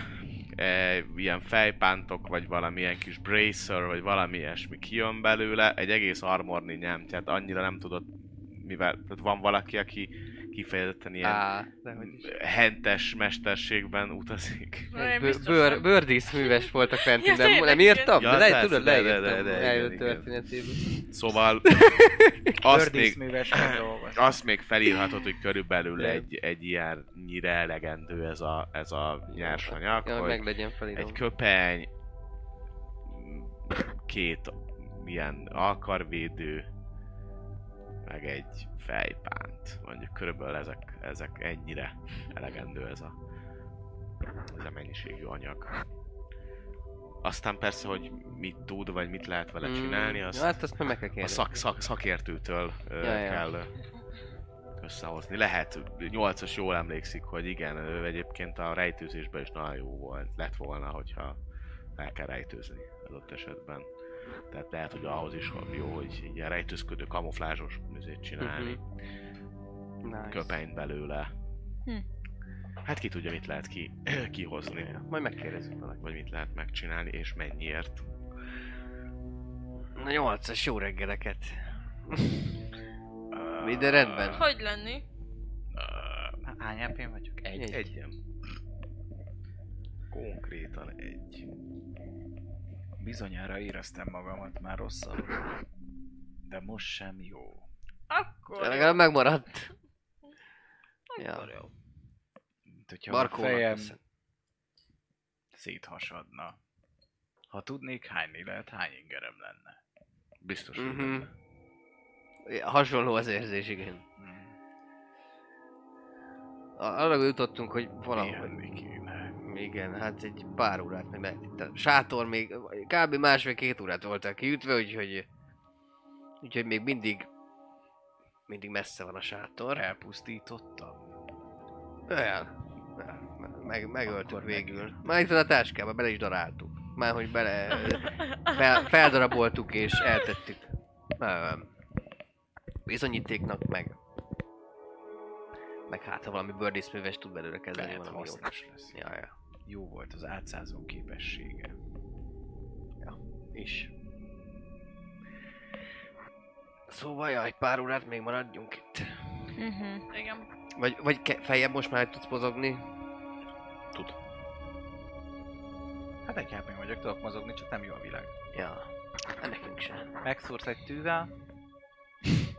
S2: e, ilyen fejpántok, vagy valamilyen kis bracer, vagy valami ilyesmi kijön belőle, egy egész armorni nem, tehát annyira nem tudod, mivel, tehát van valaki, aki kifejezetten ilyen
S4: Á,
S2: hentes mesterségben utazik.
S4: Bőr, bőrdíszműves voltak fent,
S6: Ja,
S4: nem, nem írtam?
S2: Ja,
S4: de lehet, tudod, leírtam. Eljött történetéből.
S2: Szóval azt még, azt még felírhatod, hogy körülbelül egy, egy ilyennyire elegendő ez a, ez a nyersanyag,
S4: Ja,
S2: hogy
S4: meg legyen felírom.
S2: egy köpeny, két ilyen alkarvédő, meg egy fejpánt. Mondjuk körülbelül ezek, ezek ennyire elegendő ez a, ez a mennyiségű anyag. Aztán persze, hogy mit tud, vagy mit lehet vele csinálni,
S4: Mm,
S2: azt
S4: ja, Hát azt meg kell
S2: a
S4: kérdezni.
S2: szak, szak, szakértőtől
S4: Ja, ja.
S2: kell ö, összehozni. Lehet, 8-as jól emlékszik, hogy igen, ő egyébként a rejtőzésben is nagyon jó volt. Lett volna, hogyha el kell rejtőzni adott esetben. Tehát lehet, hogy ahhoz is jó, hogy ilyen rejtőzködő, kamuflázsos műzét csinálni.
S4: Mhm. Nice.
S2: Köpenyt belőle. Hát ki tudja, mit lehet ki, kihozni,
S4: Majd megkérdezzük valaki.
S2: vagy mit lehet megcsinálni, és mennyiért.
S4: Na nyolcas jó reggeleket. Minden rendben?
S6: Hogy lenni?
S5: Hány hp vagyok?
S2: Egy.
S4: Egy.
S2: Egy. Konkrétan egy.
S5: Bizonyára éreztem magamat már rosszul. De most sem jó.
S6: Akkor
S4: legalább megmaradt. Ja.
S6: Akkor jó.
S5: Mint hogyha a
S4: Markónak
S5: fejem
S4: köszön.
S5: széthasadna. Ha tudnék hányni lehet, hány ingerem lenne.
S2: Biztos, hogy
S4: Mhm.
S2: benne.
S4: Ja, Hasonló az érzés, igen.
S5: Hmm.
S4: A- Arra jutottunk, hogy valahogy...
S5: Pihenni kéne.
S4: Igen, hát egy pár órát meg lehet itt. A sátor még kb. másfél-két órát voltak kiütve, úgyhogy... Úgyhogy még mindig... Mindig messze van a sátor.
S5: Elpusztítottam.
S4: El. El. Meg, megöltük végül. Már itt van a táskába, bele is daráltuk. Már hogy bele... Fel, feldaraboltuk és eltettük. Ö, bizonyítéknak meg... Meg hát, ha valami bőrdészműves tud belőle kezelni
S5: Lehet
S4: valami
S5: hasznos lesz.
S4: Ja, ja.
S5: Jó volt az átszázó képessége.
S4: is. Szóval, ja, egy pár órát még maradjunk itt.
S3: Uh-huh.
S6: Igen.
S4: Vagy, vagy ke- feljebb most már tudsz mozogni?
S2: Tud.
S5: Hát egy hp vagyok, tudok mozogni, csak nem jó a világ.
S4: Ja. Hát nekünk sem.
S5: Megszúrsz egy tűvel,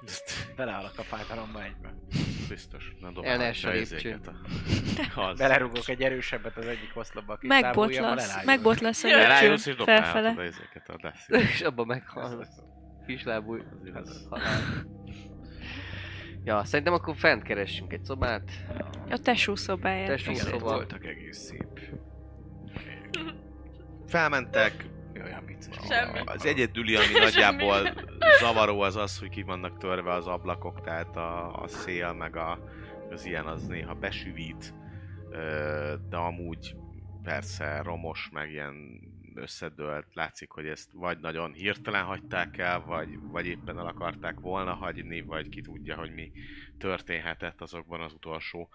S5: beleállok a fájdalomba egybe.
S2: Biztos.
S4: Ne essen
S2: ezeket a... Az.
S5: Belerugok egy erősebbet az egyik oszlopba, aki
S3: Megbotlasz, megbotlasz a
S2: Elájulsz és
S3: lépcsőn
S2: dobálhatod
S3: felfele.
S2: ezeket a lesz.
S4: És abban meghalsz. Kislábú
S2: Az-
S4: halál. Ja, szerintem akkor fent keressünk egy szobát.
S3: A tesó szobáját.
S4: Tesó Szóval-
S5: voltak egész szép.
S2: Felmentek,
S5: Olyan vicces.
S6: Semmi.
S2: Az egyedüli, ami nagyjából zavaró az az, hogy ki vannak törve az ablakok, tehát a, a szél meg a, az ilyen az néha besüvít, de amúgy persze romos, meg ilyen összedőlt, látszik, hogy ezt vagy nagyon hirtelen hagyták el, vagy, vagy éppen el akarták volna hagyni, vagy ki tudja, hogy mi történhetett azokban az utolsó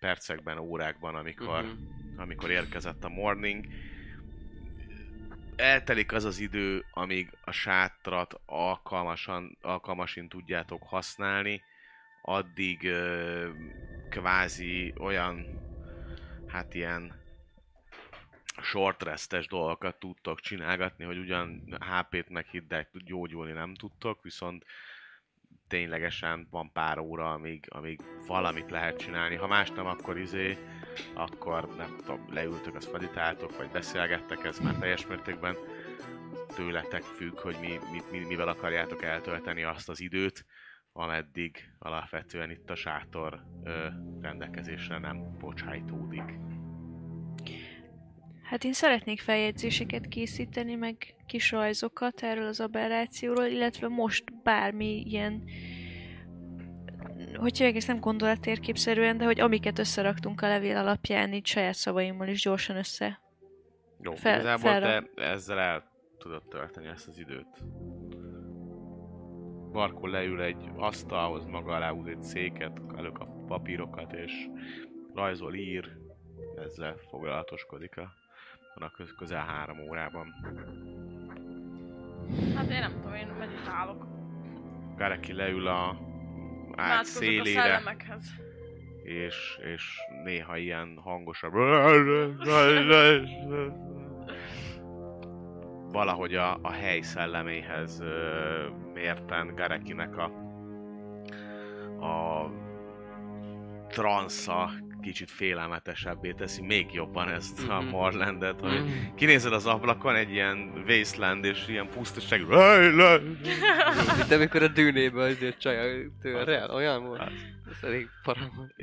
S2: percekben, órákban, amikor,
S4: Mhm.
S2: amikor érkezett a morning. Eltelik az az idő, amíg a sátrat alkalmasan, alkalmasin tudjátok használni, addig ö, kvázi olyan, hát ilyen short restes dolgokat tudtok csinálgatni, hogy ugyan HP-t meg hiddek gyógyulni nem tudtok, viszont ténylegesen van pár óra, amíg, amíg valamit lehet csinálni. Ha más nem, akkor izé, akkor nem tudom, leültök, azt meditáltok, vagy beszélgettek, ez már teljes mértékben tőletek függ, hogy mi, mit, mi, mivel akarjátok eltölteni azt az időt, ameddig alapvetően itt a sátor ö, rendelkezésre nem bocsájtódik.
S3: Hát én szeretnék feljegyzéseket készíteni, meg kis rajzokat erről az aberrációról, illetve most bármi ilyen hogy hívják, ezt nem gondolattérképszerűen, de hogy amiket összeraktunk a levél alapján, így saját szavaimmal is gyorsan össze.
S2: Jó,
S3: Fel-
S2: igazából
S3: felra-
S2: te ezzel el tudod tölteni ezt az időt. Marko leül egy asztalhoz, maga alá húz egy széket, elők a papírokat, és rajzol, ír, ezzel foglalatoskodik a, a köz, közel három órában.
S6: Hát én nem tudom, én meditálok.
S2: Gareki leül a ágy
S6: Imádkozok a
S2: szélére,
S6: szellemekhez.
S2: és, és néha ilyen hangosabb valahogy a, a hely szelleméhez mérten Garekinek a a transza kicsit félelmetesebbé teszi még jobban ezt a
S4: Mhm.
S2: Morlandet, hogy
S4: Mm.
S2: kinézed az ablakon egy ilyen wasteland és ilyen pusztaság.
S4: Mint amikor a dűnébe az egy csaj tőle, olyan volt. Ez elég para volt.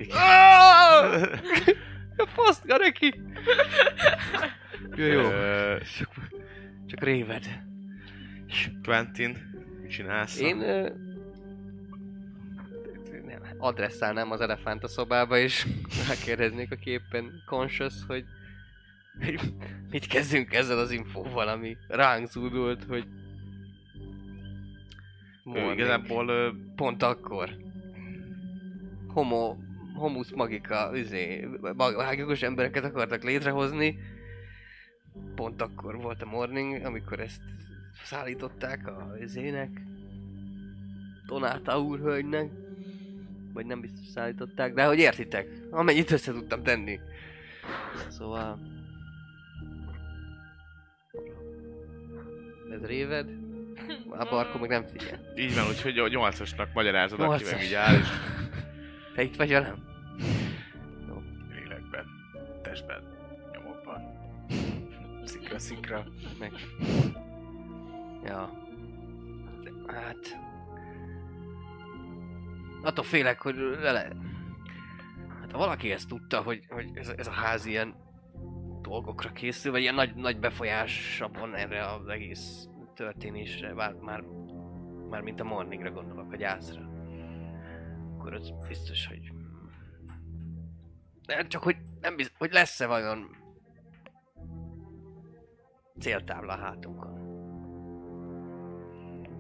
S4: A fasz, Gareki! Jó, jó. Csak, csak réved.
S2: Quentin, mit csinálsz?
S4: Én... adresszálnám az elefánt a szobába, és megkérdeznék, aki éppen conscious, hogy mit kezdünk ezzel az infóval, ami ránk zúdult, hogy
S2: Ő
S4: Morning.
S2: igazából ö,
S4: pont akkor homo homusz magika, üzé, mágikus embereket akartak létrehozni. Pont akkor volt a morning, amikor ezt szállították a üzének. Donáta úrhölgynek. Vagy nem biztos szállították, de hogy értitek, amennyit össze tudtam tenni. Szóval... Ez réved? A barkó meg nem figyel.
S2: Így van, úgyhogy a nyolcasnak magyarázod, akivel áll, és
S4: Te itt vagy velem?
S5: Lélekben, testben, nyomokban. Szikra, szikra.
S4: Meg... Ja. De, hát... Attól félek, hogy vele... Hát ha valaki ezt tudta, hogy, hogy ez, ez a ház ilyen dolgokra készül, vagy ilyen nagy, nagy befolyása van erre az egész történésre, már, már, már mint a morningra gondolok, a gyászra. Akkor az biztos, hogy... De csak hogy nem biztos, hogy lesz-e vajon céltábla a hátunkon.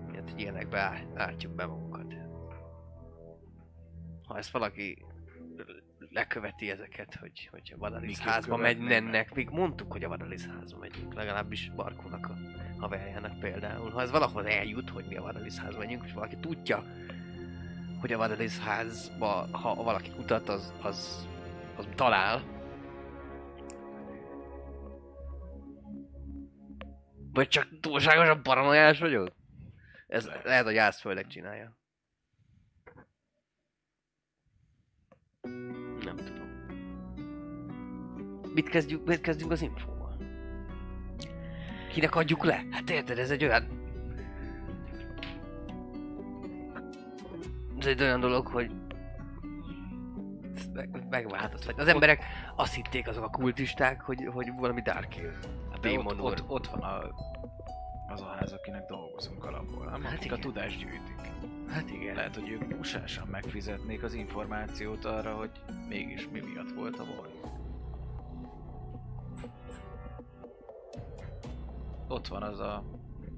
S4: Miért, hogy ilyenekbe ártjuk be magunkat. Ha ezt valaki leköveti ezeket, hogy, hogy a Vadalis
S5: Mik
S4: házba mennek, még mondtuk, hogy a Vadalis házba megyünk, legalábbis Barkónak a haverjának például. Ha ez valahol eljut, hogy mi a Vadalis házba megyünk, és valaki tudja, hogy a Vadalis házba, ha valaki kutat, az, az, az talál, Vagy csak túlságosan paranoiás vagyok? Ez
S5: Lehet.
S4: hogy Jászföldek csinálja. Nem tudom. Mit kezdjük, mit kezdjünk az infóval? Kinek adjuk le? Hát érted, ez egy olyan... Ez egy olyan dolog, hogy meg. Az emberek azt hitték azok a kultisták, hogy, hogy valami Dark Hill.
S5: Hát ott, ott, ott van a, az a ház, akinek dolgozunk alapból, nem?
S4: Hát
S5: Akik
S4: igen.
S5: a tudást gyűjtik.
S4: Hát igen.
S5: Lehet, hogy ők usásan megfizetnék az információt arra, hogy mégis mi miatt volt a baj. Ott van az a...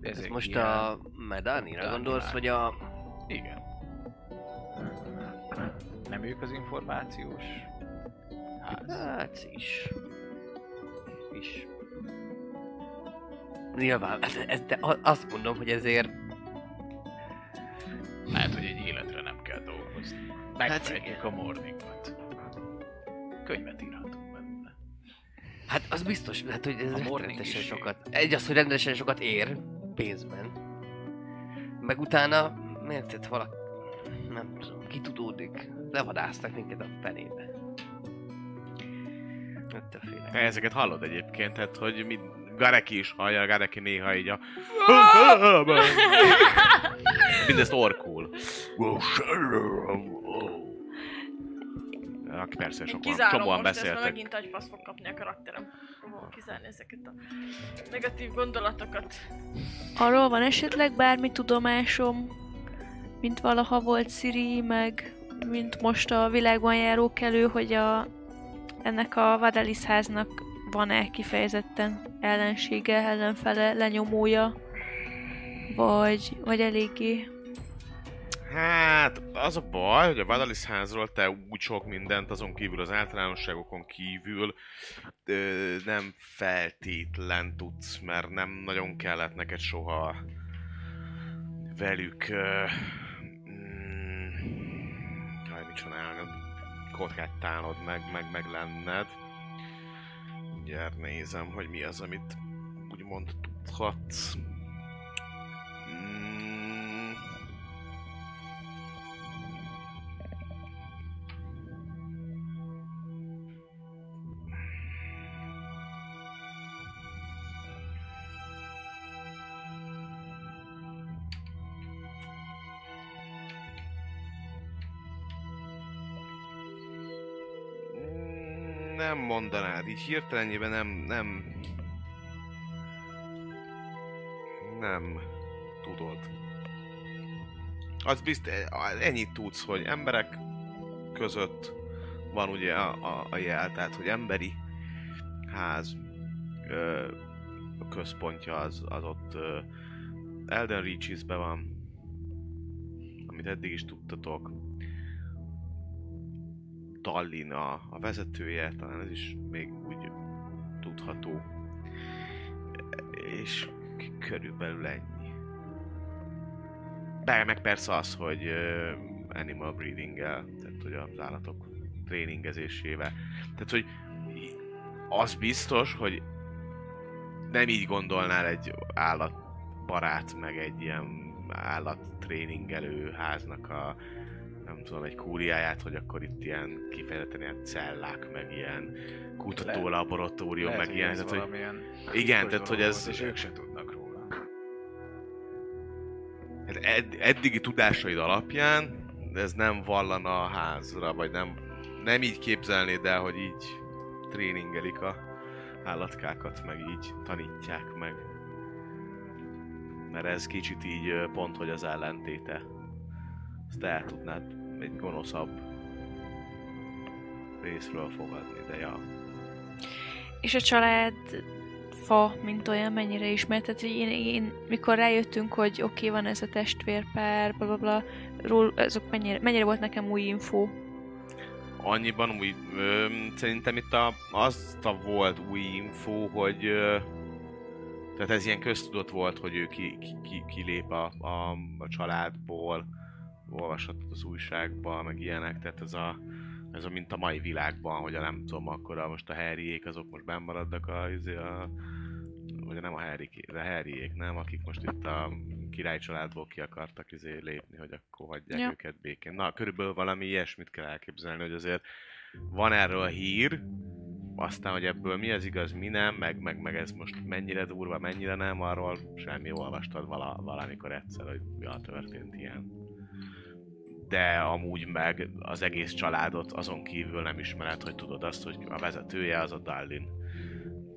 S4: Ez
S5: ezek
S4: most
S5: ilyen-
S4: a Medánira gondolsz, vagy a...
S5: Igen. Nem ők az információs ház?
S4: Hát is. Is. Nyilván, ez, ez, de azt mondom, hogy ezért...
S5: Lehet, hogy egy életre nem kell dolgozni. Megfejtjük a morningot. Könyvet írhatunk benne.
S4: Hát az biztos, hát, hogy ez
S5: A
S4: rendesen sokat... Egy az, hogy rendesen sokat ér pénzben. Meg utána, miért tett valaki... Nem tudom, kitudódik. Levadásztak minket a fenébe. Ettől félek.
S2: ezeket hallod egyébként, tehát hogy mi, Gareki is hallja, Gareki néha így a... Mindezt orkul. Aki persze sokan,
S6: Kizárom
S2: csomóan
S6: most, ezt
S2: beszéltek.
S6: megint agyfasz fog kapni a karakterem. Próbálom kizárni ezeket a negatív gondolatokat.
S3: Arról van esetleg bármi tudomásom, mint valaha volt Siri, meg mint most a világban járók elő, hogy a, ennek a Vadalis háznak van-e kifejezetten ellensége, ellenfele, lenyomója, vagy, vagy eléggé
S2: Hát, az a baj, hogy a Vadalis házról te úgy sok mindent, azon kívül az általánosságokon kívül ö, nem feltétlen tudsz, mert nem nagyon kellett neked soha velük ö, mm, jaj, mit csinálnod? Kokettálnod meg, meg, meg lenned. Mindjárt nézem, hogy mi az, amit úgymond tudhatsz. Így hirtelenjében nem, nem... Nem tudod. Az bizt, ennyit tudsz, hogy emberek között van ugye a, a, a jel, tehát hogy emberi ház ö, a központja az, az ott ö, Elden Reaches-be van, amit eddig is tudtatok. Tallinn a, a vezetője, talán ez is még úgy tudható. És körülbelül ennyi. De meg persze az, hogy ö, animal breeding-el, tehát hogy az állatok tréningezésével. Tehát, hogy az biztos, hogy nem így gondolnál egy állatbarát, meg egy ilyen állattréningelő háznak a nem tudom, egy kúriáját, hogy akkor itt ilyen kifejezetten ilyen cellák, meg ilyen kutatólaboratórium,
S5: Lehet,
S2: meg
S5: hogy
S2: ilyen, tehát, hogy igen, tehát, hogy ez-
S5: És ők se tudnak róla.
S2: hát ed- eddigi tudásaid alapján ez nem vallana a házra, vagy nem, nem így képzelnéd el, hogy így tréningelik a állatkákat, meg így tanítják meg. Mert ez kicsit így pont, hogy az ellentéte. Ezt el tudnád egy gonoszabb részről fogadni, de ja.
S3: És a család fa, mint olyan, mennyire ismert? Tehát, hogy én, én mikor rájöttünk, hogy oké, okay, van ez a testvérpár, bla bla bla, ról, azok mennyire, mennyire volt nekem új info?
S2: annyiban új, ö, szerintem itt a, az a volt új info, hogy ö, tehát ez ilyen köztudott volt, hogy ő ki, ki, ki, kilép a, a, a családból, olvashatott az újságban, meg ilyenek, tehát ez a, ez a mint a mai világban, hogy a nem tudom, akkor a, most a Harryék azok most benn maradnak a, izé a vagy nem a Harryék, de Harryék, nem, akik most itt a király családból ki akartak izé lépni, hogy akkor hagyják
S3: Ja.
S2: őket békén. Na, körülbelül valami ilyesmit kell elképzelni, hogy azért van erről a hír, aztán, hogy ebből mi az igaz, mi nem, meg, meg, meg ez most mennyire durva, mennyire nem, arról semmi olvastad vala, valamikor egyszer, hogy ja, történt ilyen. De amúgy meg az egész családot azon kívül nem ismered, hogy tudod azt, hogy a vezetője az a Dallin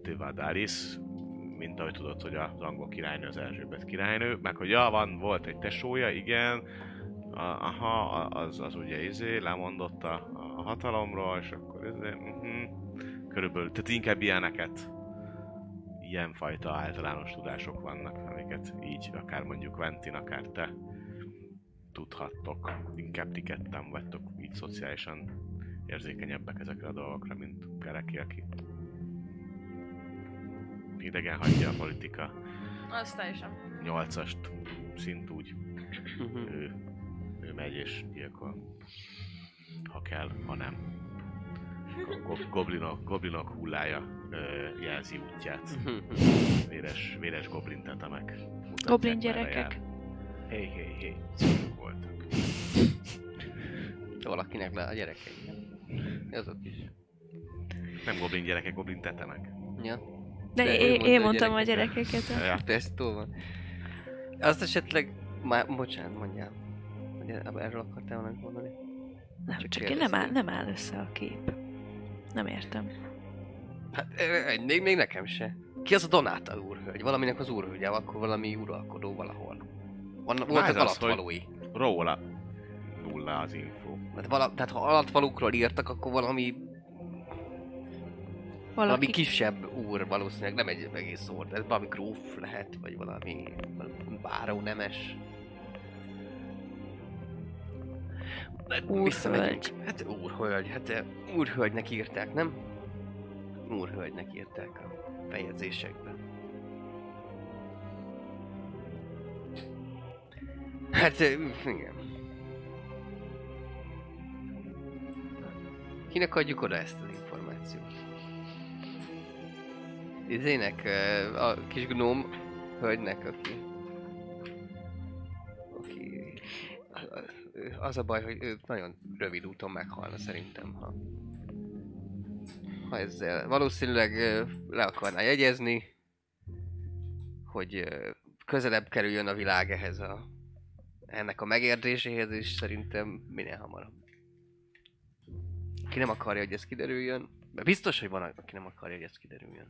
S2: Tivadaris, mint ahogy tudod, hogy az angol királynő az Erzsébet királynő, meg hogy ja, van, volt egy tesója, igen, aha, az, az ugye izé, lemondott a, a hatalomról, és akkor izé, uh-huh, körülbelül, tehát inkább ilyeneket, ilyenfajta általános tudások vannak, amiket így, akár mondjuk Ventin, akár te tudhattok. Inkább ti ketten vagytok így szociálisan érzékenyebbek ezekre a dolgokra, mint Gereki, aki idegen hagyja a politika
S6: Az teljesen.
S2: nyolcast szint úgy
S4: Mhm.
S2: ő, ő megy és gyilkol. Ha kell, ha nem. Go- go- goblinok, goblinok hullája ö, jelzi útját. Véres, véres goblin tetemek.
S3: Goblin gyerekek.
S2: jár.
S5: Hé, hé, hé, szóljuk voltak.
S4: Valakinek le a gyerekei. Azok is.
S2: Nem goblin gyerekek, goblin tetemek.
S4: Ja.
S3: De,
S4: De
S3: én, én
S4: a
S3: mondtam a
S4: gyerekeket.
S3: gyerekeket.
S2: Ja.
S4: De ez túl van. Azt esetleg... Már, bocsánat, mondjál. Ugye, erről akartál valamit mondani?
S3: Nem,
S4: Csak
S3: csak én nem áll, nem áll össze a kép. Nem értem.
S4: Hát még, még nekem se. Ki az a Donáta úrhölgy? Valaminek az úrhölgye, akkor valami uralkodó valahol. Van, voltak
S2: ez az,
S4: alattvalói.
S2: Róla nulla az info.
S4: Tehát, vala, tehát ha alattvalókról írtak, akkor valami, valami
S3: Valaki
S4: kisebb úr valószínűleg, nem egy egész úr, de valami gróf lehet, vagy valami báró nemes.
S3: Úrhölgy.
S4: Hát úrhölgy, hát eh, úrhölgynek írták, nem? Úrhölgynek írták a bejegyzésekben. Hát, igen. Kinek adjuk oda ezt az információt? Izének, a kis gnóm hölgynek, aki... Aki... Az a baj, hogy ő nagyon rövid úton meghalna szerintem, ha... Ha ezzel valószínűleg le akarná jegyezni, hogy közelebb kerüljön a világ ehhez a ennek a megértéséhez, és szerintem minél hamarabb. Ki nem akarja, hogy ez kiderüljön, mert biztos, hogy van, aki nem akarja, hogy ez kiderüljön.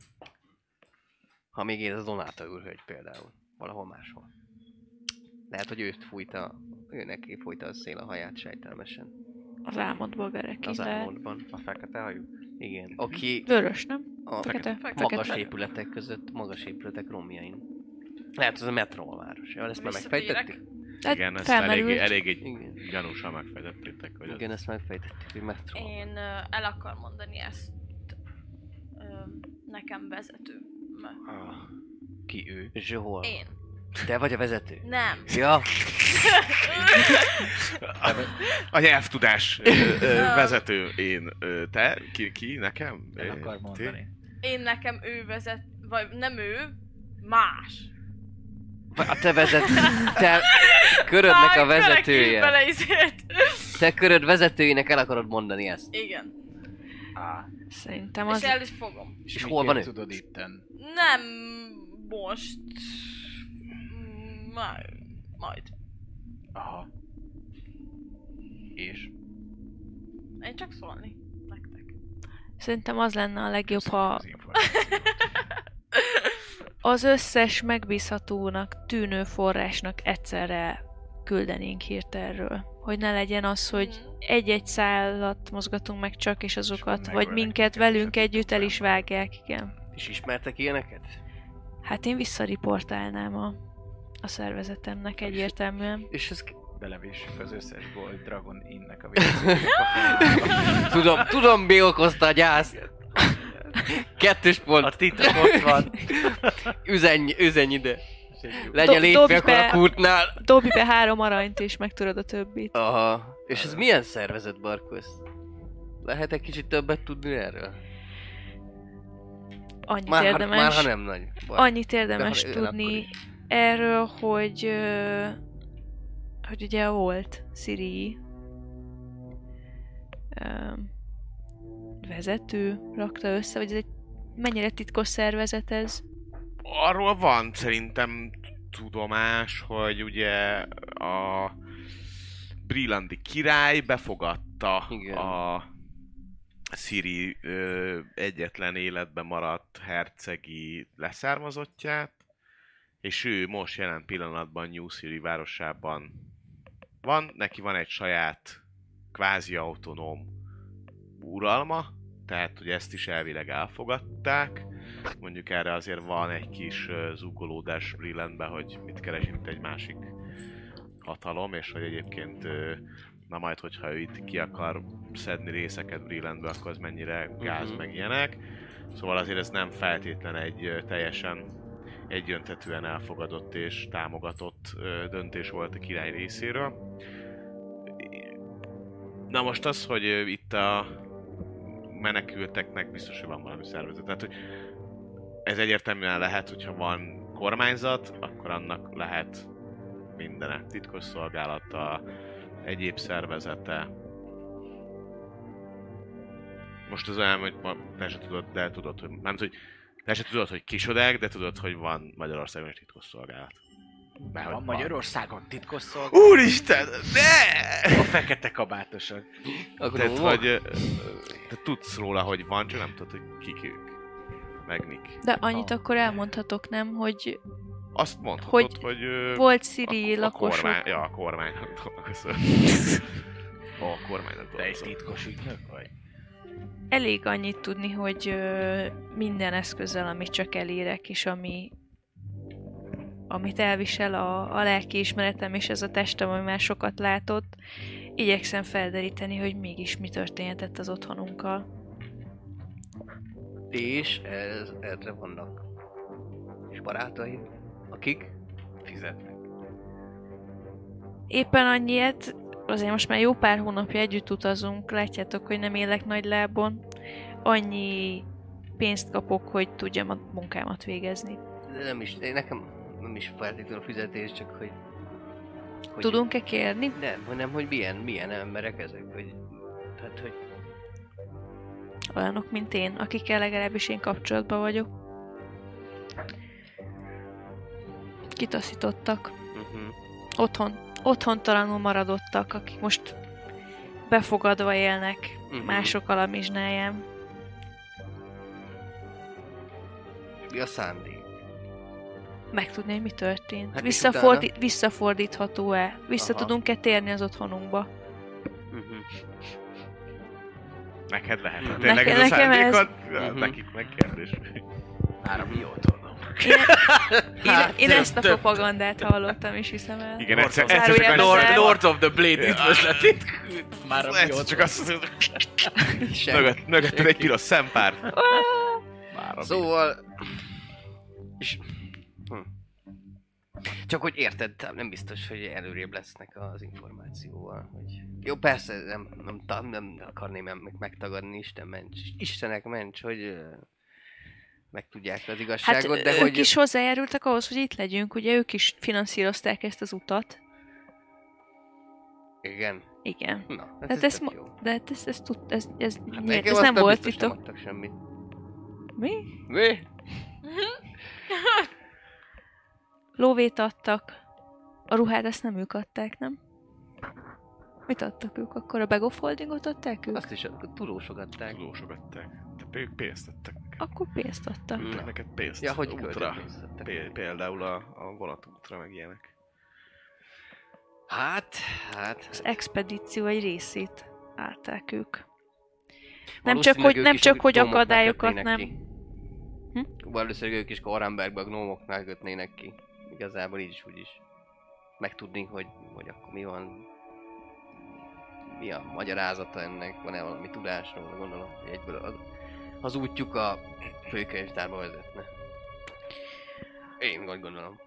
S4: Ha még ez a Donáta űrhölgy például, valahol máshol. Lehet, hogy őt fújta, ő neki fújta a szél a haját sejtelmesen.
S3: az álmodból verek
S4: Az álmodban.
S5: A fekete hajú?
S4: Igen. Aki
S3: Vörös, nem?
S4: a
S3: Fekete.
S4: magas
S3: Fekete.
S4: épületek között, magas épületek romjain. Lehet, ez a metróváros. Ja, ezt már megfejtettük?
S3: Hát
S2: Igen, ezt
S3: felmerült.
S2: eléggé, eléggé
S4: Igen.
S2: gyanúsan megfejtettétek, hogy
S4: Igen, ezt megfejtettük, hogy megtudom.
S6: Én el akar mondani ezt ö, nekem vezető.
S5: Ah, Ki ő?
S4: Zsohol.
S6: Én.
S4: Te vagy a vezető?
S6: Nem.
S4: Ja,
S2: a nyelvtudás vezető én, te, ki, ki nekem?
S5: El akar
S2: ti?
S5: mondani.
S6: Én nekem ő vezet, vagy nem ő, más.
S4: A te vezet... Te körödnek a vezetője. Te köröd vezetőjének el akarod mondani ezt.
S6: Igen.
S5: Á,
S3: Szerintem
S6: Az... És el is fogom.
S4: És
S5: miként
S4: hol van ő?
S5: tudod itten?
S6: Nem most. Majd. Majd.
S5: Aha. És?
S6: Én csak szólni nektek.
S3: Szerintem az lenne a legjobb,
S5: Köszönöm
S3: ha
S5: az
S3: összes megbízhatónak tűnő forrásnak egyszerre küldenénk hírt erről. Hogy ne legyen az, hogy
S6: Mm.
S3: egy-egy szállat mozgatunk meg csak, és azokat, vagy
S5: megölnek
S3: minket velünk
S5: és
S3: együtt el is vágják, igen.
S4: És ismertek ilyeneket?
S3: Hát én visszariportálnám a, a szervezetemnek egyértelműen.
S4: És ez...
S5: Belevéssük az összes Gold Dragon Innek a
S4: tudom, tudom mi okozta a gyászt. Kettős pont.
S5: A titok ott van.
S4: Üzenj, üzenj ide. Legyen akkor a kurtnál.
S3: Dobj be három aranyt, és megtudod a többit.
S4: Aha. És ez milyen szervezet, Barkos? Lehet egy kicsit többet tudni erről?
S3: Annyit
S4: Már,
S3: érdemes,
S4: már ha nem nagy. Baj.
S3: annyit érdemes
S4: De ha-
S3: tudni erről, hogy, hogy ugye volt Siri ö, vezető rakta össze, vagy ez egy mennyire titkos szervezet ez?
S2: Arról van szerintem tudomás, hogy ugye a Brilandi király befogadta
S4: Igen.
S2: a Siri ö, egyetlen életben maradt hercegi leszármazottját, és ő most jelen pillanatban New Siri városában van, neki van egy saját kvázi autonóm uralma, tehát hogy ezt is elvileg elfogadták. Mondjuk erre azért van egy kis zúgolódás Brillantben, hogy mit keres itt egy másik hatalom, és hogy egyébként na majd, hogyha ő itt ki akar szedni részeket Brillantbe, akkor az mennyire gáz
S4: Mhm.
S2: meg ilyenek. Szóval azért ez nem feltétlen egy teljesen egyöntetűen elfogadott és támogatott döntés volt a király részéről. Na most az, hogy itt a menekülteknek biztos, hogy van valami szervezet. Tehát, hogy ez egyértelműen lehet, hogyha van kormányzat, akkor annak lehet mindene. Titkos szolgálata, egyéb szervezete. Most az olyan, hogy te se tudod, de tudod, hogy nem hogy te se tudod, hogy kisodák, de tudod, hogy van Magyarországon is titkos szolgálat. Hogy
S5: Van Magyarországon titkos szolgálat.
S2: Úristen, ne!
S5: A fekete kabátosok.
S4: Akkor
S2: Tehát, hogy te tudsz róla, hogy van, csak nem tudod, hogy kik ők. Meg mik.
S3: De annyit
S5: Ah.
S3: akkor elmondhatok, nem, hogy
S2: Azt mondhatod,
S3: Hogy
S2: hogy...
S3: volt Siri
S2: a,
S3: lakosok.
S2: A kormány, ja, a kormánynak dolgozol. A kormánynak
S5: Te egy
S2: dolgozol.
S5: titkos ügynök vagy?
S3: Elég annyit tudni, hogy ö, minden eszközzel, amit csak elérek, és ami amit elvisel a, a lelkiismeretem és ez a testem, ami már sokat látott, igyekszem felderíteni, hogy mégis mi történhetett az otthonunkkal.
S4: És ez, erre vannak és barátai, akik
S5: Fizetnek.
S3: Éppen annyiet, azért most már jó pár hónapja együtt utazunk, látjátok, hogy nem élek nagy lábon. Annyi pénzt kapok, hogy tudjam a munkámat végezni.
S4: de nem is, nekem nem is feltétlenül fizetés, csak hogy... hogy
S3: Tudunk-e kérni?
S4: Nem, hanem hogy milyen, milyen emberek ezek, hogy... Tehát, hogy
S3: Olyanok, mint én, akikkel legalábbis én kapcsolatban vagyok. Kitaszítottak.
S4: uh-huh.
S3: Otthon, otthontalanul maradottak, akik most befogadva élnek
S4: Mhm.
S3: mások alamizsnáján.
S4: mi a szándék?
S3: Megtudni, hogy mi történt.
S4: Hát és
S3: Visszafordi- visszafordítható-e? Vissza
S4: Aha.
S3: tudunk-e térni az otthonunkba?
S4: Uh-huh.
S2: Neked lehet.
S4: Mhm.
S2: Tényleg
S3: Nekem-
S2: ez a
S3: nekem ez-
S2: szándékod? Ja,
S4: Mhm.
S2: Nekik meg kérdés.
S5: Már a mi otthonom.
S3: Én, én,
S4: Hát,
S3: én ezt a propagandát hallottam, és hiszem el.
S2: Igen, egyszer, egyszer csak
S3: Lord-
S2: azt
S4: Lord, of the Blade üdvözletét.
S5: Már a
S2: egyszer csak azt mögött, mögötted egy piros szempár.
S5: Már a
S4: Szóval... És... Csak hogy érted, nem biztos, hogy előrébb lesznek az információval. Hogy... Jó, persze, nem, nem, nem, akarném megtagadni, Isten ments, Istenek ments, hogy megtudják az
S3: Hát
S4: igazságot, de
S3: ők
S4: hogy...
S3: is hozzájárultak ahhoz, hogy itt legyünk, ugye ők is finanszírozták ezt az utat.
S4: Igen.
S3: Igen.
S4: Na, hát
S3: Hát
S4: ez,
S3: ezt
S4: tök
S3: ma-
S4: jó.
S3: De hát ez, ez, tud, ez, ez,
S4: Hát nekem
S3: ez nem volt
S4: biztos nem semmit.
S3: Mi?
S4: Mi?
S3: Lóvét adtak. A ruhát ezt nem ők adták, nem? Mit adtak ők akkor? A bag of holdingot adták ők?
S4: Azt is a tudósogatták.
S2: Tudósogatták. De ők pénzt adtak neked.
S3: Akkor pénzt adtak.
S4: Mm.
S2: Adtak neked pénzt.
S4: Ja, hogy
S2: útra.
S4: költöztettek.
S2: Pé- Például a, a vonatútra, meg ilyenek.
S4: Hát, hát...
S3: Az expedíció egy részét állták ők. Nem csak, hogy, nem csak, hogy akadályokat nem.
S4: ki.
S3: Hm?
S4: Valószínűleg ők is Korambergbe a gnómoknál kötnének ki. Igazából így is úgy is. Megtudni, hogy, hogy akkor mi van. Mi a magyarázata ennek, van-e valami tudásról, gondolom, hogy egyből az, az útjuk a főkönyvtárba vezetne. Én gondolom.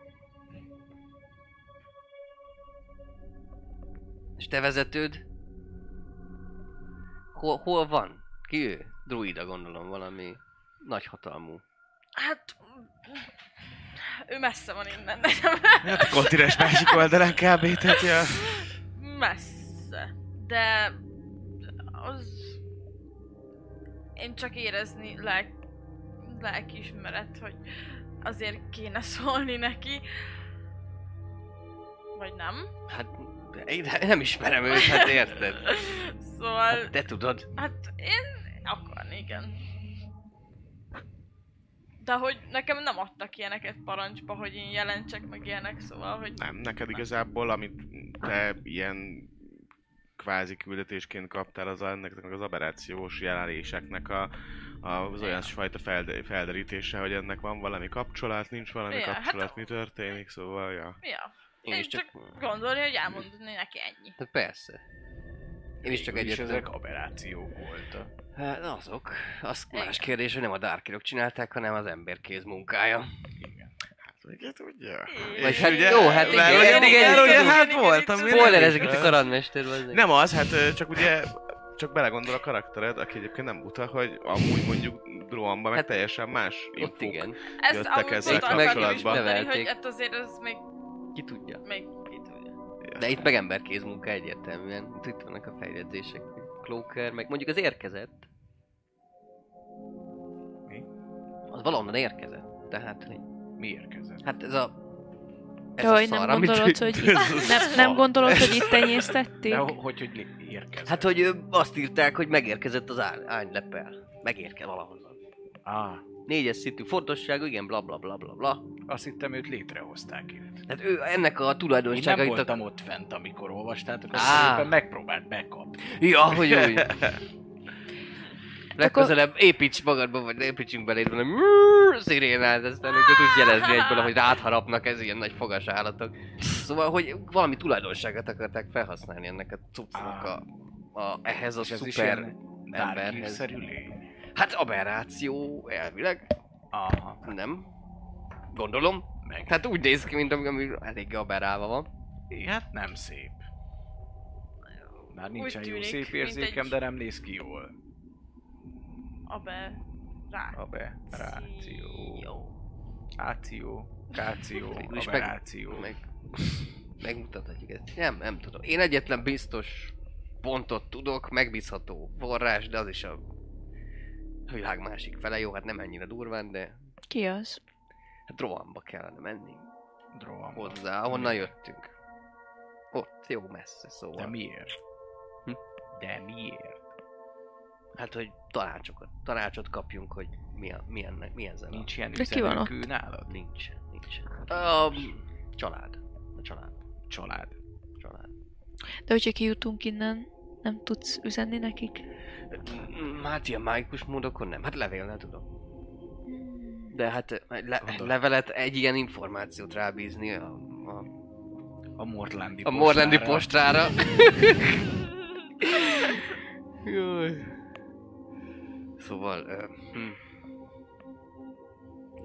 S4: És te vezetőd? Hol, hol van? Ki ő? Druida gondolom, valami nagyhatalmú.
S6: Hát... Ő messze van innen, nem
S2: Hát a kontinens másik oldalán kb. Tehát, ja.
S6: messze. De... Az... Én csak érezni lelk... lelkiismeret, hogy azért kéne szólni neki. Vagy nem?
S4: Hát én nem ismerem őt, hát érted?
S6: Szóval...
S4: Hát te tudod.
S6: Hát én akarni, igen. De hogy nekem nem adtak ilyeneket parancsba, hogy én jelentsek meg ilyenek, szóval, hogy...
S2: Nem, neked igazából, amit te ilyen kvázi küldetésként kaptál, az a, ennek az aberrációs jelenéseknek a, a, az olyan fajta felde, felderítése, hogy ennek van valami kapcsolat, nincs valami
S6: Ja, hát-
S2: kapcsolat, mi történik, szóval, ja.
S6: Ja,
S4: Én
S6: én
S4: is csak...
S6: csak gondolni, hogy elmondani neki ennyi.
S4: Hát persze. Én is csak
S5: is
S4: egyet...
S5: ezek aberrációk voltak.
S4: Hát azok. Az
S6: Igen.
S4: más kérdés, hogy nem a Darkirok csinálták, hanem az emberkéz munkája.
S2: Hát, ugye, tudja.
S6: Vagy
S4: hát
S2: ugye-
S4: jó, hát igen, igen,
S2: ugye-
S4: igen, tudom.
S2: hát
S6: Igen,
S2: voltam.
S6: igen,
S4: Spoiler,
S2: is,
S4: ezek itt a vagy.
S2: Nem az, hát csak ugye csak belegondol a karaktered, aki egyébként nem buta, hogy amúgy mondjuk Droamba meg
S4: Hát,
S2: teljesen más
S4: Ott
S2: infók.
S4: igen.
S6: Ezt
S2: Jöttek
S6: amúgy
S2: ezzel
S6: pont akartam is
S2: kapcsolatban.
S6: mondani, hogy hát azért ez még,
S4: Ki tudja.
S6: még ki tudja.
S4: De itt meg emberkéz munka egyértelműen. Itt, itt vannak a fejlesztések. Cloaker, meg mondjuk az érkezett.
S5: Mi?
S4: Az valahonnan érkezett. Tehát, hogy...
S5: Mi érkezett?
S4: Hát ez a... Ez
S3: Jaj,
S4: a szar,
S3: nem
S4: amit
S3: gondolod,
S4: itt-
S3: hogy
S2: a
S3: nem, nem gondolod, hogy itt tenyésztették?
S5: De ho- hogy, hogy érkezett?
S4: Hát, hogy azt írták, hogy megérkezett az ány, ányleppel. Megérke valahonnan.
S5: Á,
S4: Négyes szintű fontosságú, igen, bla bla bla bla bla.
S5: azt hittem őt létrehozták itt.
S4: Tehát ő ennek a
S5: Én nem voltam ott fent, amikor olvastátok, azt
S4: Á.
S5: éppen megpróbált bekapni.
S4: Ja, hogy úgy. Legközelebb építs magadba, vagy építsünk beléd valami szirénát, aztán őket úgy jelezni egyből, hogy rátharapnak, ez ilyen nagy fogas állatok. Szóval, hogy valami tulajdonságát akarták felhasználni ennek a cuccnak a, a, ehhez a szuper emberhez. Hát aberráció elvileg,
S5: Aha,
S4: nem? Gondolom.
S5: meg.
S4: Tehát úgy néz ki, mint ami, ami elég aberrálva van.
S5: Hát nem szép. Már nincsen jó
S6: tűnik,
S5: szép
S6: mint
S5: érzékem,
S6: egy-
S5: de nem néz ki jól.
S6: Abe... Rá.
S5: Aberráció. Áció. Káció.
S4: Is meg-
S5: Aberráció.
S4: Meg, megmutathatjuk ezt. Nem, nem tudom. Én egyetlen biztos pontot tudok, megbízható forrás, de az is a világ másik fele. Jó, hát nem ennyire durván, de
S3: Ki az?
S4: hát Rohanba kellene menni
S5: Droam.
S4: hozzá, ahonnan jöttünk. Ott, jó messze, szóval.
S5: De miért?
S4: Hm?
S5: De miért?
S4: Hát, hogy tanácsokat, tanácsot kapjunk, hogy mi, a, mi, ennek, mi ezzel
S5: Nincs ilyen
S3: De ki van
S5: üzenőkő nálad?
S4: Nincs, nincs. A család. A család.
S5: Család.
S4: Család.
S3: De hogyha kijutunk innen, nem tudsz üzenni nekik?
S4: Hát ilyen mágikus módokon nem. Hát levélnél tudom.
S3: Hmm.
S4: De hát le,
S5: Gondolom.
S4: levelet egy ilyen információt rábízni a, a,
S5: A Mortlandi
S4: a Morlandi
S5: postára.
S4: postára. Jaj. Szóval, ö, hm.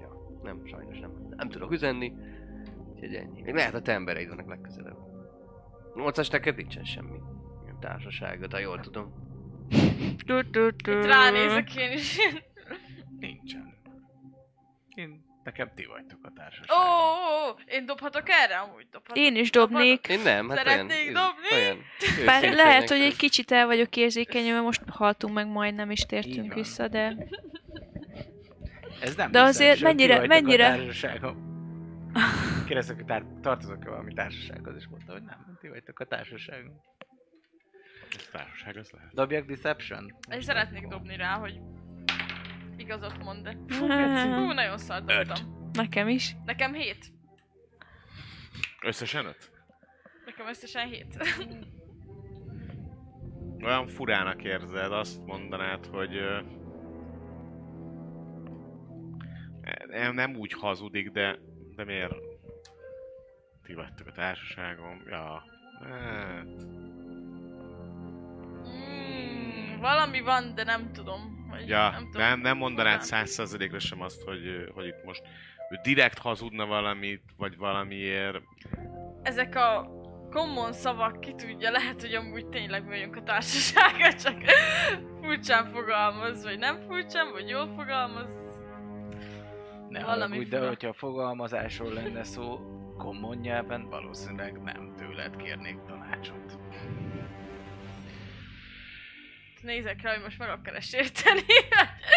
S4: ja, nem, sajnos nem, nem tudok üzenni. Úgyhogy ennyi. Még lehet a te embereid vannak legközelebb. Nyolcas neked nincsen semmi. Ilyen társaságod, ha jól tudom.
S3: Tu, tu, tu.
S6: Itt ránézek én is.
S5: Nincsen. Én, nekem ti vagytok a
S6: Ó,
S5: társaság.
S6: ó, ó, én dobhatok erre? Amúgy dobhatok.
S3: Én is dobnék.
S4: Én nem, hát
S6: Szeretnék
S4: olyan,
S6: dobni?
S4: olyan
S3: Bár lehet, hogy egy kicsit el vagyok érzékeny, mert most haltunk meg, majd nem is tértünk vissza, de...
S5: Ez nem
S3: De azért mennyire- mennyire-
S5: A társaságom. Kérdeztek, hogy tár- tartozok-e valami társasághoz, és mondta, hogy nem, ti vagytok a társaságom.
S2: Ez társaság, az lehet.
S5: Dobjak Deception?
S6: Én szeretnék dobni rá, hogy igazat mond, de...
S3: Hát,
S6: Hú, nagyon szart dobtam.
S3: Nekem is.
S6: Nekem 7.
S2: Összesen öt?
S6: Nekem összesen 7.
S2: Olyan furának érzed, azt mondanád, hogy... ö, Nem, nem úgy hazudik, de, de miért? Ti vagytok a társaságom, ja. Hát,
S6: valami van, de nem tudom. Hogy
S2: ja,
S6: nem, tudom.
S2: nem, nem mondanád
S6: Furán.
S2: száz százalékra sem azt, hogy, hogy itt most ő direkt hazudna valamit, vagy valamiért.
S6: Ezek a common szavak, ki tudja, lehet, hogy amúgy tényleg vagyunk a társasága, csak furcsán fogalmaz, vagy nem furcsán, vagy jól fogalmaz.
S5: Ne
S6: Valami
S5: haragudj, de hogyha fogalmazásról lenne szó, common nyelven valószínűleg nem tőled kérnék tanácsot.
S6: Nézek rá, hogy most meg akar sérteni.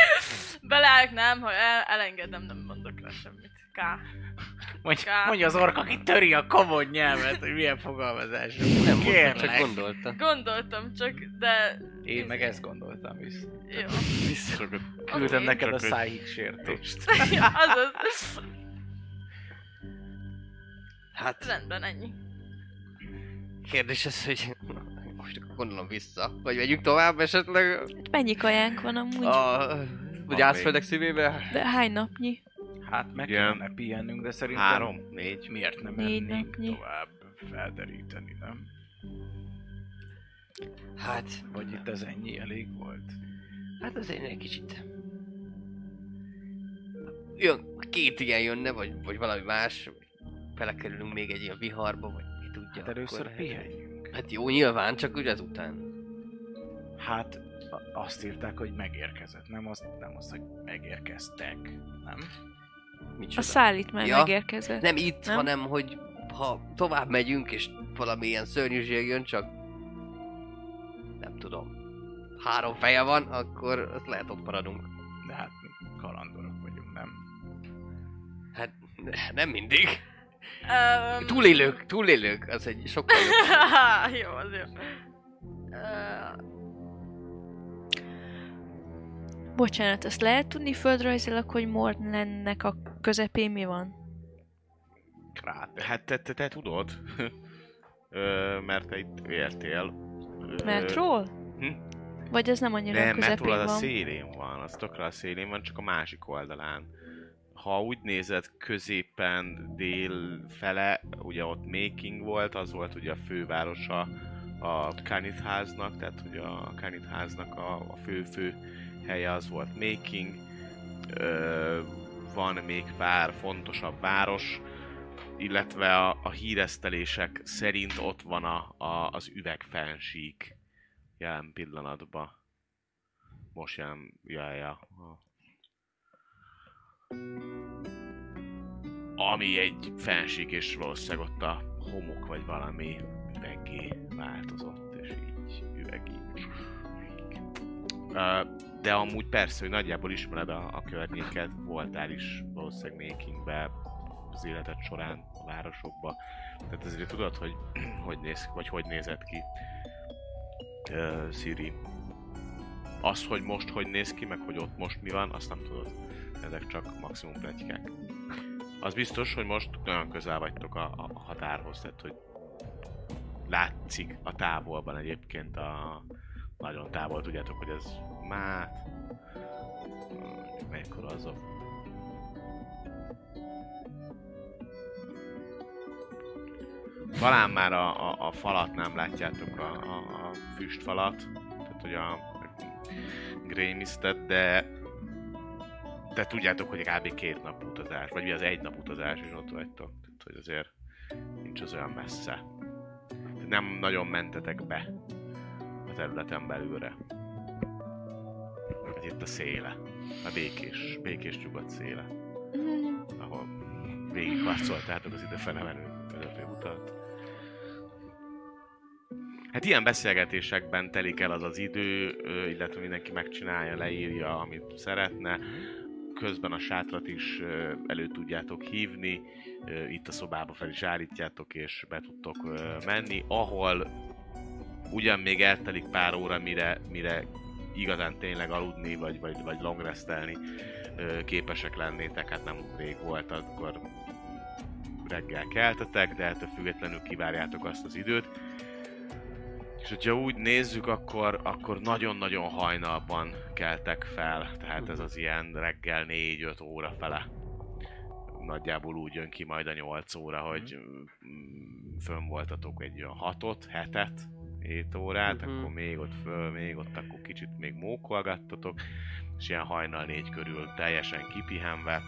S6: Beleállok, nem, ha el, elengedem, nem mondok rá semmit. K.
S5: Mondj,
S6: Ká-
S5: mondja az ork, aki töri a common nyelvet, hogy milyen fogalmazás.
S4: Nem mondta,
S5: Kérlek.
S4: csak gondolta.
S6: Gondoltam csak, de...
S5: Én meg ezt gondoltam is.
S6: Jó.
S2: Hogy
S5: Küldtem neked a szájig sértést.
S6: Azaz.
S4: Hát,
S6: Rendben, ennyi.
S4: kérdés az, hogy most akkor gondolom vissza, vagy megyünk tovább esetleg
S3: Hát mennyi kajánk van amúgy?
S4: a... Vagy
S2: Van
S4: átföldek szívébe?
S3: De hány napnyi?
S5: Hát meg
S2: Igen.
S5: kellene pihennünk, de szerintem...
S2: három, négy.
S5: Miért nem
S3: Négy
S5: mennénk
S3: napnyi.
S5: tovább felderíteni, nem?
S4: Hát,
S5: Vagy itt az ennyi elég volt?
S4: hát azért egy kicsit. Jön, két ilyen jönne, vagy, vagy valami más, belekerülünk még egy ilyen viharba, vagy ki tudja.
S5: Hát először pihenjünk.
S4: Hát jó, nyilván, csak ugye ezután.
S5: Hát azt írták, hogy megérkezett, nem azt, nem azt hogy megérkeztek, nem?
S4: Micsoda.
S3: A szállít már
S4: Ja.
S3: megérkezett.
S4: Nem itt,
S3: Nem?
S4: hanem hogy ha tovább megyünk, és valami ilyen szörnyűség jön, csak nem tudom, három feje van, akkor azt lehet ott maradunk.
S5: De hát mi kalandorok vagyunk, nem?
S4: Hát nem mindig.
S6: Um,
S4: Túlélők, túlélők, az egy sokkal jobb.
S6: jó, az jó. Uh,
S3: Bocsánat, azt lehet tudni földrajzilag, hogy Mornennek a közepén mi van?
S5: Kráter.
S2: Hát te, te, te tudod, Ö, mert te itt éltél. Ö,
S3: Metról?
S2: hm?
S3: Vagy az nem annyira a
S2: Nem,
S3: közepén
S2: metról az a
S3: van?
S2: szélén van, az tökre a szélén van, csak a másik oldalán. Ha úgy nézed, középen, dél fele, ugye ott Making volt, az volt ugye a fővárosa a Kanith háznak, tehát ugye a Kanith háznak a, a fő-fő helye az volt Making. Ö, van még pár fontosabb város, illetve a, a híresztelések szerint ott van a, a, az üvegfensík jelen pillanatban. Most jelen, ja, ja. Ami egy fensík, és valószínűleg ott a homok vagy valami üveggé változott, és így üvegi. De amúgy persze, hogy nagyjából ismered a, a környéket, voltál is valószínűleg makingbe az életed során a városokba. Tehát ezért tudod, hogy hogy néz, vagy hogy nézett ki uh, Siri. Az, hogy most hogy néz ki, meg hogy ott most mi van, azt nem tudod ezek csak maximum pletykák. Az biztos, hogy most nagyon közel vagytok a, a határhoz, tehát hogy látszik a távolban egyébként a nagyon távol, tudjátok, hogy ez mát, melyikkor azok. a Talán már a, a, a falat nem látjátok, a, a, a füstfalat, tehát hogy a, a grémisztet, de de tudjátok, hogy kb. két nap utazás, vagy mi az egy nap utazás, és ott vagytok. Tehát, hogy azért nincs az olyan messze. Nem nagyon mentetek be a területen belülre. Ez itt a széle. A békés, békés nyugat széle. Ahol végigharcoltátok az ide felemenő menő utat. Hát ilyen beszélgetésekben telik el az az idő, illetve mindenki megcsinálja, leírja, amit szeretne. Közben a sátrat is elő tudjátok hívni, itt a szobába fel is állítjátok, és be tudtok menni, ahol ugyan még eltelik pár óra, mire, mire igazán tényleg aludni, vagy, vagy, vagy longrestelni képesek lennétek, hát nem rég volt, akkor reggel keltetek, de ettől függetlenül kivárjátok azt az időt. És hogyha úgy nézzük, akkor, akkor nagyon-nagyon hajnalban keltek fel, tehát ez az ilyen reggel 4-5 óra fele. Nagyjából úgy jön ki majd a 8 óra, hogy mm, fönn voltatok egy olyan 6-ot, 7-et, 7 órát,
S4: Mhm.
S2: akkor még ott föl, még ott akkor kicsit még mókolgattatok, és ilyen hajnal 4 körül teljesen kipihenve,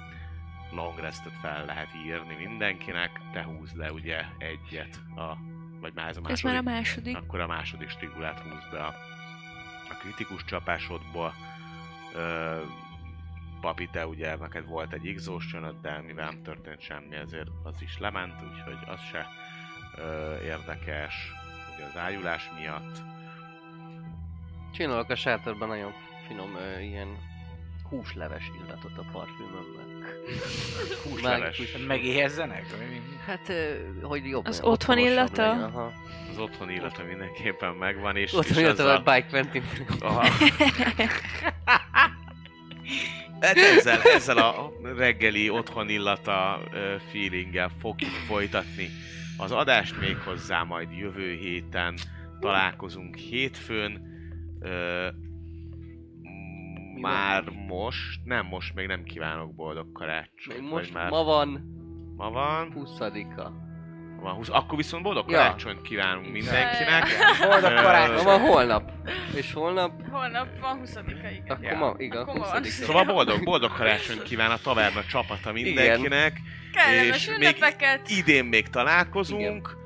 S2: long restet fel lehet írni mindenkinek, te húz le ugye egyet, a, vagy már ez a
S3: Ez
S2: második
S3: már a második.
S2: akkor a második stigulát húz be a, a kritikus csapásodból. Ö, Papi, te ugye neked volt egy exhaustion de mivel nem történt semmi, ezért az is lement, úgyhogy az se ö, érdekes, ugye az ájulás miatt.
S4: Csinálok a sátorban nagyon finom ö, ilyen húsleves illatot a parfümömben.
S2: Húsleves.
S5: Megéhezzenek?
S4: Hát, hogy jobb
S3: Az otthon illata?
S4: legyen, Aha.
S2: Az otthon illata mindenképpen megvan, és,
S4: Otthon
S2: és
S4: illata, a Bike Quentin.
S2: Aha. Hát ezzel, ezzel a reggeli otthon illata feelinggel fogjuk folytatni az adást még hozzá majd jövő héten találkozunk hétfőn. Már most, nem most még nem kívánok boldog karácsony.
S4: Még most
S2: már
S4: ma van
S2: ma van,
S4: 20-a.
S2: van 20, akkor viszont boldog
S4: Ja.
S2: karácsonyt kívánunk mindenkinek.
S5: Boldog
S2: Ö,
S5: karácsony!
S4: Ma van holnap. És holnap,
S6: Holnap van 20-a, igen.
S4: akkor
S2: Ja.
S4: ma, igen,
S6: Akkor van.
S4: 20
S2: Szóval boldog, boldog karácsonyt kíván a taverna csapata mindenkinek.
S6: Kellemes
S2: és még
S6: ünnepeket!
S2: idén még találkozunk, ö,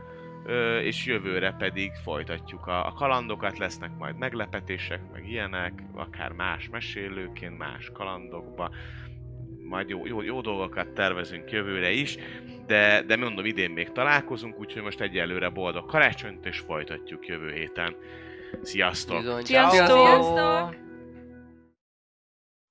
S2: és jövőre pedig folytatjuk a, a kalandokat, lesznek majd meglepetések, meg ilyenek, akár más mesélőként, más kalandokba, majd jó, jó, jó dolgokat tervezünk jövőre is, de, de mondom, idén még találkozunk, úgyhogy most egyelőre boldog karácsonyt, és folytatjuk jövő héten. Sziasztok!
S4: Bizony.
S3: Sziasztok!
S6: Sziasztok!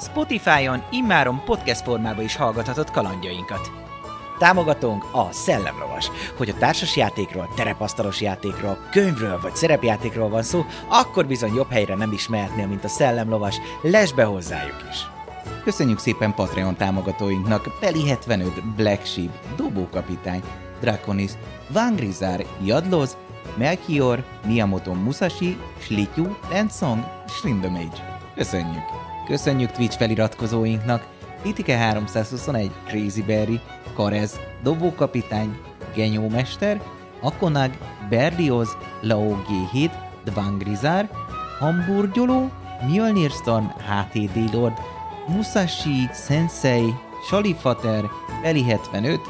S1: Spotify-on immáron podcast formában is hallgathatod kalandjainkat. Támogatónk a Szellemlovas. Hogy a társasjátékról, terepasztalos játékról, könyvről vagy szerepjátékról van szó, akkor bizony jobb helyre nem is mehetnél, mint a Szellemlovas. Lesz be hozzájuk is! Köszönjük szépen Patreon támogatóinknak Peli 75, Black Sheep, Dobókapitány, Draconis, Vangrizár, Jadloz, Melchior, Miyamoto Musashi, Slityu, Lensong, Shrindamage. Köszönjük! Köszönjük Twitch feliratkozóinknak Titike 321, Crazy Berry, Karez, Dobókapitány, Genyómester, Akonag, Berlioz, Lao G7, Dvangrizár, Hamburgyoló, Mjölnir Storm, HTD Lord, Musashi, Sensei, Salifater, Eli 75,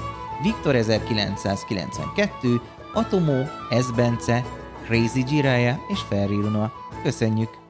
S1: Viktor 1992, Atomo, Esbence, Crazy Jiraiya és Ferri Luna. Köszönjük!